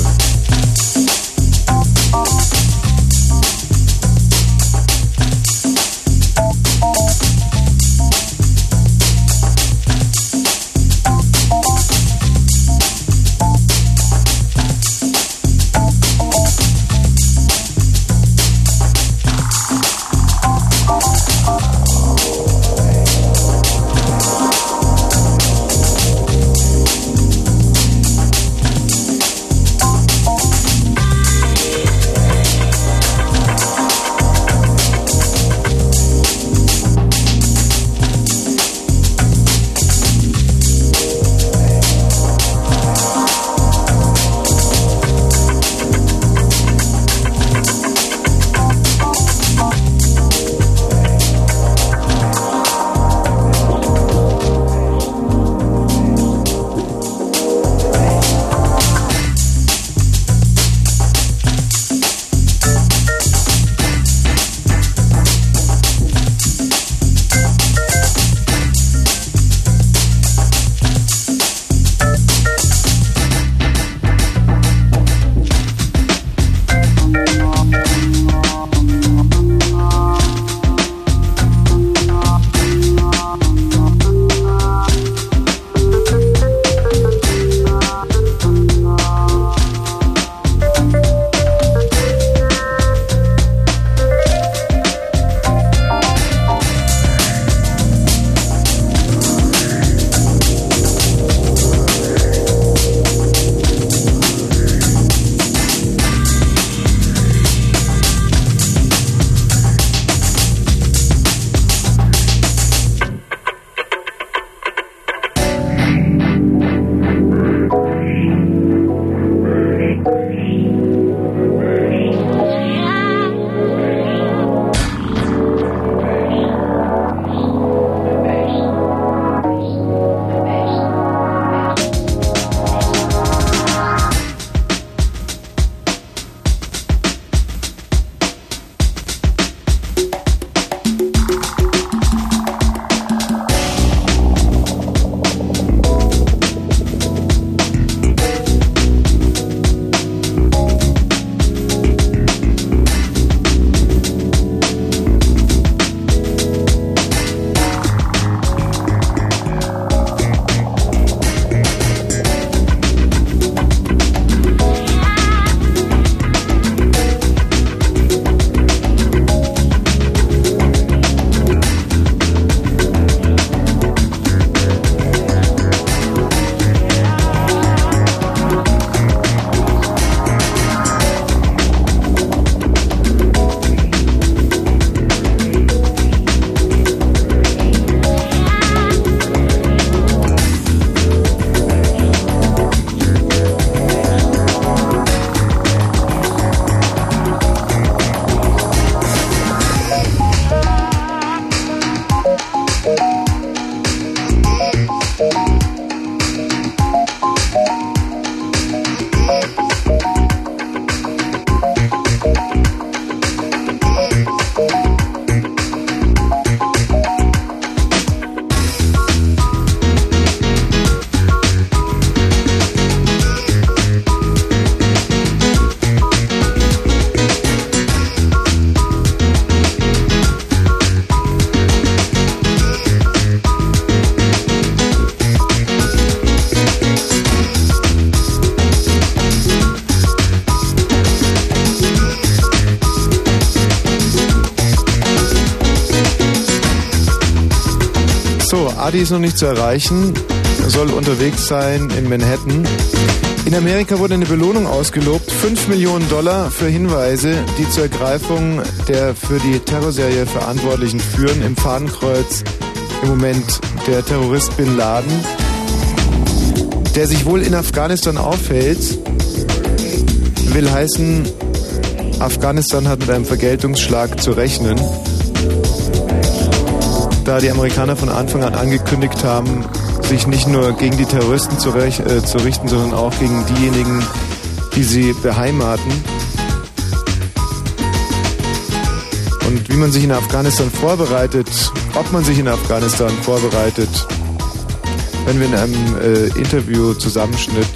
Speaker 2: Adi ist noch nicht zu erreichen. Er soll unterwegs sein in Manhattan. In Amerika wurde eine Belohnung ausgelobt, 5 Millionen Dollar für Hinweise, die zur Ergreifung der für die Terrorserie Verantwortlichen führen. Im Fadenkreuz im Moment der Terrorist Bin Laden, der sich wohl in Afghanistan aufhält, will heißen, Afghanistan hat mit einem Vergeltungsschlag zu rechnen. Da die Amerikaner von Anfang an angekündigt haben, sich nicht nur gegen die Terroristen zu, äh, zu richten, sondern auch gegen diejenigen, die sie beheimaten. Und wie man sich in Afghanistan vorbereitet, ob man sich in Afghanistan vorbereitet, wenn wir in einem äh, Interview-Zusammenschnitt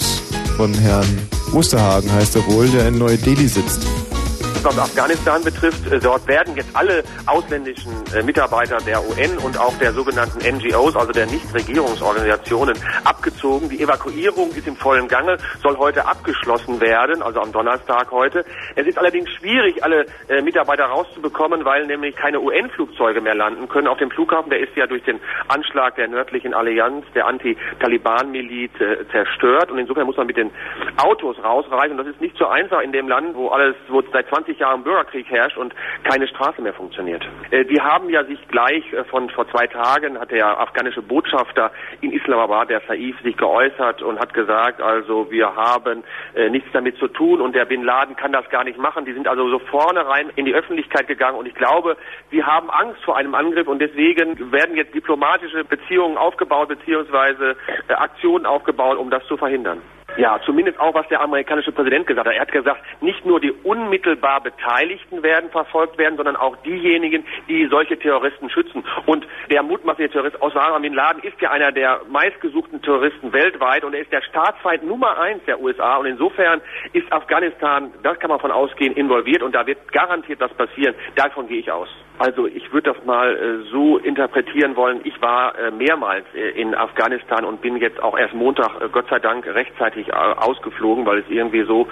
Speaker 2: von Herrn Osterhagen, heißt er wohl, der in Neu-Delhi sitzt
Speaker 14: was Afghanistan betrifft, äh, dort werden jetzt alle ausländischen äh, Mitarbeiter der UN und auch der sogenannten NGOs, also der Nichtregierungsorganisationen, abgezogen. Die Evakuierung ist im vollen Gange, soll heute abgeschlossen werden, also am Donnerstag heute. Es ist allerdings schwierig, alle äh, Mitarbeiter rauszubekommen, weil nämlich keine UN-Flugzeuge mehr landen können auf dem Flughafen. Der ist ja durch den Anschlag der nördlichen Allianz, der Anti-Taliban-Miliz zerstört und insofern muss man mit den Autos rausreichen. Das ist nicht so einfach in dem Land, wo alles, wo seit 20 20 Jahren Bürgerkrieg herrscht und keine Straße mehr funktioniert. Äh, die haben ja sich gleich äh, von vor zwei Tagen hat der afghanische Botschafter in Islamabad, der Saif, sich geäußert und hat gesagt, also wir haben äh, nichts damit zu tun und der Bin Laden kann das gar nicht machen. Die sind also so vornherein in die Öffentlichkeit gegangen und ich glaube, sie haben Angst vor einem Angriff und deswegen werden jetzt diplomatische Beziehungen aufgebaut beziehungsweise äh, Aktionen aufgebaut, um das zu verhindern. Ja, zumindest auch, was der amerikanische Präsident gesagt hat. Er hat gesagt, nicht nur die unmittelbar Beteiligten werden verfolgt werden, sondern auch diejenigen, die solche Terroristen schützen. Und der mutmaßliche Terrorist Osama Bin Laden ist ja einer der meistgesuchten Terroristen weltweit und er ist der Staatsfeind Nummer eins der USA. Und insofern ist Afghanistan, das kann man von ausgehen, involviert und da wird garantiert was passieren. Davon gehe ich aus. Also ich würde das mal äh, so interpretieren wollen. Ich war äh, mehrmals äh, in Afghanistan und bin jetzt auch erst Montag, äh, Gott sei Dank, rechtzeitig ausgeflogen, weil es irgendwie so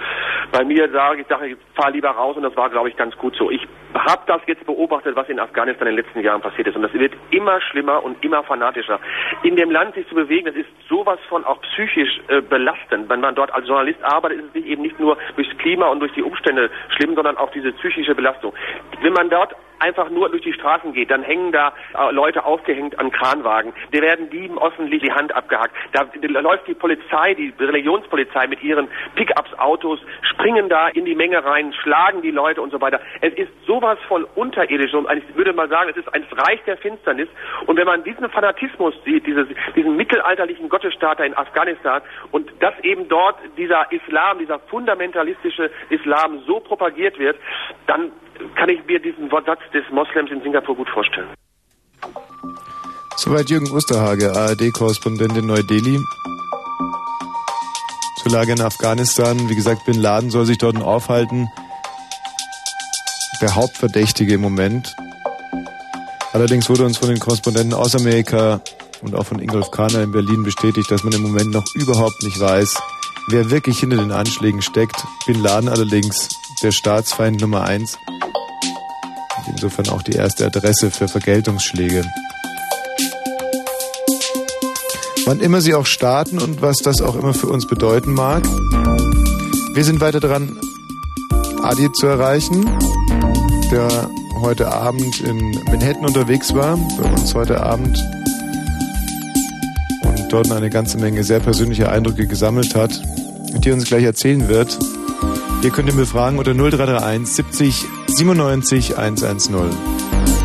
Speaker 14: bei mir sage, ich dachte, ich fahre lieber raus und das war, glaube ich, ganz gut so. Ich habe das jetzt beobachtet, was in Afghanistan in den letzten Jahren passiert ist und das wird immer schlimmer und immer fanatischer. In dem Land sich zu bewegen, das ist sowas von auch psychisch äh, belastend. Wenn man dort als Journalist arbeitet, ist es eben nicht nur durchs Klima und durch die Umstände schlimm, sondern auch diese psychische Belastung. Wenn man dort einfach nur durch die Straßen geht, dann hängen da äh, Leute aufgehängt an Kranwagen. Die werden Dieben öffentlich die Hand abgehackt. Da, läuft die Polizei, die Religionspolizei mit ihren Pickups, Autos, springen da in die Menge rein, schlagen die Leute und so weiter. Es ist sowas von unterirdisch und ich würde mal sagen, es ist ein Reich der Finsternis. Und wenn man diesen Fanatismus sieht, dieses, diesen mittelalterlichen Gottesstaat in Afghanistan und dass eben dort dieser Islam, dieser fundamentalistische Islam so propagiert wird, dann kann ich mir diesen Wortsatz des Moslems in Singapur gut vorstellen.
Speaker 2: Soweit Jürgen Osterhage, ARD-Korrespondent in Neu-Delhi. Zur Lage in Afghanistan. Wie gesagt, Bin Laden soll sich dort aufhalten. Der Hauptverdächtige im Moment. Allerdings wurde uns von den Korrespondenten aus Amerika und auch von Ingolf Kahner in Berlin bestätigt, dass man im Moment noch überhaupt nicht weiß, wer wirklich hinter den Anschlägen steckt. Bin Laden allerdings der Staatsfeind Nummer eins insofern auch die erste Adresse für Vergeltungsschläge. Wann immer sie auch starten und was das auch immer für uns bedeuten mag. Wir sind weiter dran, Adi zu erreichen, der heute Abend in Manhattan unterwegs war, bei uns heute Abend und dort eine ganze Menge sehr persönliche Eindrücke gesammelt hat, die uns gleich erzählen wird. Ihr könnt ihn befragen unter 0331 70 97 110.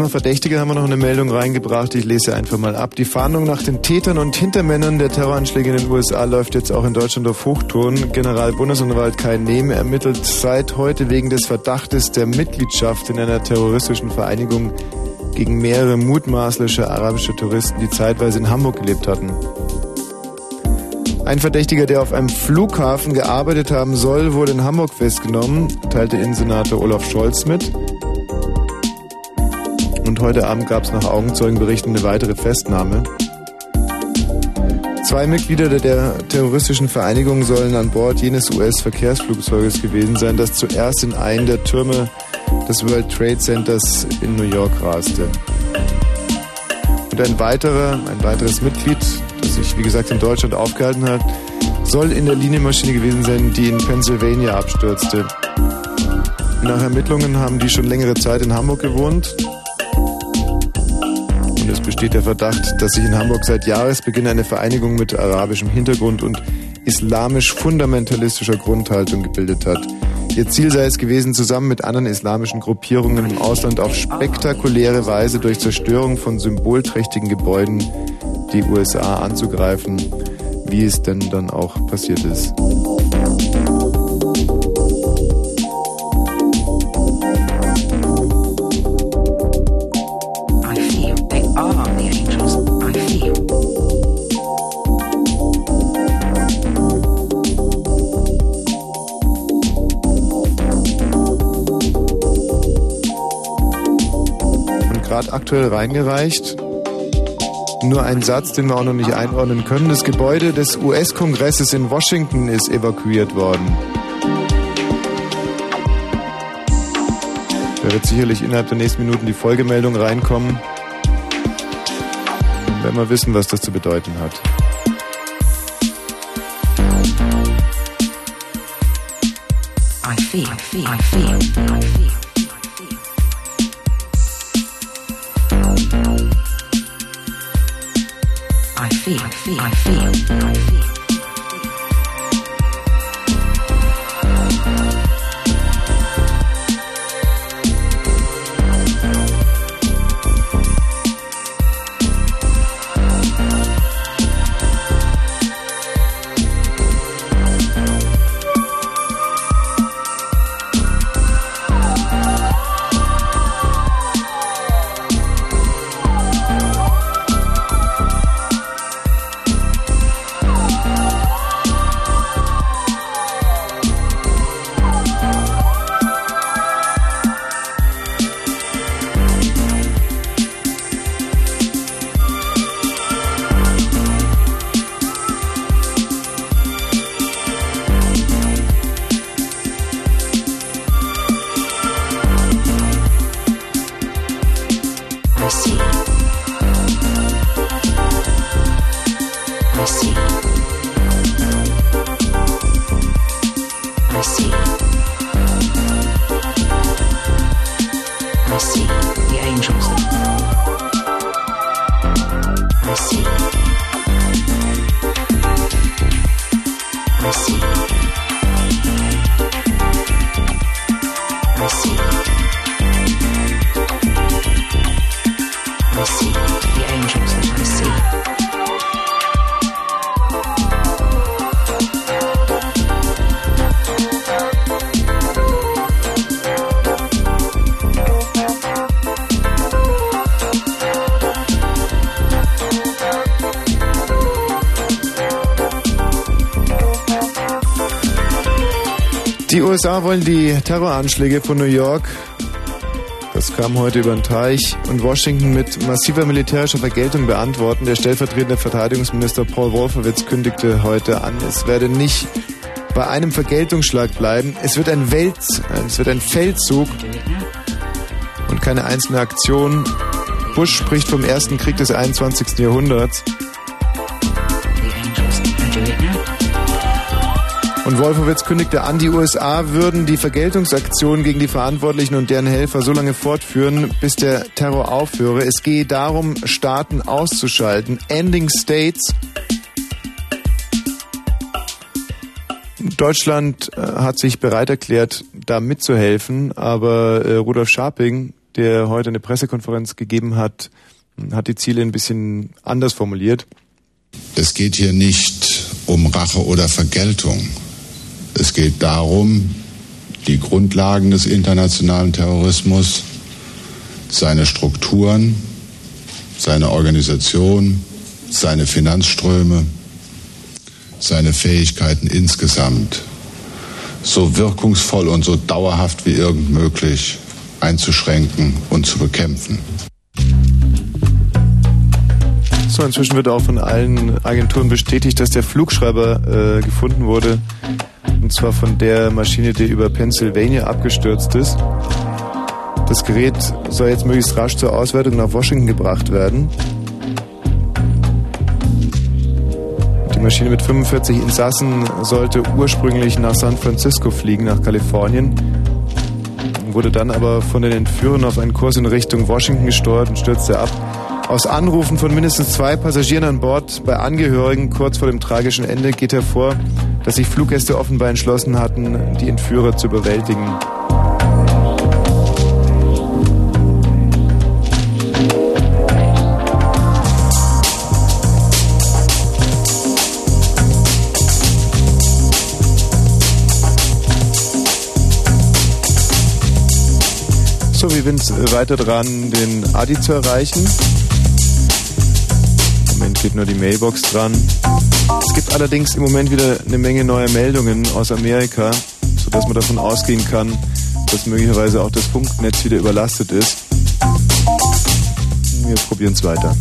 Speaker 2: Thema Verdächtige haben wir noch eine Meldung reingebracht. Ich lese einfach mal ab. Die Fahndung nach den Tätern und Hintermännern der Terroranschläge in den USA läuft jetzt auch in Deutschland auf Hochtouren. Generalbundesanwalt Kai Nehm ermittelt seit heute wegen des Verdachtes der Mitgliedschaft in einer terroristischen Vereinigung gegen mehrere mutmaßliche arabische Touristen, die zeitweise in Hamburg gelebt hatten. Ein Verdächtiger, der auf einem Flughafen gearbeitet haben soll, wurde in Hamburg festgenommen, teilte Innensenator Olaf Scholz mit. Und heute Abend gab es nach Augenzeugenberichten eine weitere Festnahme. Zwei Mitglieder der terroristischen Vereinigung sollen an Bord jenes US-Verkehrsflugzeuges gewesen sein, das zuerst in einen der Türme des World Trade Centers in New York raste. Und ein weiterer, ein weiteres Mitglied, das sich wie gesagt in Deutschland aufgehalten hat, soll in der Linienmaschine gewesen sein, die in Pennsylvania abstürzte. Nach Ermittlungen haben die schon längere Zeit in Hamburg gewohnt. Besteht der Verdacht, dass sich in Hamburg seit Jahresbeginn eine Vereinigung mit arabischem Hintergrund und islamisch-fundamentalistischer Grundhaltung gebildet hat. Ihr Ziel sei es gewesen, zusammen mit anderen islamischen Gruppierungen im Ausland auf spektakuläre Weise durch Zerstörung von symbolträchtigen Gebäuden die USA anzugreifen, wie es denn dann auch passiert ist. Aktuell reingereicht. Nur ein Satz, den wir auch noch nicht einordnen können. Das Gebäude des US-Kongresses in Washington ist evakuiert worden. Da wird sicherlich innerhalb der nächsten Minuten die Folgemeldung reinkommen. Dann werden wir wissen, was das zu bedeuten hat.
Speaker 15: I feel. I feel. I feel. I feel.
Speaker 2: USA wollen die Terroranschläge von New York, das kam heute über den Teich, und Washington mit massiver militärischer Vergeltung beantworten. Der stellvertretende Verteidigungsminister Paul Wolfowitz kündigte heute an, es werde nicht bei einem Vergeltungsschlag bleiben. Es wird ein Welt, es wird ein Feldzug und keine einzelne Aktion. Bush spricht vom ersten Krieg des 21. Jahrhunderts. Und Wolfowitz kündigte an, die USA würden die Vergeltungsaktion gegen die Verantwortlichen und deren Helfer so lange fortführen, bis der Terror aufhöre. Es gehe darum, Staaten auszuschalten. Ending States. Deutschland äh, hat sich bereit erklärt, da mitzuhelfen, aber äh, Rudolf Scharping, der heute eine Pressekonferenz gegeben hat, hat die Ziele ein bisschen anders formuliert.
Speaker 16: Es geht hier nicht um Rache oder Vergeltung. Es geht darum, die Grundlagen des internationalen Terrorismus, seine Strukturen, seine Organisation, seine Finanzströme, seine Fähigkeiten insgesamt so wirkungsvoll und so dauerhaft wie irgend möglich einzuschränken und zu bekämpfen.
Speaker 2: So, inzwischen wird auch von allen Agenturen bestätigt, dass der Flugschreiber äh, gefunden wurde. Und zwar von der Maschine, die über Pennsylvania abgestürzt ist. Das Gerät soll jetzt möglichst rasch zur Auswertung nach Washington gebracht werden. Die Maschine mit 45 Insassen sollte ursprünglich nach San Francisco fliegen, nach Kalifornien. Wurde dann aber von den Entführern auf einen Kurs in Richtung Washington gesteuert und stürzte ab. Aus Anrufen von mindestens zwei Passagieren an Bord bei Angehörigen kurz vor dem tragischen Ende geht hervor, dass sich Fluggäste offenbar entschlossen hatten, die Entführer zu überwältigen. So, wir sind weiter dran, den Adi zu erreichen. Moment geht nur die Mailbox dran. Es gibt allerdings im Moment wieder eine Menge neuer Meldungen aus Amerika, sodass man davon ausgehen kann, dass möglicherweise auch das Funknetz wieder überlastet ist. Wir probieren es weiter.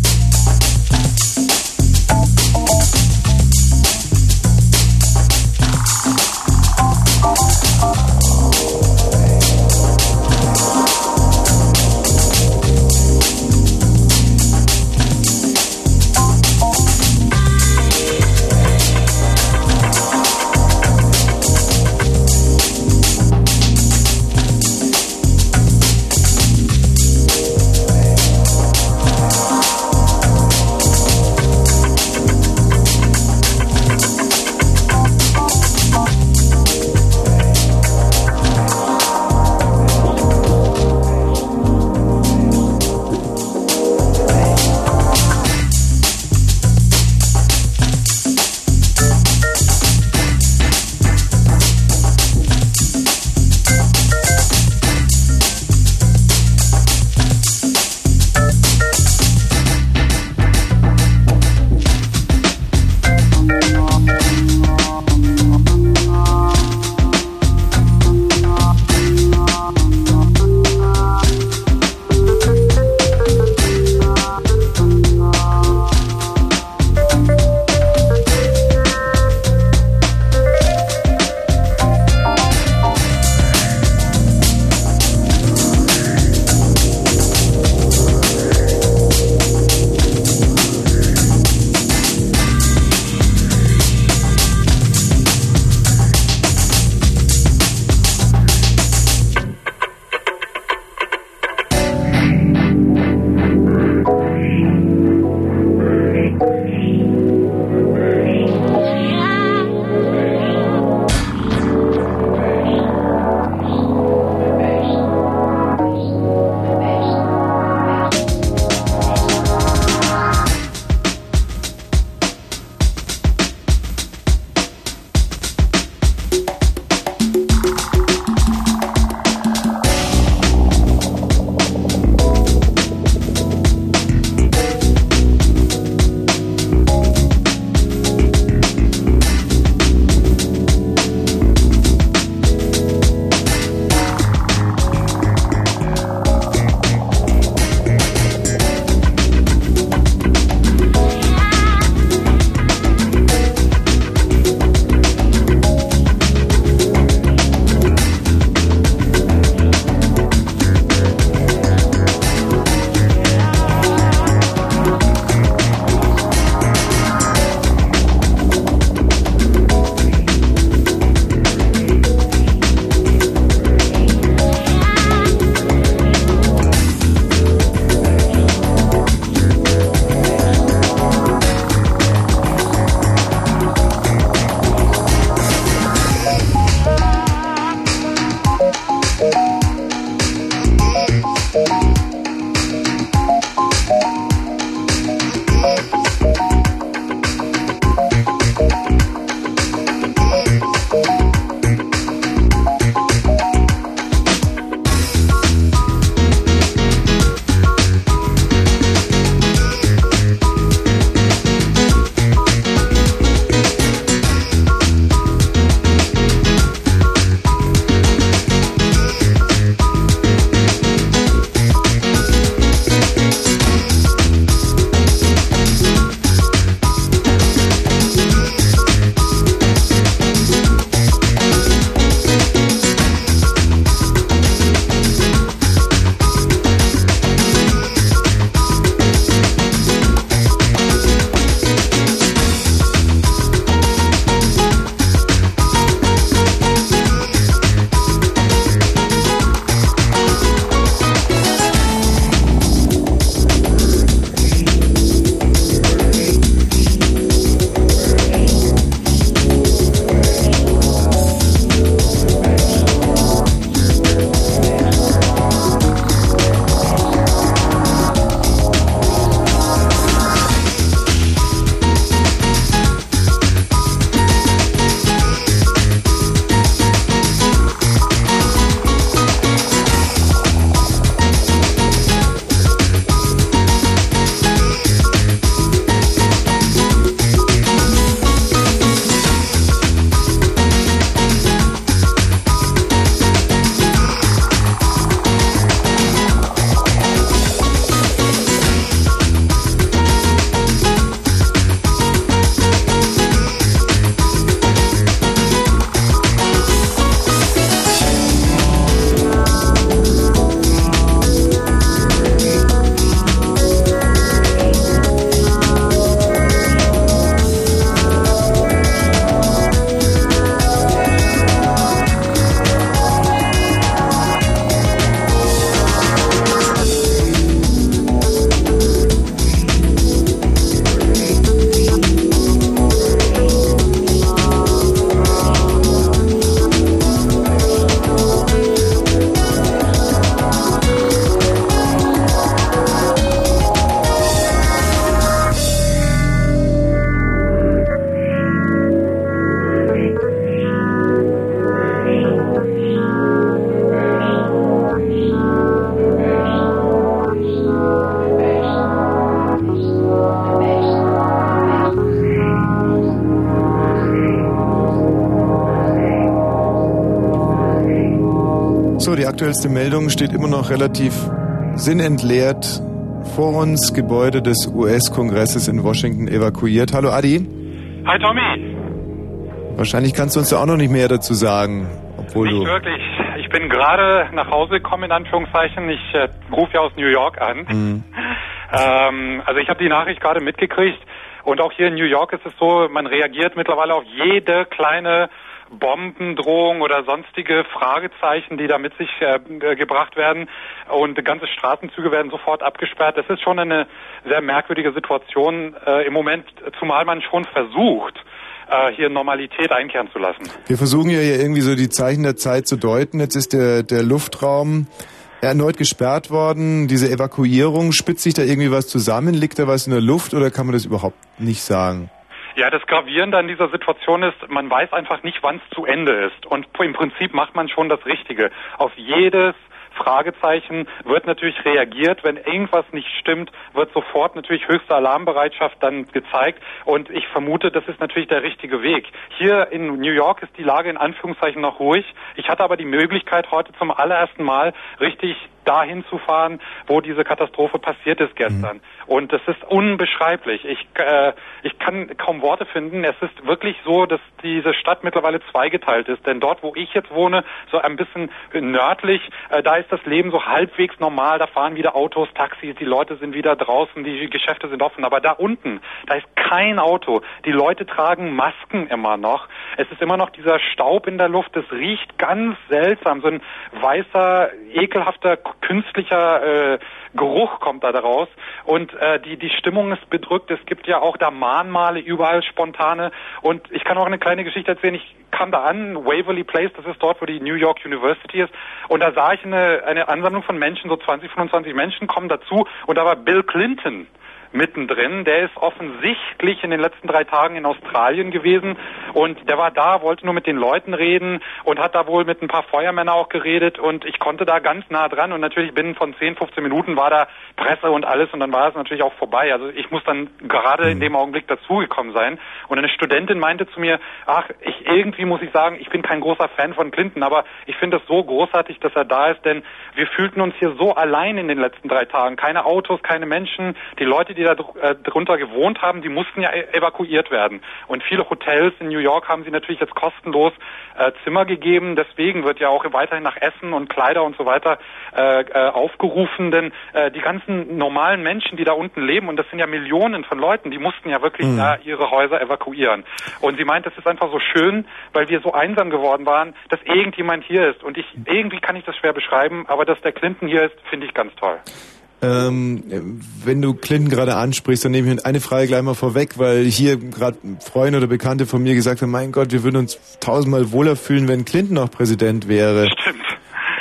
Speaker 2: Aktuellste Meldung steht immer noch relativ sinnentleert vor uns. Gebäude des US-Kongresses in Washington evakuiert. Hallo Adi.
Speaker 17: Hi Tommy.
Speaker 2: Wahrscheinlich kannst du uns da auch noch nicht mehr dazu sagen, obwohl
Speaker 17: Nicht
Speaker 2: du.
Speaker 17: wirklich. Ich bin gerade nach Hause gekommen, in Anführungszeichen. Ich äh, rufe ja aus New York an.
Speaker 2: Mhm.
Speaker 17: Ähm, also ich habe die Nachricht gerade mitgekriegt. Und auch hier in New York ist es so, man reagiert mittlerweile auf jede kleine Bombendrohung oder sonstige Fragezeichen, die da mit sich äh, äh, gebracht werden. Und ganze Straßenzüge werden sofort abgesperrt. Das ist schon eine sehr merkwürdige Situation äh, im Moment, zumal man schon versucht, äh, hier Normalität einkehren zu lassen.
Speaker 2: Wir versuchen ja hier irgendwie so die Zeichen der Zeit zu deuten. Jetzt ist der, der Luftraum erneut gesperrt worden. Diese Evakuierung, spitzt sich da irgendwie was zusammen? Liegt da was in der Luft oder kann man das überhaupt nicht sagen?
Speaker 17: Ja, das Gravierende an dieser Situation ist, man weiß einfach nicht, wann es zu Ende ist. Und im Prinzip macht man schon das Richtige. Auf jedes Fragezeichen wird natürlich reagiert. Wenn irgendwas nicht stimmt, wird sofort natürlich höchste Alarmbereitschaft dann gezeigt. Und ich vermute, das ist natürlich der richtige Weg. Hier in New York ist die Lage in Anführungszeichen noch ruhig. Ich hatte aber die Möglichkeit, heute zum allerersten Mal richtig dahin zu fahren, wo diese Katastrophe passiert ist gestern. Und es ist unbeschreiblich. Ich, äh, ich kann kaum Worte finden. Es ist wirklich so, dass diese Stadt mittlerweile zweigeteilt ist. Denn dort, wo ich jetzt wohne, so ein bisschen nördlich, äh, da ist das Leben so halbwegs normal. Da fahren wieder Autos, Taxis, die Leute sind wieder draußen, die Geschäfte sind offen. Aber da unten, da ist kein Auto. Die Leute tragen Masken immer noch. Es ist immer noch dieser Staub in der Luft. Es riecht ganz seltsam. So ein weißer, ekelhafter, künstlicher äh, Geruch kommt da daraus. Und äh, die, die Stimmung ist bedrückt. Es gibt ja auch da Mahnmale überall spontane. Und ich kann auch eine kleine Geschichte erzählen. Ich kam da an, Waverly Place, das ist dort, wo die New York University ist. Und da sah ich eine, eine Ansammlung von Menschen, so 20, 25 Menschen kommen dazu. Und da war Bill Clinton mittendrin. Der ist offensichtlich in den letzten drei Tagen in Australien gewesen. Und der war da, wollte nur mit den Leuten reden und hat da wohl mit ein paar Feuermännern auch geredet. Und ich konnte da ganz nah dran. Und natürlich binnen von 10, 15 Minuten war da Presse und alles. Und dann war es natürlich auch vorbei. Also ich muss dann gerade in dem Augenblick dazugekommen sein. Und eine Studentin meinte zu mir, ach, ich irgendwie muss ich sagen, ich bin kein großer Fan von Clinton, aber ich finde es so großartig, dass er da ist, denn wir fühlten uns hier so allein in den letzten drei Tagen. Keine Autos, keine Menschen, die Leute, die da dr- äh, drunter gewohnt haben, die mussten ja e- evakuiert werden. Und viele Hotels in New York haben sie natürlich jetzt kostenlos äh, Zimmer gegeben. Deswegen wird ja auch weiterhin nach Essen und Kleider und so weiter äh, äh, aufgerufen, denn äh, die ganzen normalen Menschen, die da unten leben, und das sind ja Millionen von Leuten, die mussten ja wirklich
Speaker 18: Mhm.
Speaker 17: da ihre Häuser evakuieren. Und sie meint, es ist einfach so schön, weil wir so einsam geworden waren, dass irgendjemand hier ist. Und ich irgendwie kann ich das schwer beschreiben, aber dass der Clinton hier ist, finde ich ganz toll.
Speaker 2: Ähm, wenn du Clinton gerade ansprichst, dann nehme ich eine Frage gleich mal vorweg, weil hier gerade Freunde oder Bekannte von mir gesagt haben, mein Gott, wir würden uns tausendmal wohler fühlen, wenn Clinton noch Präsident wäre.
Speaker 17: Stimmt.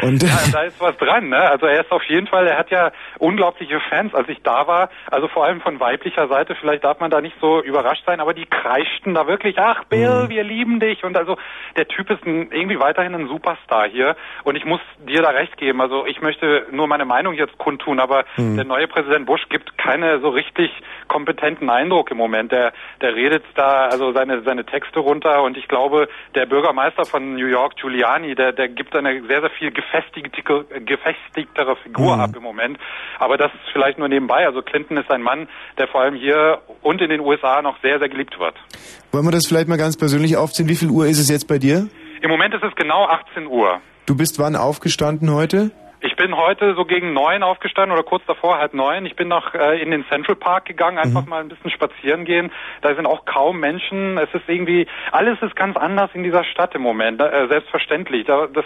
Speaker 2: Und
Speaker 17: Ja, da ist was dran, ne? Also er ist auf jeden Fall, er hat ja unglaubliche Fans, als ich da war, also vor allem von weiblicher Seite, vielleicht darf man da nicht so überrascht sein, aber die kreischten da wirklich, ach Bill, wir lieben dich. Und also der Typ ist ein, irgendwie weiterhin ein Superstar hier. Und ich muss dir da recht geben, also ich möchte nur meine Meinung jetzt kundtun, aber
Speaker 18: Mhm.
Speaker 17: der neue Präsident Bush gibt keine so richtig kompetenten Eindruck im Moment, der, der redet da also seine, seine Texte runter. Und ich glaube, der Bürgermeister von New York, Giuliani, der, der gibt eine sehr, sehr viel gefestigte, gefestigtere Figur
Speaker 2: Mhm.
Speaker 17: ab im Moment. Aber das ist vielleicht nur nebenbei. Also Clinton ist ein Mann, der vor allem hier und in den USA noch sehr, sehr geliebt wird.
Speaker 2: Wollen wir das vielleicht mal ganz persönlich aufziehen? Wie viel Uhr ist es jetzt bei dir?
Speaker 17: Im Moment ist es genau 18 Uhr.
Speaker 2: Du bist wann aufgestanden heute?
Speaker 17: Ich bin heute so gegen neun aufgestanden oder kurz davor, halb neun. Ich bin noch äh, in den Central Park gegangen, einfach mal ein bisschen spazieren gehen. Da sind auch kaum Menschen. Es ist irgendwie, alles ist ganz anders in dieser Stadt im Moment, äh, selbstverständlich. Da, das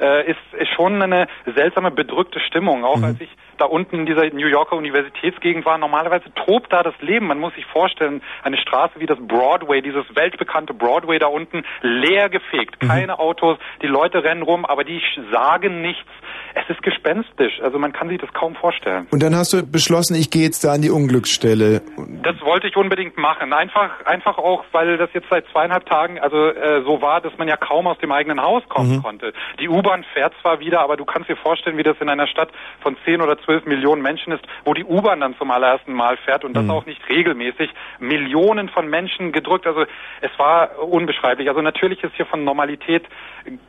Speaker 17: äh, ist, ist schon eine seltsame, bedrückte Stimmung. Auch als ich da unten in dieser New Yorker Universitätsgegend war, normalerweise tobt da das Leben. Man muss sich vorstellen, eine Straße wie das Broadway, dieses weltbekannte Broadway da unten, leer gefegt. Keine Autos, die Leute rennen rum, aber die sagen nichts. Es ist gespenstisch. Also man kann sich das kaum vorstellen.
Speaker 2: Und dann hast du beschlossen, ich gehe jetzt da an die Unglücksstelle.
Speaker 17: Das wollte ich unbedingt machen. Einfach, einfach auch, weil das jetzt seit zweieinhalb Tagen also äh, so war, dass man ja kaum aus dem eigenen Haus kommen
Speaker 2: Mhm.
Speaker 17: konnte. Die U-Bahn fährt zwar wieder, aber du kannst dir vorstellen, wie das in einer Stadt von 10 oder 12 Millionen Menschen ist, wo die U-Bahn dann zum allerersten Mal fährt und das
Speaker 2: Mhm.
Speaker 17: auch nicht regelmäßig. Millionen von Menschen gedrückt. Also es war unbeschreiblich. Also natürlich ist hier von Normalität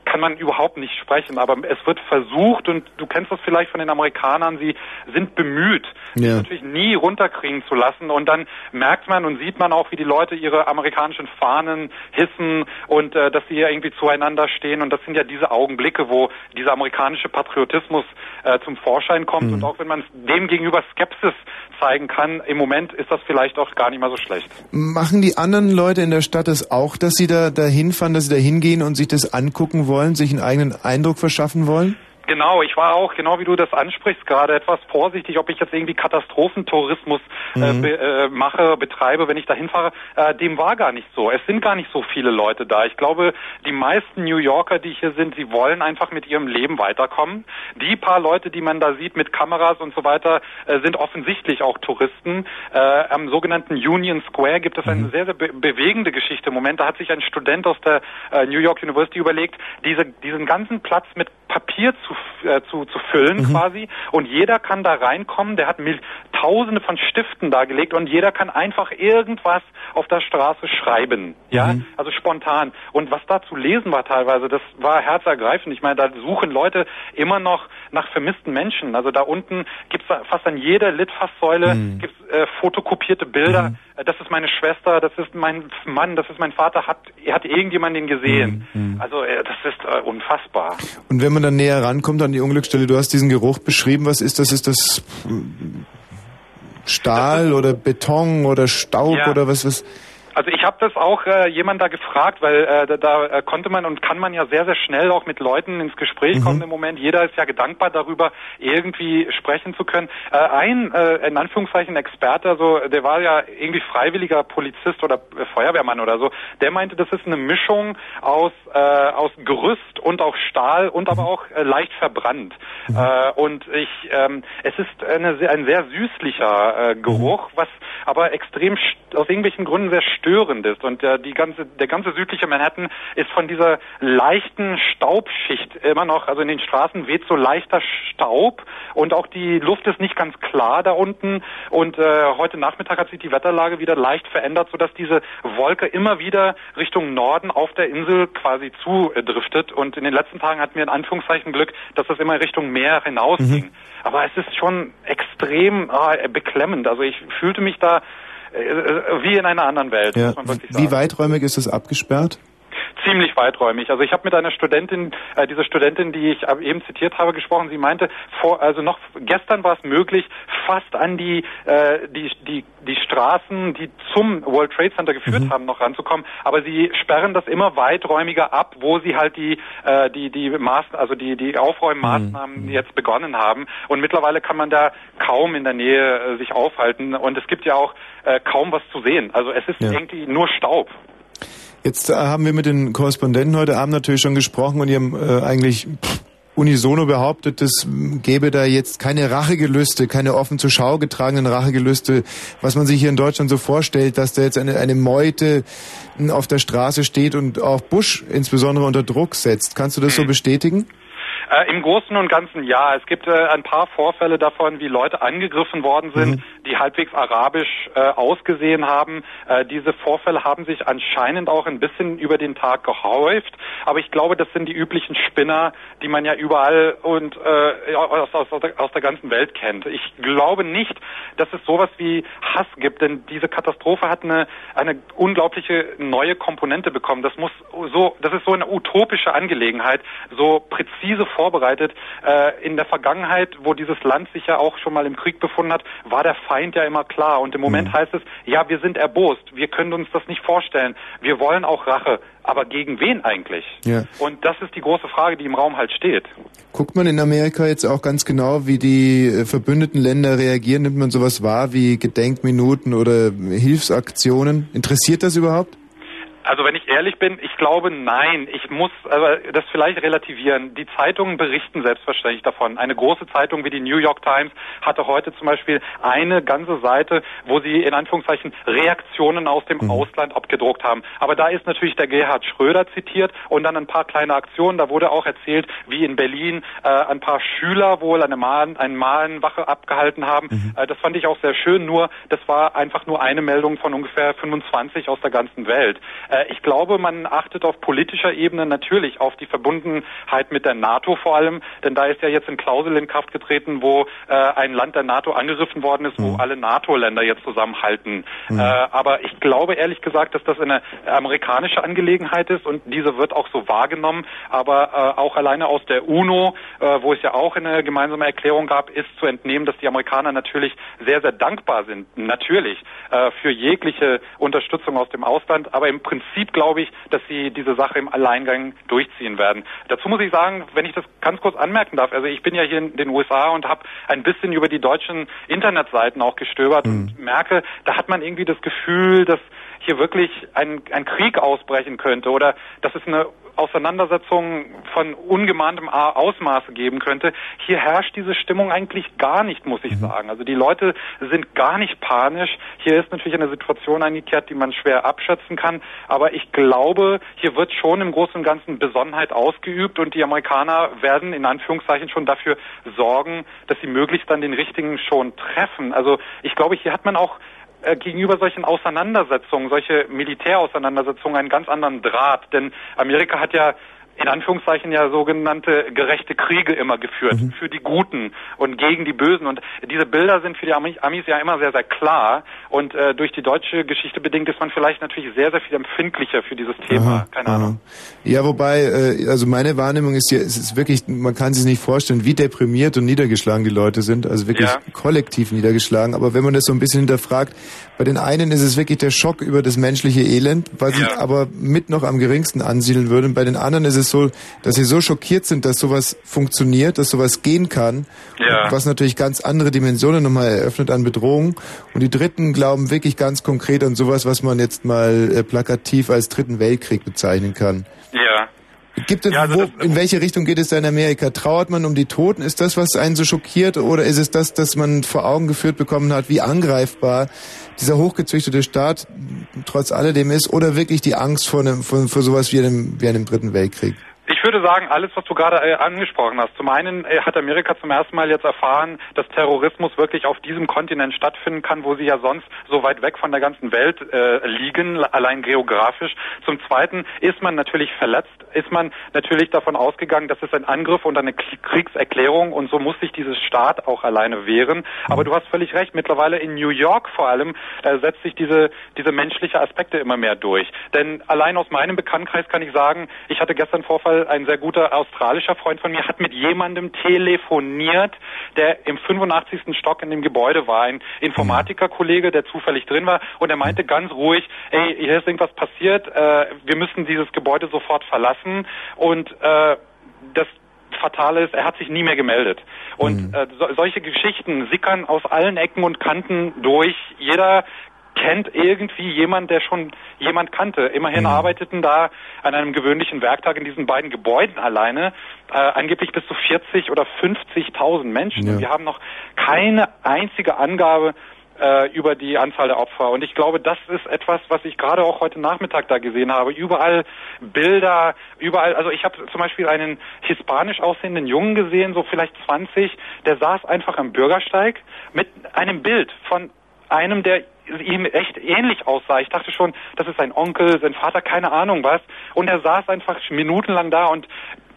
Speaker 17: kann man überhaupt nicht sprechen, aber es wird versucht und du kennst das vielleicht von den Amerikanern, sie sind bemüht,
Speaker 2: Ja.
Speaker 17: sich natürlich nie runterkriegen zu lassen und dann merkt man und sieht man auch, wie die Leute ihre amerikanischen Fahnen hissen und äh, dass sie hier irgendwie zueinander stehen und das sind ja diese Augenblicke, wo dieser amerikanische Patriotismus äh, zum Vorschein kommt und auch wenn man dem gegenüber Skepsis zeigen kann, im Moment ist das vielleicht auch gar nicht mal so schlecht.
Speaker 2: Machen die anderen Leute in der Stadt das auch, dass sie da dahin fahren, dass sie da hingehen und sich das angucken wollen, sich einen eigenen Eindruck verschaffen wollen?
Speaker 17: Genau, ich war auch, genau wie du das ansprichst, gerade etwas vorsichtig, ob ich jetzt irgendwie Katastrophentourismus äh,
Speaker 2: Mhm.
Speaker 17: be, äh, mache, betreibe, wenn ich da hinfahre. Äh, dem war gar nicht so. Es sind gar nicht so viele Leute da. Ich glaube, die meisten New Yorker, die hier sind, sie wollen einfach mit ihrem Leben weiterkommen. Die paar Leute, die man da sieht mit Kameras und so weiter, äh, sind offensichtlich auch Touristen. Äh, am sogenannten Union Square gibt es eine sehr, sehr be bewegende Geschichte im Moment. Da hat sich ein Student aus der äh, New York University überlegt, diese, diesen ganzen Platz mit Papier zu, f- äh, zu, zu füllen quasi und jeder kann da reinkommen, der hat mil tausende von Stiften dargelegt und jeder kann einfach irgendwas auf der Straße schreiben, ja, also spontan. Und was da zu lesen war teilweise, das war herzergreifend. Ich meine, da suchen Leute immer noch nach vermissten Menschen. Also da unten gibt's fast an jeder Litfaßsäule gibt's äh, fotokopierte Bilder. Das ist meine Schwester, das ist mein Mann, das ist mein Vater. Hat, hat irgendjemand den gesehen? Also äh, das ist äh, unfassbar.
Speaker 2: Und wenn man dann näher rankommt an die Unglücksstelle, du hast diesen Geruch beschrieben, was ist das? Ist das mm, Stahl oder Beton oder Staub
Speaker 17: Ja.
Speaker 2: oder was? was?
Speaker 17: Also ich habe das auch äh, jemand da gefragt, weil äh, da, da äh, konnte man und kann man ja sehr, sehr schnell auch mit Leuten ins Gespräch kommen im Moment. Jeder ist ja gedankbar darüber, irgendwie sprechen zu können. Äh, ein, äh, in Anführungszeichen, Experte, also der war ja irgendwie freiwilliger Polizist oder äh, Feuerwehrmann oder so, der meinte, das ist eine Mischung aus, äh, aus Gerüst und auch Stahl und aber auch äh, leicht verbrannt. Äh, und ich, ähm, es ist eine, ein sehr süßlicher äh, Geruch, was aber extrem aus irgendwelchen Gründen sehr störend ist. Und äh, die ganze, der ganze südliche Manhattan ist von dieser leichten Staubschicht immer noch, also in den Straßen weht so leichter Staub und auch die Luft ist nicht ganz klar da unten. Und äh, heute Nachmittag hat sich die Wetterlage wieder leicht verändert, sodass diese Wolke immer wieder Richtung Norden auf der Insel quasi zudriftet. Und in den letzten Tagen hatten wir in Anführungszeichen Glück, dass das immer Richtung Meer hinausging. Aber es ist schon extrem ah, beklemmend. Also ich fühlte mich da äh, äh, wie in einer anderen Welt,
Speaker 2: Ja. Wie weiträumig ist das abgesperrt?
Speaker 17: Ziemlich weiträumig. Also ich habe mit einer Studentin, äh, diese Studentin, die ich eben zitiert habe, gesprochen. Sie meinte, vor, also noch gestern war es möglich, fast an die, äh, die, die, die Straßen, die zum World Trade Center geführt haben, noch ranzukommen. Aber sie sperren das immer weiträumiger ab, wo sie halt die, äh, die, die Maß, also die, die Aufräummaßnahmen jetzt begonnen haben. Und mittlerweile kann man da kaum in der Nähe äh, sich aufhalten. Und es gibt ja auch äh, kaum was zu sehen. Also es ist
Speaker 2: Ja.
Speaker 17: irgendwie nur Staub.
Speaker 2: Jetzt äh, haben wir mit den Korrespondenten heute Abend natürlich schon gesprochen und die haben äh, eigentlich unisono behauptet, es gäbe da jetzt keine Rachegelüste, keine offen zur Schau getragenen Rachegelüste, was man sich hier in Deutschland so vorstellt, dass da jetzt eine, eine Meute mm, auf der Straße steht und auch Bush insbesondere unter Druck setzt. Kannst du das so bestätigen?
Speaker 17: Äh, Im Großen und Ganzen ja. Es gibt äh, ein paar Vorfälle davon, wie Leute angegriffen worden sind, die halbwegs arabisch äh, ausgesehen haben. Äh, diese Vorfälle haben sich anscheinend auch ein bisschen über den Tag gehäuft. Aber ich glaube, das sind die üblichen Spinner, die man ja überall und äh, aus, aus, aus der ganzen Welt kennt. Ich glaube nicht, dass es sowas wie Hass gibt, denn diese Katastrophe hat eine, eine unglaubliche neue Komponente bekommen. Das muss so, das ist so eine utopische Angelegenheit, so präzise vorbereitet. Äh, in der Vergangenheit, wo dieses Land sich ja auch schon mal im Krieg befunden hat, war der Feind ja immer klar. Und im Moment heißt es, ja, wir sind erbost, wir können uns das nicht vorstellen, wir wollen auch Rache. Aber gegen wen eigentlich?
Speaker 2: Ja.
Speaker 17: Und das ist die große Frage, die im Raum halt steht.
Speaker 2: Guckt man in Amerika jetzt auch ganz genau, wie die äh, verbündeten Länder reagieren? Nimmt man sowas wahr wie Gedenkminuten oder Hilfsaktionen? Interessiert das überhaupt?
Speaker 17: Also wenn ich ehrlich bin, ich glaube nein. Ich muss aber das vielleicht relativieren. Die Zeitungen berichten selbstverständlich davon. Eine große Zeitung wie die New York Times hatte heute zum Beispiel eine ganze Seite, wo sie in Anführungszeichen Reaktionen aus dem Ausland abgedruckt haben. Aber da ist natürlich der Gerhard Schröder zitiert und dann ein paar kleine Aktionen. Da wurde auch erzählt, wie in Berlin äh, ein paar Schüler wohl eine Mahlen, eine Malenwache abgehalten haben. Äh, das fand ich auch sehr schön. Nur das war einfach nur eine Meldung von ungefähr 25 aus der ganzen Welt. Äh, ich glaube, man achtet auf politischer Ebene natürlich auf die Verbundenheit mit der NATO vor allem, denn da ist ja jetzt eine Klausel in Kraft getreten, wo äh, ein Land der NATO angegriffen worden ist, wo alle NATO-Länder jetzt zusammenhalten. Äh, aber ich glaube ehrlich gesagt, dass das eine amerikanische Angelegenheit ist und diese wird auch so wahrgenommen. Aber äh, auch alleine aus der UNO, äh, wo es ja auch eine gemeinsame Erklärung gab, ist zu entnehmen, dass die Amerikaner natürlich sehr, sehr dankbar sind, natürlich, äh, für jegliche Unterstützung aus dem Ausland. Aber im Prinzip glaube ich, dass sie diese Sache im Alleingang durchziehen werden. Dazu muss ich sagen, wenn ich das ganz kurz anmerken darf, also ich bin ja hier in den USA und habe ein bisschen über die deutschen Internetseiten auch gestöbert und merke, da hat man irgendwie das Gefühl, dass hier wirklich ein, ein Krieg ausbrechen könnte oder dass es eine Auseinandersetzung von ungemahntem Ausmaße geben könnte. Hier herrscht diese Stimmung eigentlich gar nicht, muss ich sagen. Also die Leute sind gar nicht panisch. Hier ist natürlich eine Situation eingekehrt, die man schwer abschätzen kann. Aber ich glaube, hier wird schon im Großen und Ganzen Besonnenheit ausgeübt und die Amerikaner werden in Anführungszeichen schon dafür sorgen, dass sie möglichst dann den richtigen schon treffen. Also ich glaube, hier hat man auch äh, gegenüber solchen Auseinandersetzungen, solche Militärauseinandersetzungen einen ganz anderen Draht. Denn Amerika hat ja in Anführungszeichen ja sogenannte gerechte Kriege immer geführt, für die Guten und gegen die Bösen. Und diese Bilder sind für die Amis, ja immer sehr, sehr klar. Und äh, durch die deutsche Geschichte bedingt ist man vielleicht natürlich sehr, sehr viel empfindlicher für dieses Thema. Keine Ahnung.
Speaker 2: Ja, wobei, äh, also meine Wahrnehmung ist ja, es ist wirklich, man kann sich nicht vorstellen, wie deprimiert und niedergeschlagen die Leute sind, also wirklich
Speaker 17: Ja.
Speaker 2: kollektiv niedergeschlagen. Aber wenn man das so ein bisschen hinterfragt, bei den einen ist es wirklich der Schock über das menschliche Elend, was ich aber mit noch am geringsten ansiedeln würde. Und bei den anderen ist es so, dass sie so schockiert sind, dass sowas funktioniert, dass sowas gehen kann,
Speaker 17: Ja.
Speaker 2: was natürlich ganz andere Dimensionen nochmal eröffnet an Bedrohung. Und die Dritten glauben wirklich ganz konkret an sowas, was man jetzt mal äh, plakativ als Dritten Weltkrieg bezeichnen kann.
Speaker 17: Ja.
Speaker 2: Gibt es, wo, in welche Richtung geht es da in Amerika? Trauert man um die Toten? Ist das, was einen so schockiert? Oder ist es das, dass man vor Augen geführt bekommen hat, wie angreifbar dieser hochgezüchtete Staat trotz alledem ist? Oder wirklich die Angst vor, einem, vor, vor sowas wie einem, wie einem Dritten Weltkrieg?
Speaker 17: Ich würde sagen, alles, was du gerade äh, angesprochen hast. Zum einen äh, hat Amerika zum ersten Mal jetzt erfahren, dass Terrorismus wirklich auf diesem Kontinent stattfinden kann, wo sie ja sonst so weit weg von der ganzen Welt äh, liegen, allein geografisch. Zum zweiten ist man natürlich verletzt, ist man natürlich davon ausgegangen, dass es ein Angriff und eine Kriegserklärung und so muss sich dieses Staat auch alleine wehren. Aber du hast völlig recht, mittlerweile in New York vor allem äh, setzt sich diese, diese menschliche Aspekte immer mehr durch. Denn allein aus meinem Bekanntenkreis kann ich sagen, ich hatte gestern Vorfall, ein sehr guter australischer Freund von mir hat mit jemandem telefoniert, der im 85. Stock in dem Gebäude war, ein Informatikerkollege, der zufällig drin war und er meinte ganz ruhig, ey, hier ist irgendwas passiert, äh, wir müssen dieses Gebäude sofort verlassen und äh, das Fatale ist, er hat sich nie mehr gemeldet. Und äh, so, solche Geschichten sickern aus allen Ecken und Kanten durch. Jeder kennt irgendwie jemand, der schon jemand kannte. Immerhin arbeiteten da an einem gewöhnlichen Werktag in diesen beiden Gebäuden alleine äh, angeblich bis zu 40 oder 50.000 Menschen. Und wir haben noch keine einzige Angabe äh, über die Anzahl der Opfer. Und ich glaube, das ist etwas, was ich gerade auch heute Nachmittag da gesehen habe. Überall Bilder, überall, also ich habe zum Beispiel einen hispanisch aussehenden Jungen gesehen, so vielleicht 20, der saß einfach am Bürgersteig mit einem Bild von einem, der ihm echt ähnlich aussah. Ich dachte schon, das ist sein Onkel, sein Vater, keine Ahnung was. Und er saß einfach minutenlang da und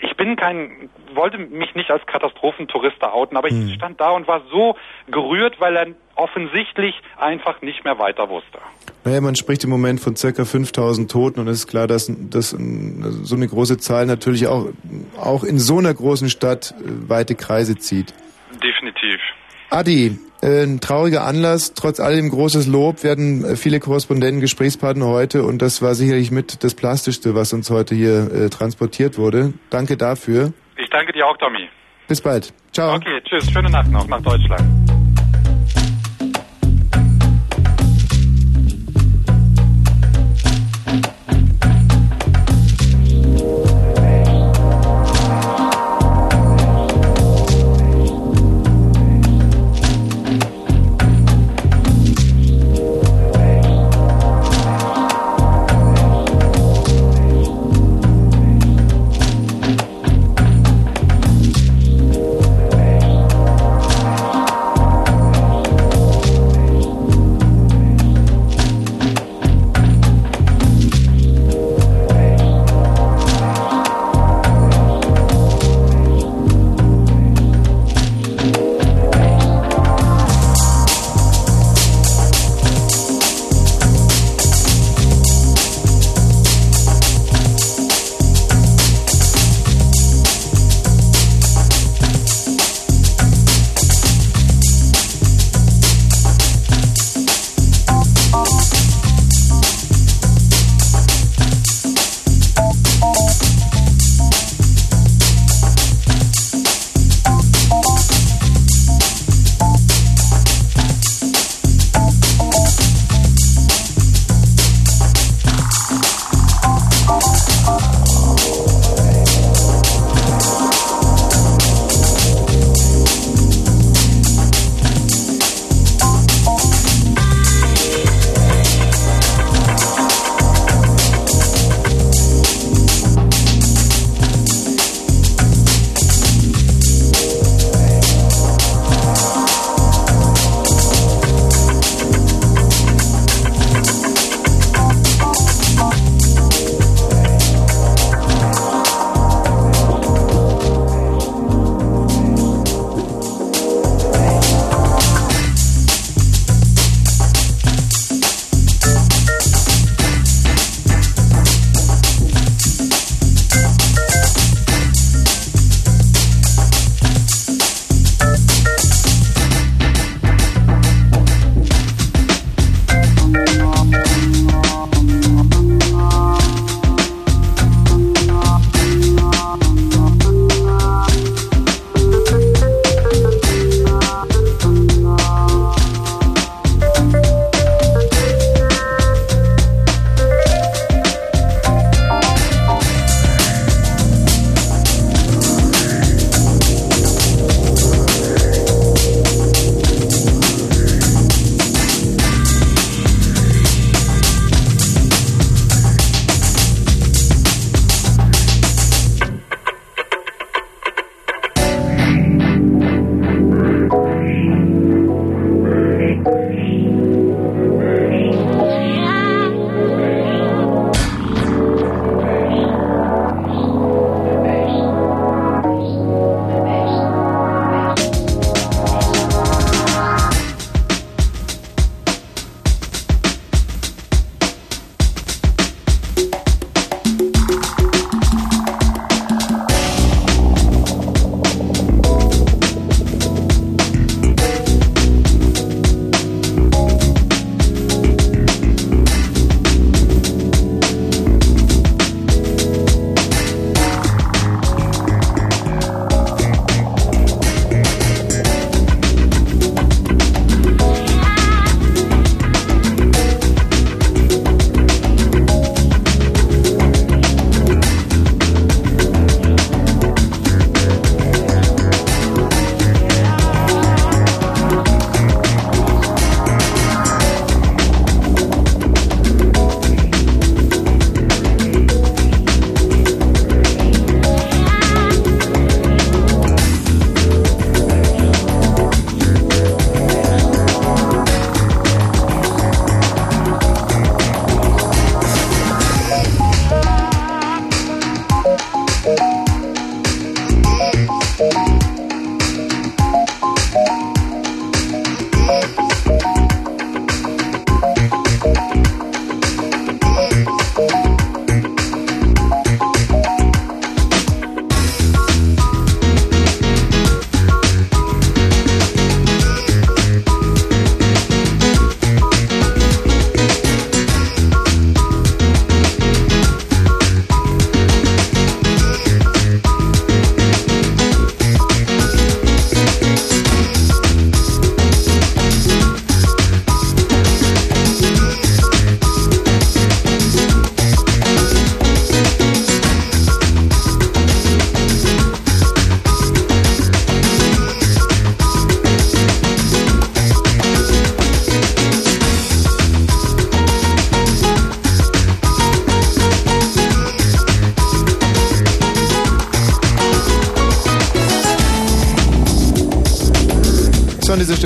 Speaker 17: ich bin kein, wollte mich nicht als Katastrophentourist outen, aber ich stand da und war so gerührt, weil er offensichtlich einfach nicht mehr weiter wusste.
Speaker 2: Naja, man spricht im Moment von circa 5000 Toten und es ist klar, dass, dass so eine große Zahl natürlich auch, auch in so einer großen Stadt äh, weite Kreise zieht.
Speaker 17: Definitiv.
Speaker 2: Adi, ein trauriger Anlass, trotz allem großes Lob, werden äh, viele Korrespondenten Gesprächspartner heute und das war sicherlich mit das Plastischste, was uns heute hier äh, transportiert wurde. Danke dafür.
Speaker 17: Ich danke dir auch, Tommy.
Speaker 2: Bis bald. Ciao.
Speaker 17: Okay, tschüss. Schöne Nacht noch nach Deutschland.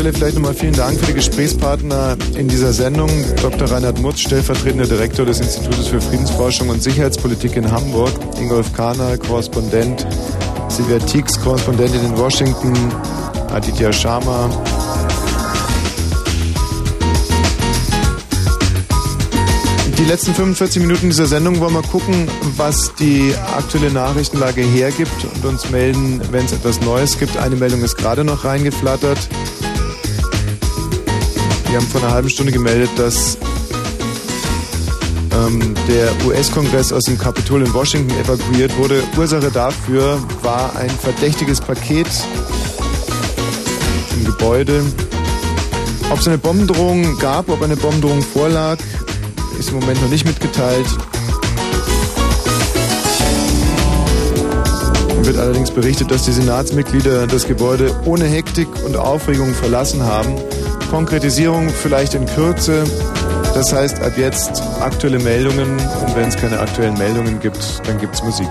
Speaker 2: Stelle vielleicht nochmal vielen Dank für die Gesprächspartner in dieser Sendung. Dr. Reinhard Mutz, stellvertretender Direktor des Institutes für Friedensforschung und Sicherheitspolitik in Hamburg. Ingolf Kahner, Korrespondent. Silvia Tieks, Korrespondentin in Washington. Aditya Sharma. Die letzten 45 Minuten dieser Sendung wollen wir gucken, was die aktuelle Nachrichtenlage hergibt und uns melden, wenn es etwas Neues gibt. Eine Meldung ist gerade noch reingeflattert. Wir haben vor einer halben Stunde gemeldet, dass ähm, der US-Kongress aus dem Kapitol in Washington evakuiert wurde. Ursache dafür war ein verdächtiges Paket im Gebäude. Ob es eine Bombendrohung gab, ob eine Bombendrohung vorlag, ist im Moment noch nicht mitgeteilt. Wird allerdings berichtet, dass die Senatsmitglieder das Gebäude ohne Hektik und Aufregung verlassen haben. Konkretisierung vielleicht in Kürze. Das heißt, ab jetzt aktuelle Meldungen und wenn es keine aktuellen Meldungen gibt, dann gibt es Musik.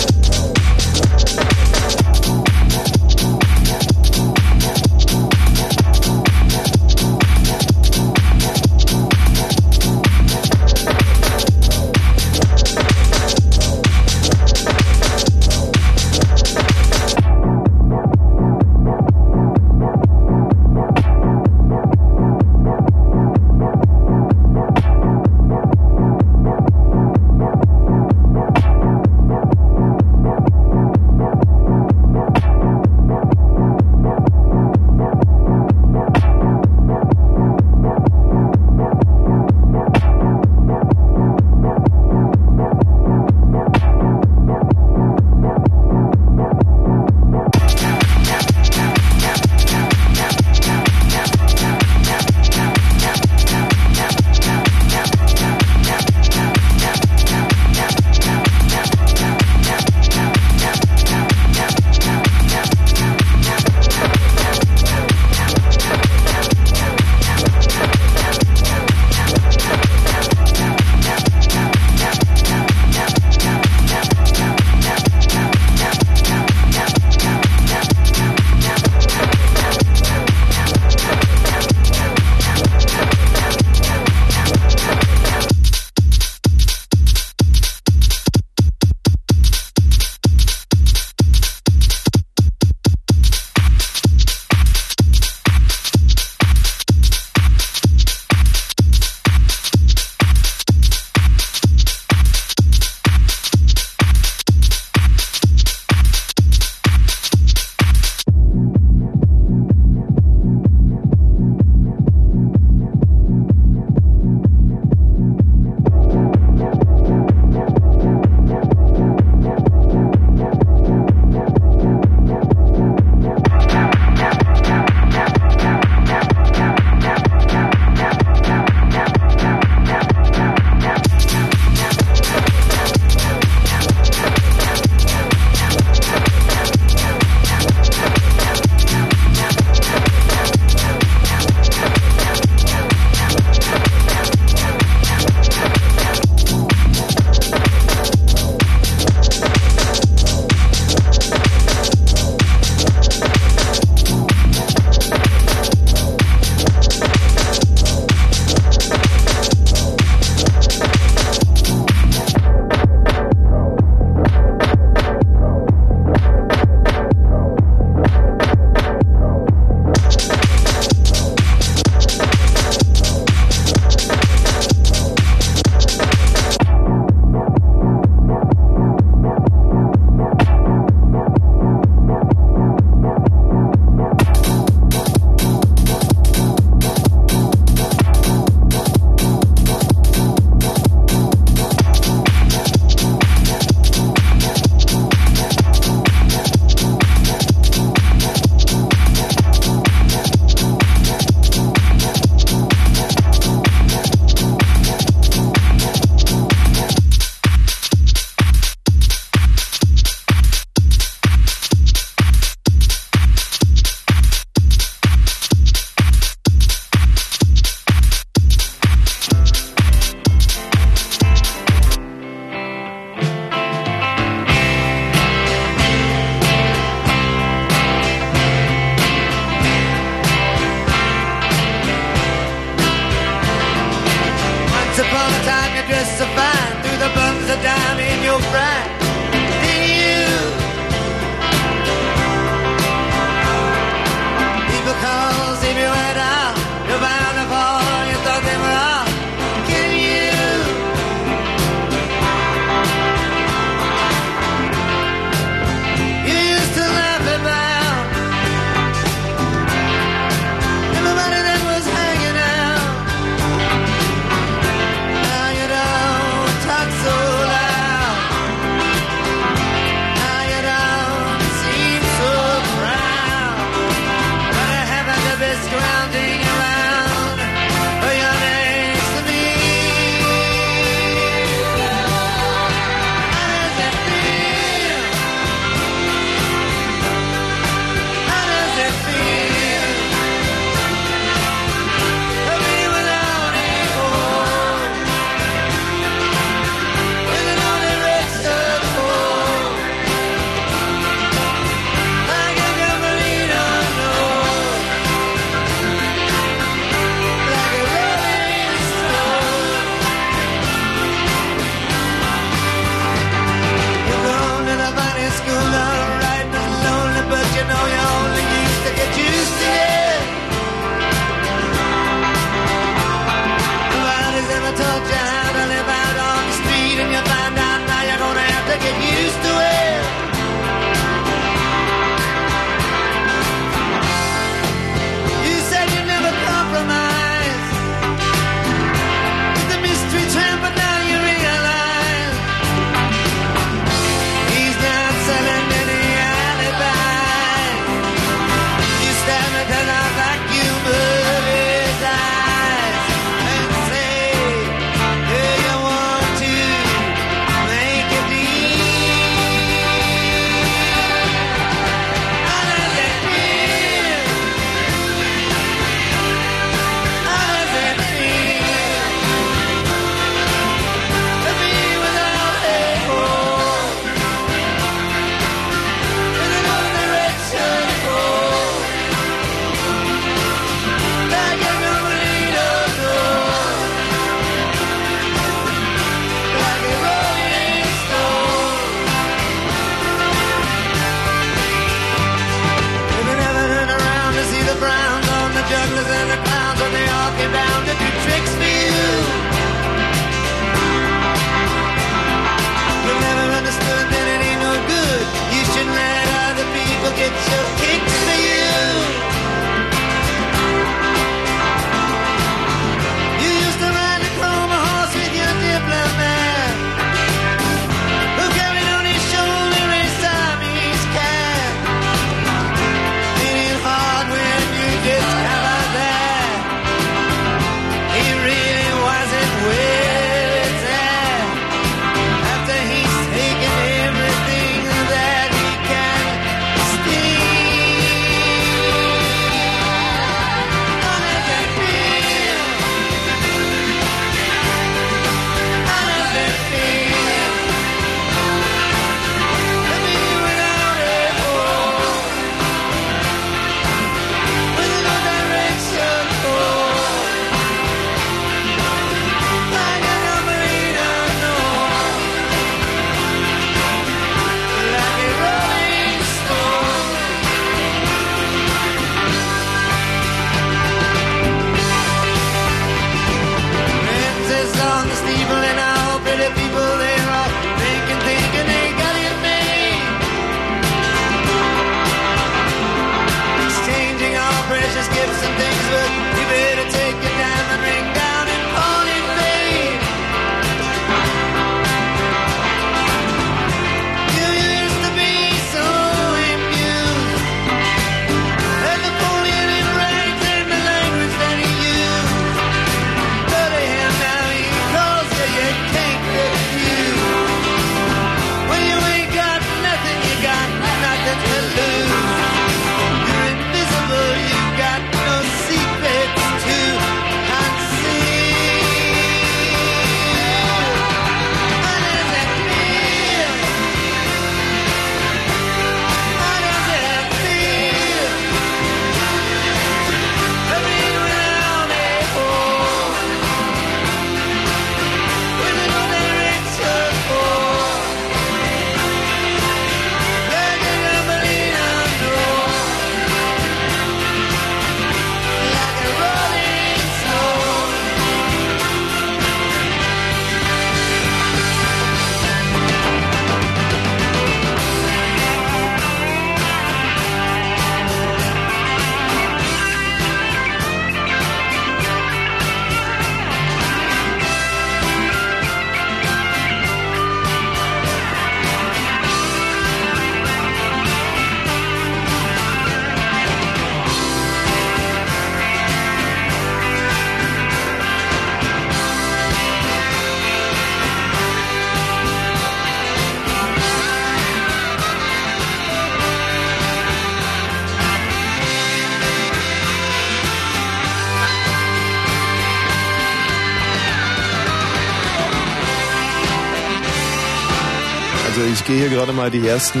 Speaker 2: Gehe hier gerade mal die ersten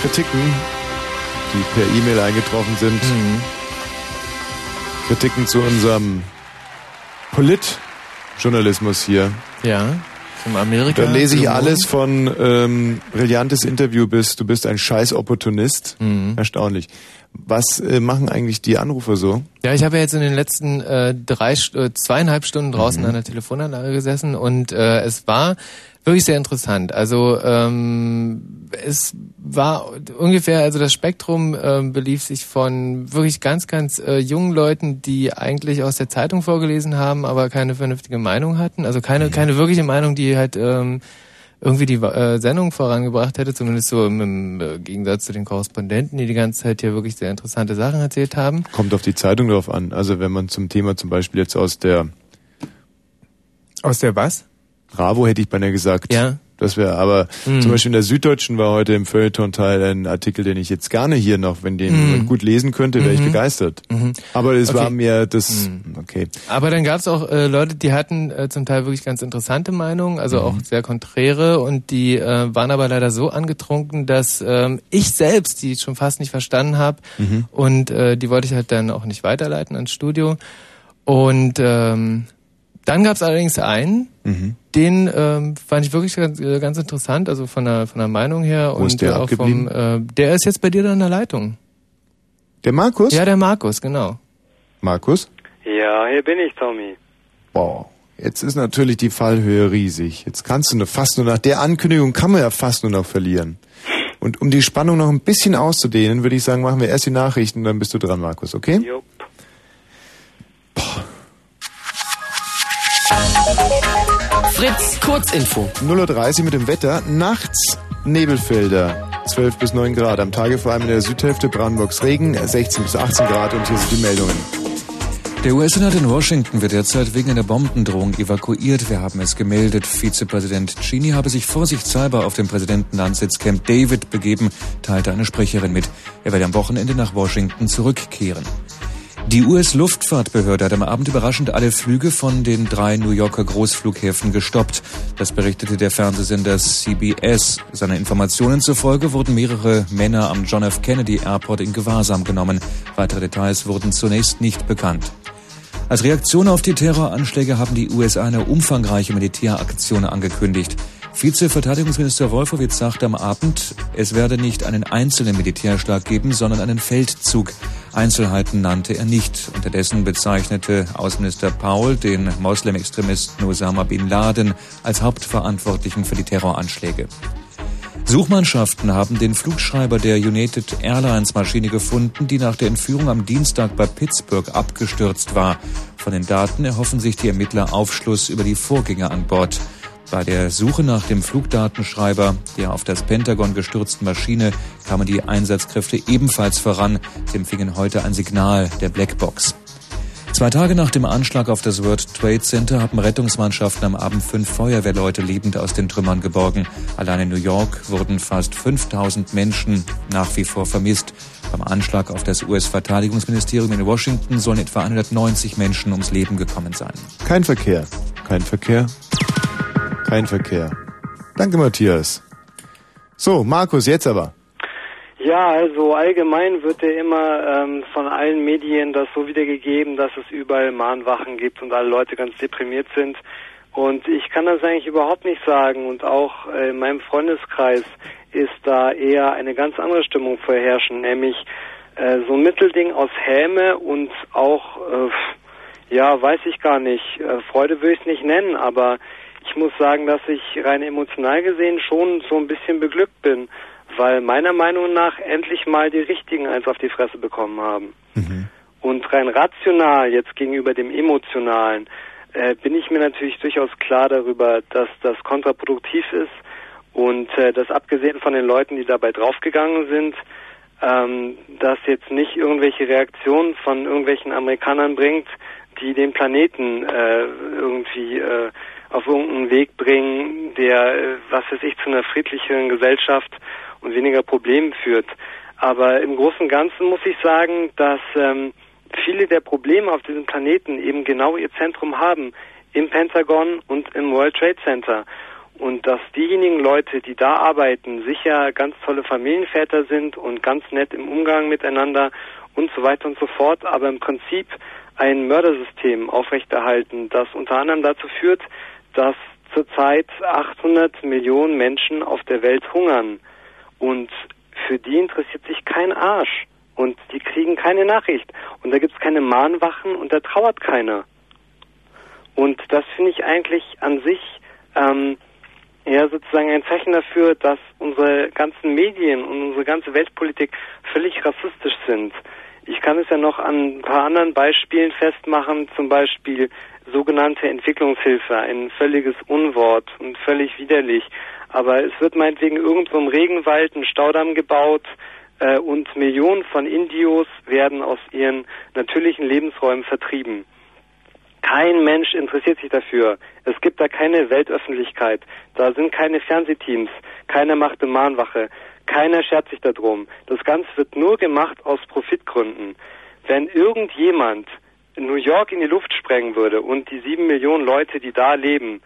Speaker 2: Kritiken, die per E-Mail eingetroffen sind.
Speaker 3: Mhm.
Speaker 2: Kritiken zu unserem Politjournalismus hier.
Speaker 3: Ja, zum Amerika.
Speaker 2: Da lese ich alles von ähm, brillantes Interview bis du bist ein scheiß Opportunist.
Speaker 3: Mhm.
Speaker 2: Erstaunlich. Was äh, machen eigentlich die Anrufer so?
Speaker 3: Ja, ich habe ja jetzt in den letzten äh, drei, äh, zweieinhalb Stunden draußen an der Telefonanlage gesessen und äh, es war wirklich sehr interessant. Also ähm, es war ungefähr, also das Spektrum ähm, belief sich von wirklich ganz, ganz äh, jungen Leuten, die eigentlich aus der Zeitung vorgelesen haben, aber keine vernünftige Meinung hatten. Also keine, keine wirkliche Meinung, die halt ähm, irgendwie die äh, Sendung vorangebracht hätte, zumindest so im, im äh, Gegensatz zu den Korrespondenten, die die ganze Zeit hier wirklich sehr interessante Sachen erzählt haben.
Speaker 2: Kommt auf die Zeitung drauf an. Also wenn man zum Thema zum Beispiel jetzt aus der
Speaker 3: Aus der was?
Speaker 2: Bravo hätte ich beinahe gesagt.
Speaker 3: Ja.
Speaker 2: Das wäre, aber
Speaker 3: Mhm.
Speaker 2: zum Beispiel in der Süddeutschen war heute im Feuilleton-Teil ein Artikel, den ich jetzt gerne hier noch, wenn den
Speaker 3: Mhm.
Speaker 2: jemand gut lesen könnte, wäre ich
Speaker 3: Mhm.
Speaker 2: begeistert.
Speaker 3: Mhm.
Speaker 2: Aber es
Speaker 3: Okay.
Speaker 2: war mir das, okay.
Speaker 3: Aber dann gab es auch äh, Leute, die hatten äh, zum Teil wirklich ganz interessante Meinungen, also
Speaker 2: Mhm.
Speaker 3: auch sehr konträre und die äh, waren aber leider so angetrunken, dass ähm, ich selbst die schon fast nicht verstanden habe
Speaker 2: Mhm.
Speaker 3: und äh, die wollte ich halt dann auch nicht weiterleiten ans Studio. Und ähm, dann gab es allerdings einen,
Speaker 2: Mhm.
Speaker 3: Den ähm, fand ich wirklich ganz, äh, ganz interessant, also von der von der Meinung her
Speaker 2: Wo ist
Speaker 3: und
Speaker 2: der
Speaker 3: äh, auch
Speaker 2: abgeblieben?
Speaker 3: vom äh, der ist jetzt bei dir da in der Leitung.
Speaker 2: Der Markus?
Speaker 3: Ja, der Markus, genau.
Speaker 2: Markus?
Speaker 19: Ja, hier bin ich, Tommy.
Speaker 2: Boah. Jetzt ist natürlich die Fallhöhe riesig. Jetzt kannst du nur fast nur nach der Ankündigung kann man ja fast nur noch verlieren. Und um die Spannung noch ein bisschen auszudehnen, würde ich sagen, machen wir erst die Nachrichten, dann bist du dran, Markus, okay?
Speaker 19: Jupp.
Speaker 2: Fritz, Kurzinfo. 0.30 Uhr mit dem Wetter. Nachts Nebelfelder. 12 bis 9 Grad. Am Tage vor allem in der Südhälfte Brandenburgs Regen. 16 bis 18 Grad und hier sind die Meldungen.
Speaker 8: Der US-Senat in Washington wird derzeit wegen einer Bombendrohung evakuiert. Wir haben es gemeldet. Vizepräsident Cheney habe sich vorsichtshalber auf den Präsidentenlandsitz Camp David begeben, teilte eine Sprecherin mit. Er werde am Wochenende nach Washington zurückkehren. Die US-Luftfahrtbehörde hat am Abend überraschend alle Flüge von den drei New Yorker Großflughäfen gestoppt. Das berichtete der Fernsehsender CBS. Seinen Informationen zufolge wurden mehrere Männer am John F. Kennedy Airport in Gewahrsam genommen. Weitere Details wurden zunächst nicht bekannt. Als Reaktion auf die Terroranschläge haben die USA eine umfangreiche Militäraktion angekündigt. Vize-Verteidigungsminister Wolfowitz sagte am Abend, es werde nicht einen einzelnen Militärschlag geben, sondern einen Feldzug. Einzelheiten nannte er nicht. Unterdessen bezeichnete Außenminister Paul den Moslem-Extremisten Osama bin Laden als Hauptverantwortlichen für die Terroranschläge. Suchmannschaften haben den Flugschreiber der United Airlines Maschine gefunden, die nach der Entführung am Dienstag bei Pittsburgh abgestürzt war. Von den Daten erhoffen sich die Ermittler Aufschluss über die Vorgänge an Bord. Bei der Suche nach dem Flugdatenschreiber der auf das Pentagon gestürzten Maschine kamen die Einsatzkräfte ebenfalls voran. Sie empfingen heute ein Signal der Blackbox. Zwei Tage nach dem Anschlag auf das World Trade Center haben Rettungsmannschaften am Abend fünf Feuerwehrleute lebend aus den Trümmern geborgen. Allein in New York wurden fast 5000 Menschen nach wie vor vermisst. Beim Anschlag auf das US-Verteidigungsministerium in Washington sollen etwa 190 Menschen ums Leben gekommen sein.
Speaker 2: Kein Verkehr. Kein Verkehr. Kein Verkehr. Danke, Matthias. So, Markus, jetzt aber.
Speaker 19: Ja, also allgemein wird ja immer ähm, von allen Medien das so wiedergegeben, dass es überall Mahnwachen gibt und alle Leute ganz deprimiert sind. Und ich kann das eigentlich überhaupt nicht sagen. Und auch äh, in meinem Freundeskreis ist da eher eine ganz andere Stimmung vorherrschen, nämlich äh, so ein Mittelding aus Häme und auch, äh, ja, weiß ich gar nicht, äh, Freude will ich es nicht nennen, aber ich muss sagen, dass ich rein emotional gesehen schon so ein bisschen beglückt bin, weil meiner Meinung nach endlich mal die Richtigen eins auf die Fresse bekommen haben. Und rein rational jetzt gegenüber dem Emotionalen äh, bin ich mir natürlich durchaus klar darüber, dass das kontraproduktiv ist und äh, dass abgesehen von den Leuten, die dabei draufgegangen sind, ähm, das jetzt nicht irgendwelche Reaktionen von irgendwelchen Amerikanern bringt, die den Planeten äh, irgendwie äh, auf irgendeinen Weg bringen, der, was weiß ich, zu einer friedlicheren Gesellschaft und weniger Problemen führt. Aber im Großen und Ganzen muss ich sagen, dass ähm, viele der Probleme auf diesem Planeten eben genau ihr Zentrum haben im Pentagon und im World Trade Center. und dass diejenigen Leute, die da arbeiten, sicher ganz tolle Familienväter sind und ganz nett im Umgang miteinander und so weiter und so fort, aber im Prinzip ein Mördersystem aufrechterhalten, das unter anderem dazu führt, dass zurzeit 800 Millionen Menschen auf der Welt hungern und für die interessiert sich kein Arsch und die kriegen keine Nachricht und da gibt es keine Mahnwachen und da trauert keiner. Und das finde ich eigentlich an sich ähm, ja sozusagen ein Zeichen dafür, dass unsere ganzen Medien und unsere ganze Weltpolitik völlig rassistisch sind. Ich kann es ja noch an ein paar anderen Beispielen festmachen, zum Beispiel sogenannte Entwicklungshilfe, ein völliges Unwort und völlig widerlich. Aber es wird meinetwegen irgendwo im Regenwald ein Staudamm gebaut äh, und Millionen von Indios werden aus ihren natürlichen Lebensräumen vertrieben. Kein Mensch interessiert sich dafür. Es gibt da keine Weltöffentlichkeit. Da sind keine Fernsehteams. Keiner macht eine Mahnwache. Keiner schert sich darum. Das Ganze wird nur gemacht aus Profitgründen. Wenn irgendjemand New York in die Luft sprengen würde und die sieben Millionen Leute, die da leben,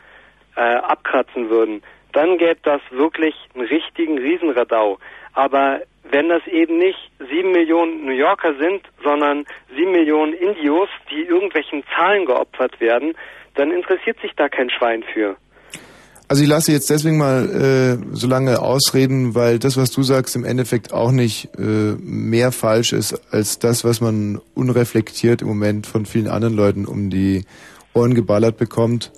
Speaker 19: äh, abkratzen würden, dann gäbe das wirklich einen richtigen Riesenradau. Aber wenn das eben nicht sieben Millionen New Yorker sind, sondern sieben Millionen Indios, die irgendwelchen Zahlen geopfert werden, dann interessiert sich da kein Schwein für.
Speaker 2: Also ich lasse jetzt deswegen mal äh, so lange ausreden, weil das, was du sagst, im Endeffekt auch nicht äh, mehr falsch ist als das, was man unreflektiert im Moment von vielen anderen Leuten um die Ohren geballert bekommt.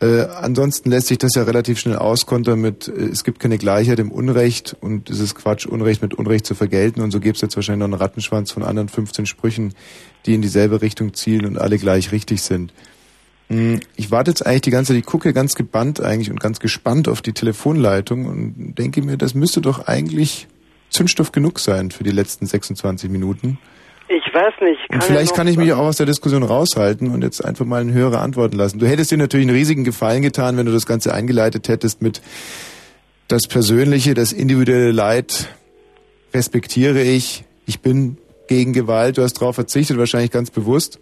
Speaker 2: Äh, ansonsten lässt sich das ja relativ schnell auskontern mit, äh, es gibt keine Gleichheit im Unrecht und es ist Quatsch, Unrecht mit Unrecht zu vergelten und so gibt es jetzt wahrscheinlich noch einen Rattenschwanz von anderen 15 Sprüchen, die in dieselbe Richtung zielen und alle gleich richtig sind. Hm, Ich warte jetzt eigentlich die ganze Zeit, ich gucke ganz gebannt eigentlich und ganz gespannt auf die Telefonleitung und denke mir, das müsste doch eigentlich Zündstoff genug sein für die letzten 26 Minuten.
Speaker 19: Ich weiß nicht.
Speaker 2: Und vielleicht kann ich mich auch aus der Diskussion raushalten und jetzt einfach mal eine höhere antworten lassen. Du hättest dir natürlich einen riesigen Gefallen getan, wenn du das Ganze eingeleitet hättest mit das Persönliche, das individuelle Leid respektiere ich. Ich bin gegen Gewalt. Du hast darauf verzichtet, wahrscheinlich ganz bewusst.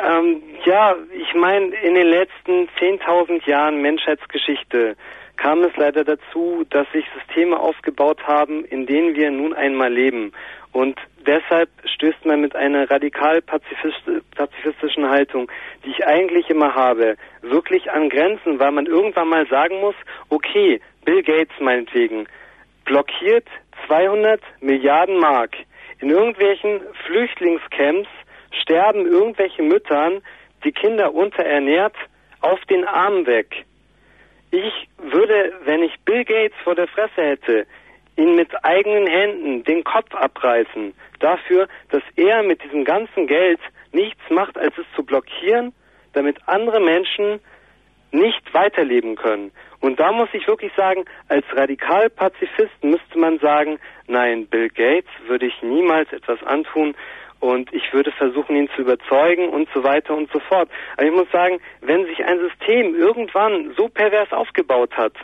Speaker 19: Ähm, ja, ich meine, in den letzten 10.000 Jahren Menschheitsgeschichte kam es leider dazu, dass sich Systeme aufgebaut haben, in denen wir nun einmal leben. Und deshalb stößt man mit einer radikal pazifist- pazifistischen Haltung, die ich eigentlich immer habe, wirklich an Grenzen, weil man irgendwann mal sagen muss, okay, Bill Gates meinetwegen blockiert 200 Milliarden Mark in irgendwelchen Flüchtlingscamps sterben irgendwelche Müttern, die Kinder unterernährt, auf den Arm weg. Ich würde, wenn ich Bill Gates vor der Fresse hätte, ihn mit eigenen Händen den Kopf abreißen, dafür, dass er mit diesem ganzen Geld nichts macht, als es zu blockieren, damit andere Menschen nicht weiterleben können. Und da muss ich wirklich sagen, als Radikalpazifist müsste man sagen, nein, Bill Gates würde ich niemals etwas antun und ich würde versuchen, ihn zu überzeugen und so weiter und so fort. Aber ich muss sagen, wenn sich ein System irgendwann so pervers aufgebaut hat,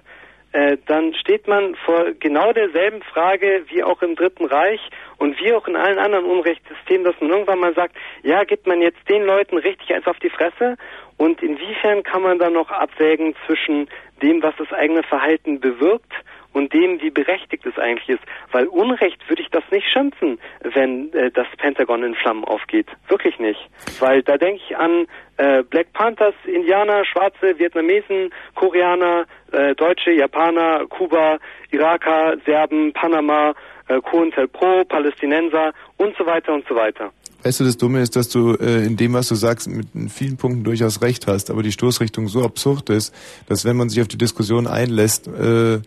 Speaker 19: äh, dann steht man vor genau derselben Frage wie auch im Dritten Reich und wie auch in allen anderen Unrechtssystemen, dass man irgendwann mal sagt, ja, gibt man jetzt den Leuten richtig eins auf die Fresse und inwiefern kann man dann noch abwägen zwischen dem, was das eigene Verhalten bewirkt und dem, wie berechtigt es eigentlich ist. Weil Unrecht würde ich das nicht schimpfen, wenn äh, das Pentagon in Flammen aufgeht. Wirklich nicht. Weil da denke ich an äh, Black Panthers, Indianer, Schwarze, Vietnamesen, Koreaner, äh, Deutsche, Japaner, Kuba, Iraker, Serben, Panama, äh, COINTELPRO, Palästinenser und so weiter und so weiter.
Speaker 2: Weißt du, das Dumme ist, dass du äh, in dem, was du sagst, mit vielen Punkten durchaus recht hast, aber die Stoßrichtung so absurd ist, dass wenn man sich auf die Diskussion einlässt, äh,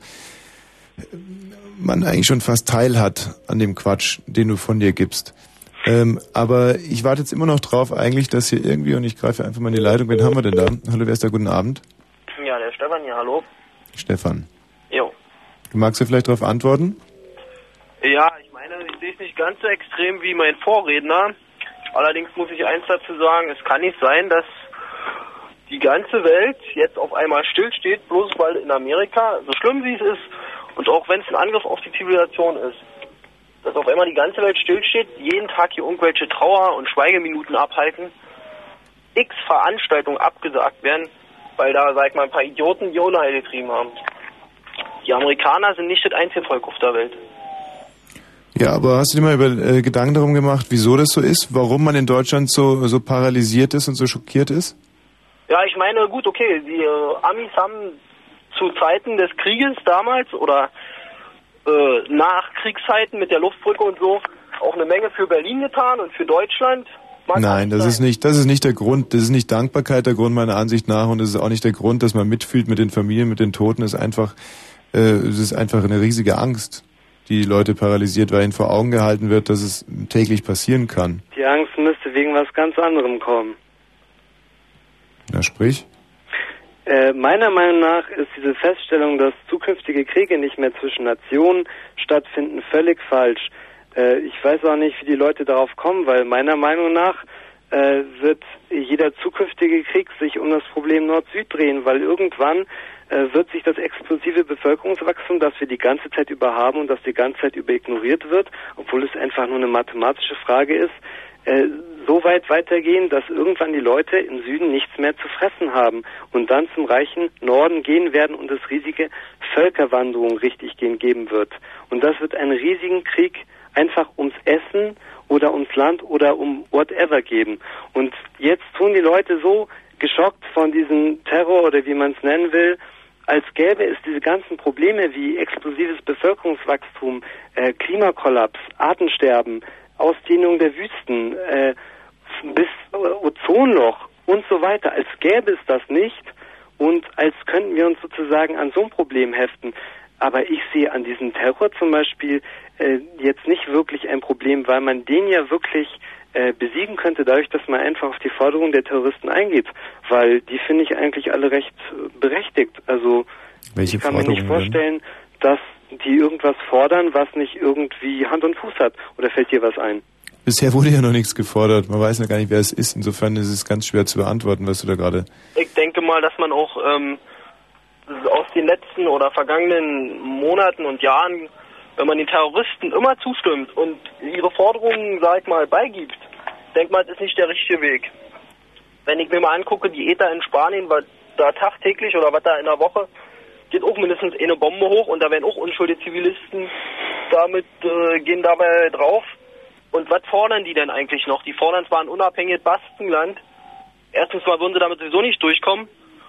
Speaker 2: man eigentlich schon fast teil hat an dem Quatsch, den du von dir gibst. Ähm, aber ich warte jetzt immer noch drauf eigentlich, dass hier irgendwie, und ich greife einfach mal in die Leitung, wen haben wir denn da? Hallo, wer ist da? Guten Abend.
Speaker 20: Ja, der Stefan hier, hallo.
Speaker 2: Stefan.
Speaker 20: Jo.
Speaker 2: Du magst du vielleicht darauf antworten?
Speaker 20: Ja, ich meine, ich sehe es nicht ganz so extrem wie mein Vorredner. Allerdings muss ich eins dazu sagen, es kann nicht sein, dass die ganze Welt jetzt auf einmal stillsteht, bloß weil in Amerika, so schlimm wie es ist, und auch wenn es ein Angriff auf die Zivilisation ist, dass auf einmal die ganze Welt stillsteht, jeden Tag hier irgendwelche Trauer- und Schweigeminuten abhalten, x Veranstaltungen abgesagt werden, weil da, sag ich mal, ein paar Idioten die Unheil getrieben haben. Die Amerikaner sind nicht das einzige Volk auf der Welt.
Speaker 2: Ja, aber hast du dir mal über, äh, Gedanken darum gemacht, wieso das so ist? Warum man in Deutschland so, so paralysiert ist und so schockiert ist?
Speaker 20: Ja, ich meine, gut, okay, die äh, Amis haben zu Zeiten des Krieges damals oder äh, nach Kriegszeiten mit der Luftbrücke und so auch eine Menge für Berlin getan und für Deutschland. Mag
Speaker 2: Nein, das ist nicht, das ist nicht der Grund, das ist nicht Dankbarkeit der Grund meiner Ansicht nach und das ist auch nicht der Grund, dass man mitfühlt mit den Familien, mit den Toten, es ist einfach, äh, es ist einfach eine riesige Angst, die Leute paralysiert, weil ihnen vor Augen gehalten wird, dass es täglich passieren kann.
Speaker 19: Die Angst müsste wegen was ganz anderem kommen.
Speaker 2: Na sprich?
Speaker 19: Äh, meiner Meinung nach ist diese Feststellung, dass zukünftige Kriege nicht mehr zwischen Nationen stattfinden, völlig falsch. Äh, ich weiß auch nicht, wie die Leute darauf kommen, weil meiner Meinung nach äh, wird jeder zukünftige Krieg sich um das Problem Nord-Süd drehen, weil irgendwann äh, wird sich das explosive Bevölkerungswachstum, das wir die ganze Zeit über haben und das die ganze Zeit über ignoriert wird, obwohl es einfach nur eine mathematische Frage ist, äh, so weit weitergehen, dass irgendwann die Leute im Süden nichts mehr zu fressen haben und dann zum reichen Norden gehen werden und es riesige Völkerwanderung richtig gehen geben wird. Und das wird einen riesigen Krieg einfach ums Essen oder ums Land oder um whatever geben. Und jetzt tun die Leute so geschockt von diesem Terror oder wie man es nennen will, als gäbe es diese ganzen Probleme wie explosives Bevölkerungswachstum, äh, Klimakollaps, Artensterben, Ausdehnung der Wüsten, äh, bis Ozonloch und so weiter, als gäbe es das nicht und als könnten wir uns sozusagen an so ein Problem heften. Aber ich sehe an diesem Terror zum Beispiel äh, jetzt nicht wirklich ein Problem, weil man den ja wirklich äh, besiegen könnte, dadurch, dass man einfach auf die Forderungen der Terroristen eingeht. Weil die finde ich eigentlich alle recht äh, berechtigt. Also
Speaker 2: Welche
Speaker 19: ich kann mir nicht
Speaker 2: Forderungen denn?
Speaker 19: vorstellen, dass die irgendwas fordern, was nicht irgendwie Hand und Fuß hat. Oder fällt dir was ein?
Speaker 2: Bisher wurde ja noch nichts gefordert. Man weiß noch gar nicht, wer es ist. Insofern ist es ganz schwer zu beantworten, was du da gerade.
Speaker 20: Ich denke mal, dass man auch ähm, aus den letzten oder vergangenen Monaten und Jahren, wenn man den Terroristen immer zustimmt und ihre Forderungen, sag ich mal, beigibt, denkt man, das ist nicht der richtige Weg. Wenn ich mir mal angucke, die ETA in Spanien, was da tagtäglich oder was da in der Woche geht auch mindestens eine Bombe hoch und da werden auch unschuldige Zivilisten damit äh, gehen dabei drauf. Und was fordern die denn eigentlich noch? Die fordern zwar ein unabhängiges Baskenland. Erstens mal würden sie damit sowieso nicht durchkommen.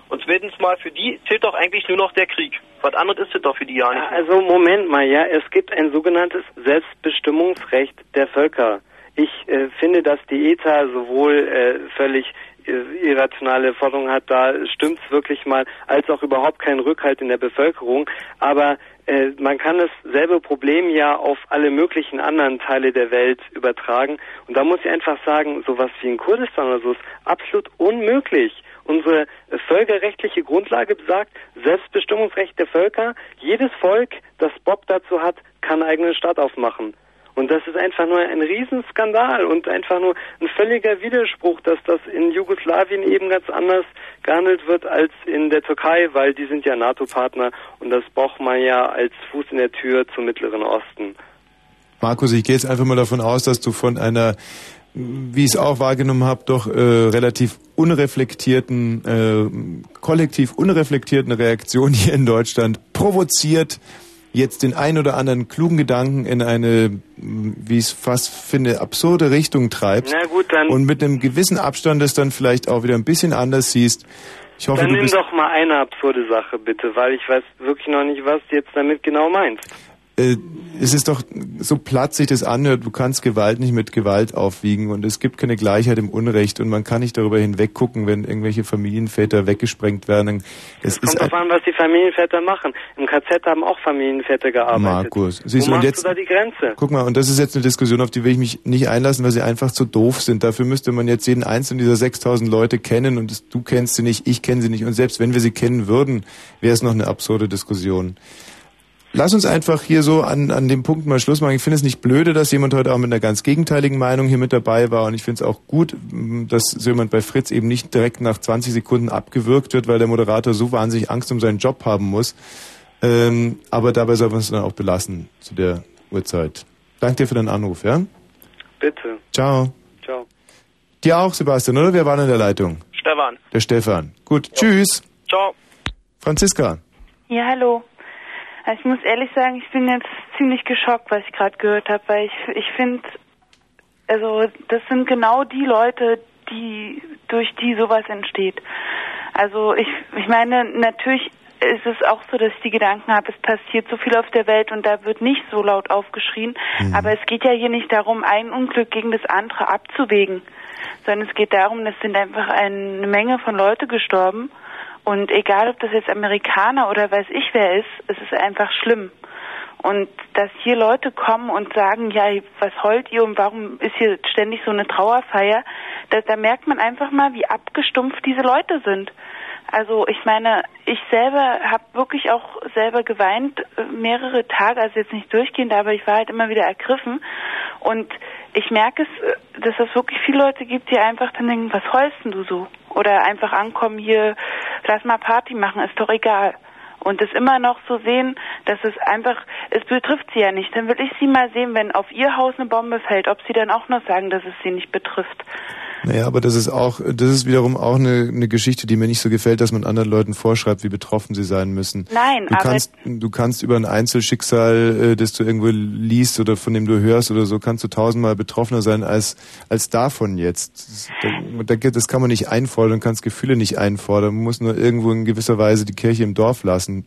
Speaker 20: Und zweitens mal, für die zählt doch eigentlich nur noch der Krieg. Was anderes ist es doch für die ja nicht.
Speaker 19: Also Moment mal, ja, es gibt ein sogenanntes Selbstbestimmungsrecht der Völker. Ich äh, finde, dass die ETA sowohl äh, völlig äh, irrationale Forderungen hat, da stimmt's wirklich mal, als auch überhaupt keinen Rückhalt in der Bevölkerung. Aber äh, man kann dasselbe Problem ja auf alle möglichen anderen Teile der Welt übertragen. Und da muss ich einfach sagen, sowas wie in Kurdistan oder so ist absolut unmöglich. Unsere äh, völkerrechtliche Grundlage besagt Selbstbestimmungsrecht der Völker. Jedes Volk, das Bock dazu hat, kann einen eigenen Staat aufmachen. Und das ist einfach nur ein Riesenskandal und einfach nur ein völliger Widerspruch, dass das in Jugoslawien eben ganz anders gehandelt wird als in der Türkei, weil die sind ja NATO-Partner und das braucht man ja als Fuß in der Tür zum Mittleren Osten.
Speaker 2: Markus, ich gehe jetzt einfach mal davon aus, dass du von einer, wie ich es auch wahrgenommen habe, doch äh, relativ unreflektierten, äh, kollektiv unreflektierten Reaktion hier in Deutschland provoziert jetzt den ein oder anderen klugen Gedanken in eine, wie ich es fast finde, absurde Richtung treibst
Speaker 19: Na gut, dann-
Speaker 2: und mit einem gewissen Abstand das dann vielleicht auch wieder ein bisschen anders siehst. Ich hoffe,
Speaker 19: Dann
Speaker 2: du
Speaker 19: nimm doch mal eine absurde Sache bitte, weil ich weiß wirklich noch nicht, was du jetzt damit genau meinst.
Speaker 2: Äh, es ist doch so platt sich das anhört, du kannst Gewalt nicht mit Gewalt aufwiegen und es gibt keine Gleichheit im Unrecht und man kann nicht darüber hinweggucken, wenn irgendwelche Familienväter weggesprengt werden. Es
Speaker 19: Kommt
Speaker 2: ist
Speaker 19: drauf an, was die Familienväter machen. Im KZ haben auch Familienväter gearbeitet.
Speaker 2: Markus. Siehst
Speaker 19: Wo
Speaker 2: du, und jetzt,
Speaker 19: du da die Grenze?
Speaker 2: guck mal, und das ist jetzt eine Diskussion, auf die will ich mich nicht einlassen, weil sie einfach zu doof sind. Dafür müsste man jetzt jeden einzelnen dieser 6000 Leute kennen und es, du kennst sie nicht, ich kenne sie nicht und selbst wenn wir sie kennen würden, wäre es noch eine absurde Diskussion. Lass uns einfach hier so an, an dem Punkt mal Schluss machen. Ich finde es nicht blöde, dass jemand heute auch mit einer ganz gegenteiligen Meinung hier mit dabei war. Und ich finde es auch gut, dass so jemand bei Fritz eben nicht direkt nach 20 Sekunden abgewürgt wird, weil der Moderator so wahnsinnig Angst um seinen Job haben muss. Ähm, aber dabei soll man es dann auch belassen zu der Uhrzeit. Danke dir für deinen Anruf, ja?
Speaker 19: Bitte.
Speaker 2: Ciao.
Speaker 19: Ciao.
Speaker 2: Dir auch, Sebastian, oder? Wer war denn in der Leitung?
Speaker 20: Stefan.
Speaker 2: Der Stefan. Gut, tschüss.
Speaker 14: Ciao.
Speaker 2: Franziska.
Speaker 21: Ja, hallo. Also ich muss ehrlich sagen, ich bin jetzt ziemlich geschockt, was ich gerade gehört habe, weil ich, ich finde, also das sind genau die Leute, die durch die sowas entsteht. Also ich, ich meine, natürlich ist es auch so, dass ich die Gedanken habe, es passiert so viel auf der Welt und da wird nicht so laut aufgeschrien. Aber es geht ja hier nicht darum, ein Unglück gegen das andere abzuwägen, sondern es geht darum, es sind einfach eine Menge von Leute gestorben. Und egal, ob das jetzt Amerikaner oder weiß ich wer ist, es ist einfach schlimm. Und dass hier Leute kommen und sagen, ja, was heult ihr und warum ist hier ständig so eine Trauerfeier, da, da merkt man einfach mal, wie abgestumpft diese Leute sind. Also ich meine, ich selber habe wirklich auch selber geweint äh, mehrere Tage, also jetzt nicht durchgehend, aber ich war halt immer wieder ergriffen und ich merke es, äh, dass es wirklich viele Leute gibt, die einfach dann denken, was heulst denn du so? Oder einfach ankommen hier, lass mal Party machen, ist doch egal. Und es immer noch so sehen, dass es einfach, es betrifft sie ja nicht. Dann will ich sie mal sehen, wenn auf ihr Haus eine Bombe fällt, ob sie dann auch noch sagen, dass es sie nicht betrifft.
Speaker 2: Naja, aber das ist auch, das ist wiederum auch eine, eine Geschichte, die mir nicht so gefällt, dass man anderen Leuten vorschreibt, wie betroffen sie sein müssen.
Speaker 21: Nein,
Speaker 2: du
Speaker 21: aber
Speaker 2: kannst, du kannst über ein Einzelschicksal, äh, das du irgendwo liest oder von dem du hörst oder so, kannst du tausendmal betroffener sein als als davon jetzt. Das, das kann man nicht einfordern, kannst Gefühle nicht einfordern. Man muss nur irgendwo in gewisser Weise die Kirche im Dorf lassen.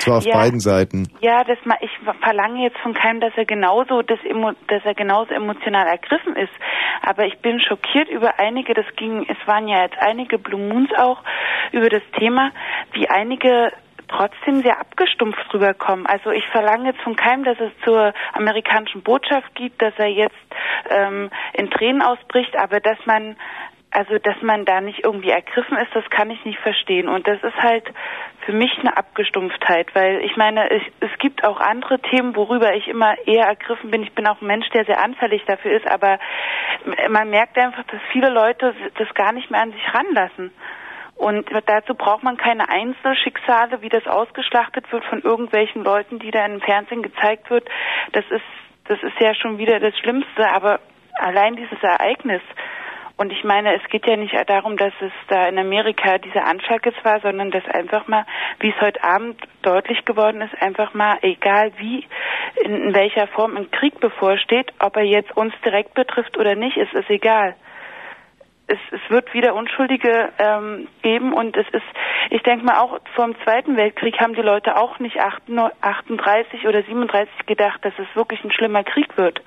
Speaker 2: Zwar auf
Speaker 21: Ja.
Speaker 2: beiden Seiten.
Speaker 21: Ja, das ma ich verlange jetzt von keinem, dass er genauso das emo dass er genauso emotional ergriffen ist. Aber ich bin schockiert über einige, das ging, es waren ja jetzt einige Blue Moons auch über das Thema, wie einige trotzdem sehr abgestumpft rüberkommen. Also ich verlange jetzt von keinem, dass es zur amerikanischen Botschaft gibt, dass er jetzt ähm, in Tränen ausbricht, aber dass man also dass man da nicht irgendwie ergriffen ist, das kann ich nicht verstehen. Und das ist halt für mich eine Abgestumpftheit, weil ich meine, es, es gibt auch andere Themen, worüber ich immer eher ergriffen bin. Ich bin auch ein Mensch, der sehr anfällig dafür ist, aber man merkt einfach, dass viele Leute das gar nicht mehr an sich ranlassen. Und dazu braucht man keine Einzelschicksale, wie das ausgeschlachtet wird von irgendwelchen Leuten, die da im Fernsehen gezeigt wird. Das ist, das ist ja schon wieder das Schlimmste, aber allein dieses Ereignis, und ich meine, es geht ja nicht darum, dass es da in Amerika dieser Anschlag jetzt war, sondern dass einfach mal, wie es heute Abend deutlich geworden ist, einfach mal, egal wie, in, welcher Form ein Krieg bevorsteht, ob er jetzt uns direkt betrifft oder nicht, ist es egal. Es, es wird wieder Unschuldige ähm, geben und es ist, ich denke mal auch vor dem Zweiten Weltkrieg haben die Leute auch nicht 38 oder 37 gedacht, dass es wirklich ein schlimmer Krieg wird.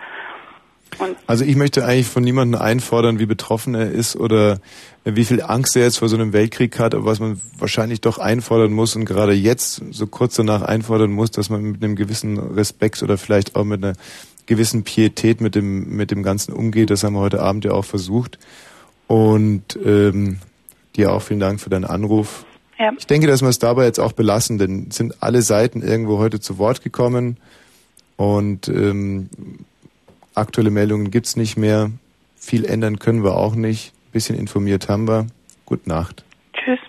Speaker 2: Also ich möchte eigentlich von niemandem einfordern, wie betroffen er ist oder wie viel Angst er jetzt vor so einem Weltkrieg hat, aber was man wahrscheinlich doch einfordern muss und gerade jetzt so kurz danach einfordern muss, dass man mit einem gewissen Respekt oder vielleicht auch mit einer gewissen Pietät mit dem mit dem Ganzen umgeht. Das haben wir heute Abend ja auch versucht. Und ähm, dir auch vielen Dank für deinen Anruf.
Speaker 21: Ja.
Speaker 2: Ich denke, dass wir es dabei jetzt auch belassen, denn sind alle Seiten irgendwo heute zu Wort gekommen und ähm, aktuelle Meldungen gibt's nicht mehr. Viel ändern können wir auch nicht. Bisschen informiert haben wir. Gute Nacht.
Speaker 21: Tschüss.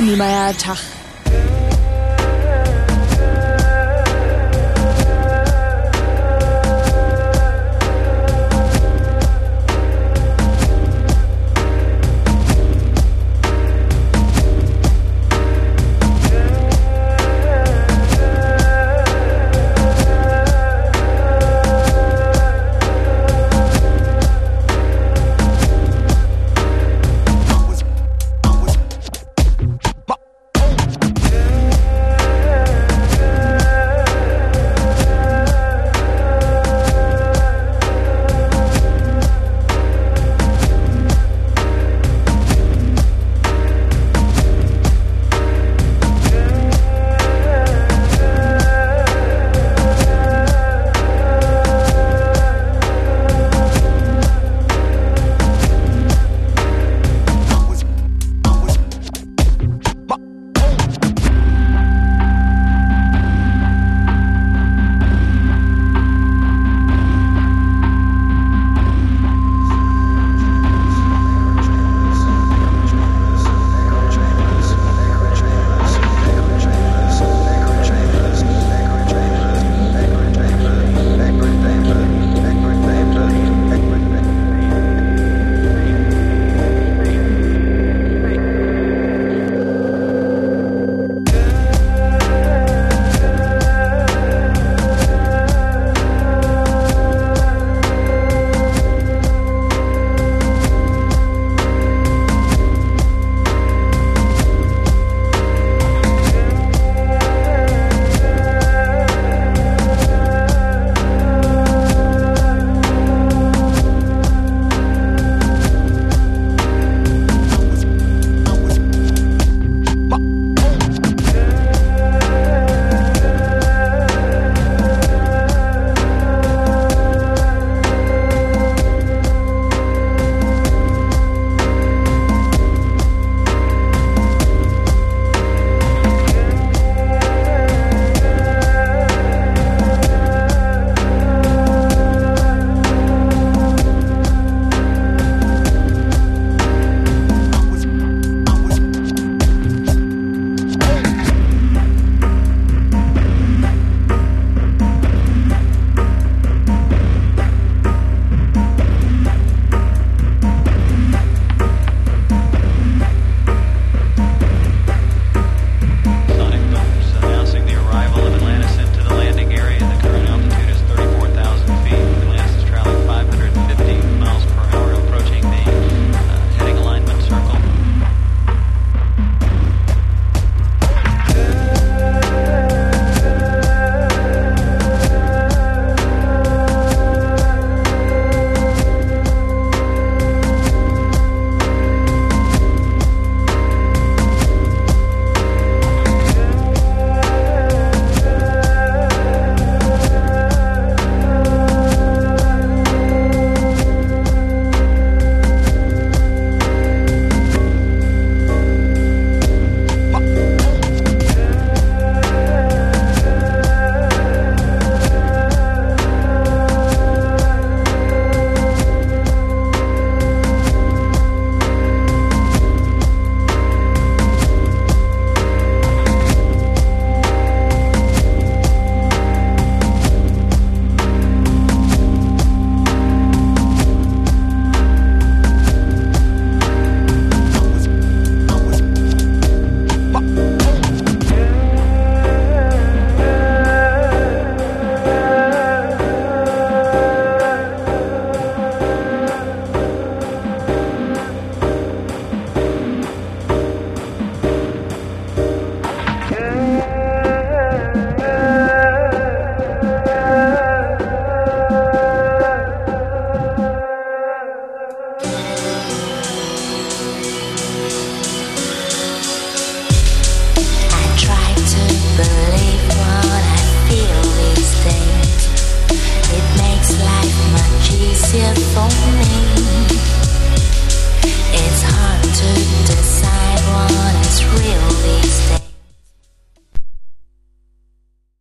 Speaker 12: Mit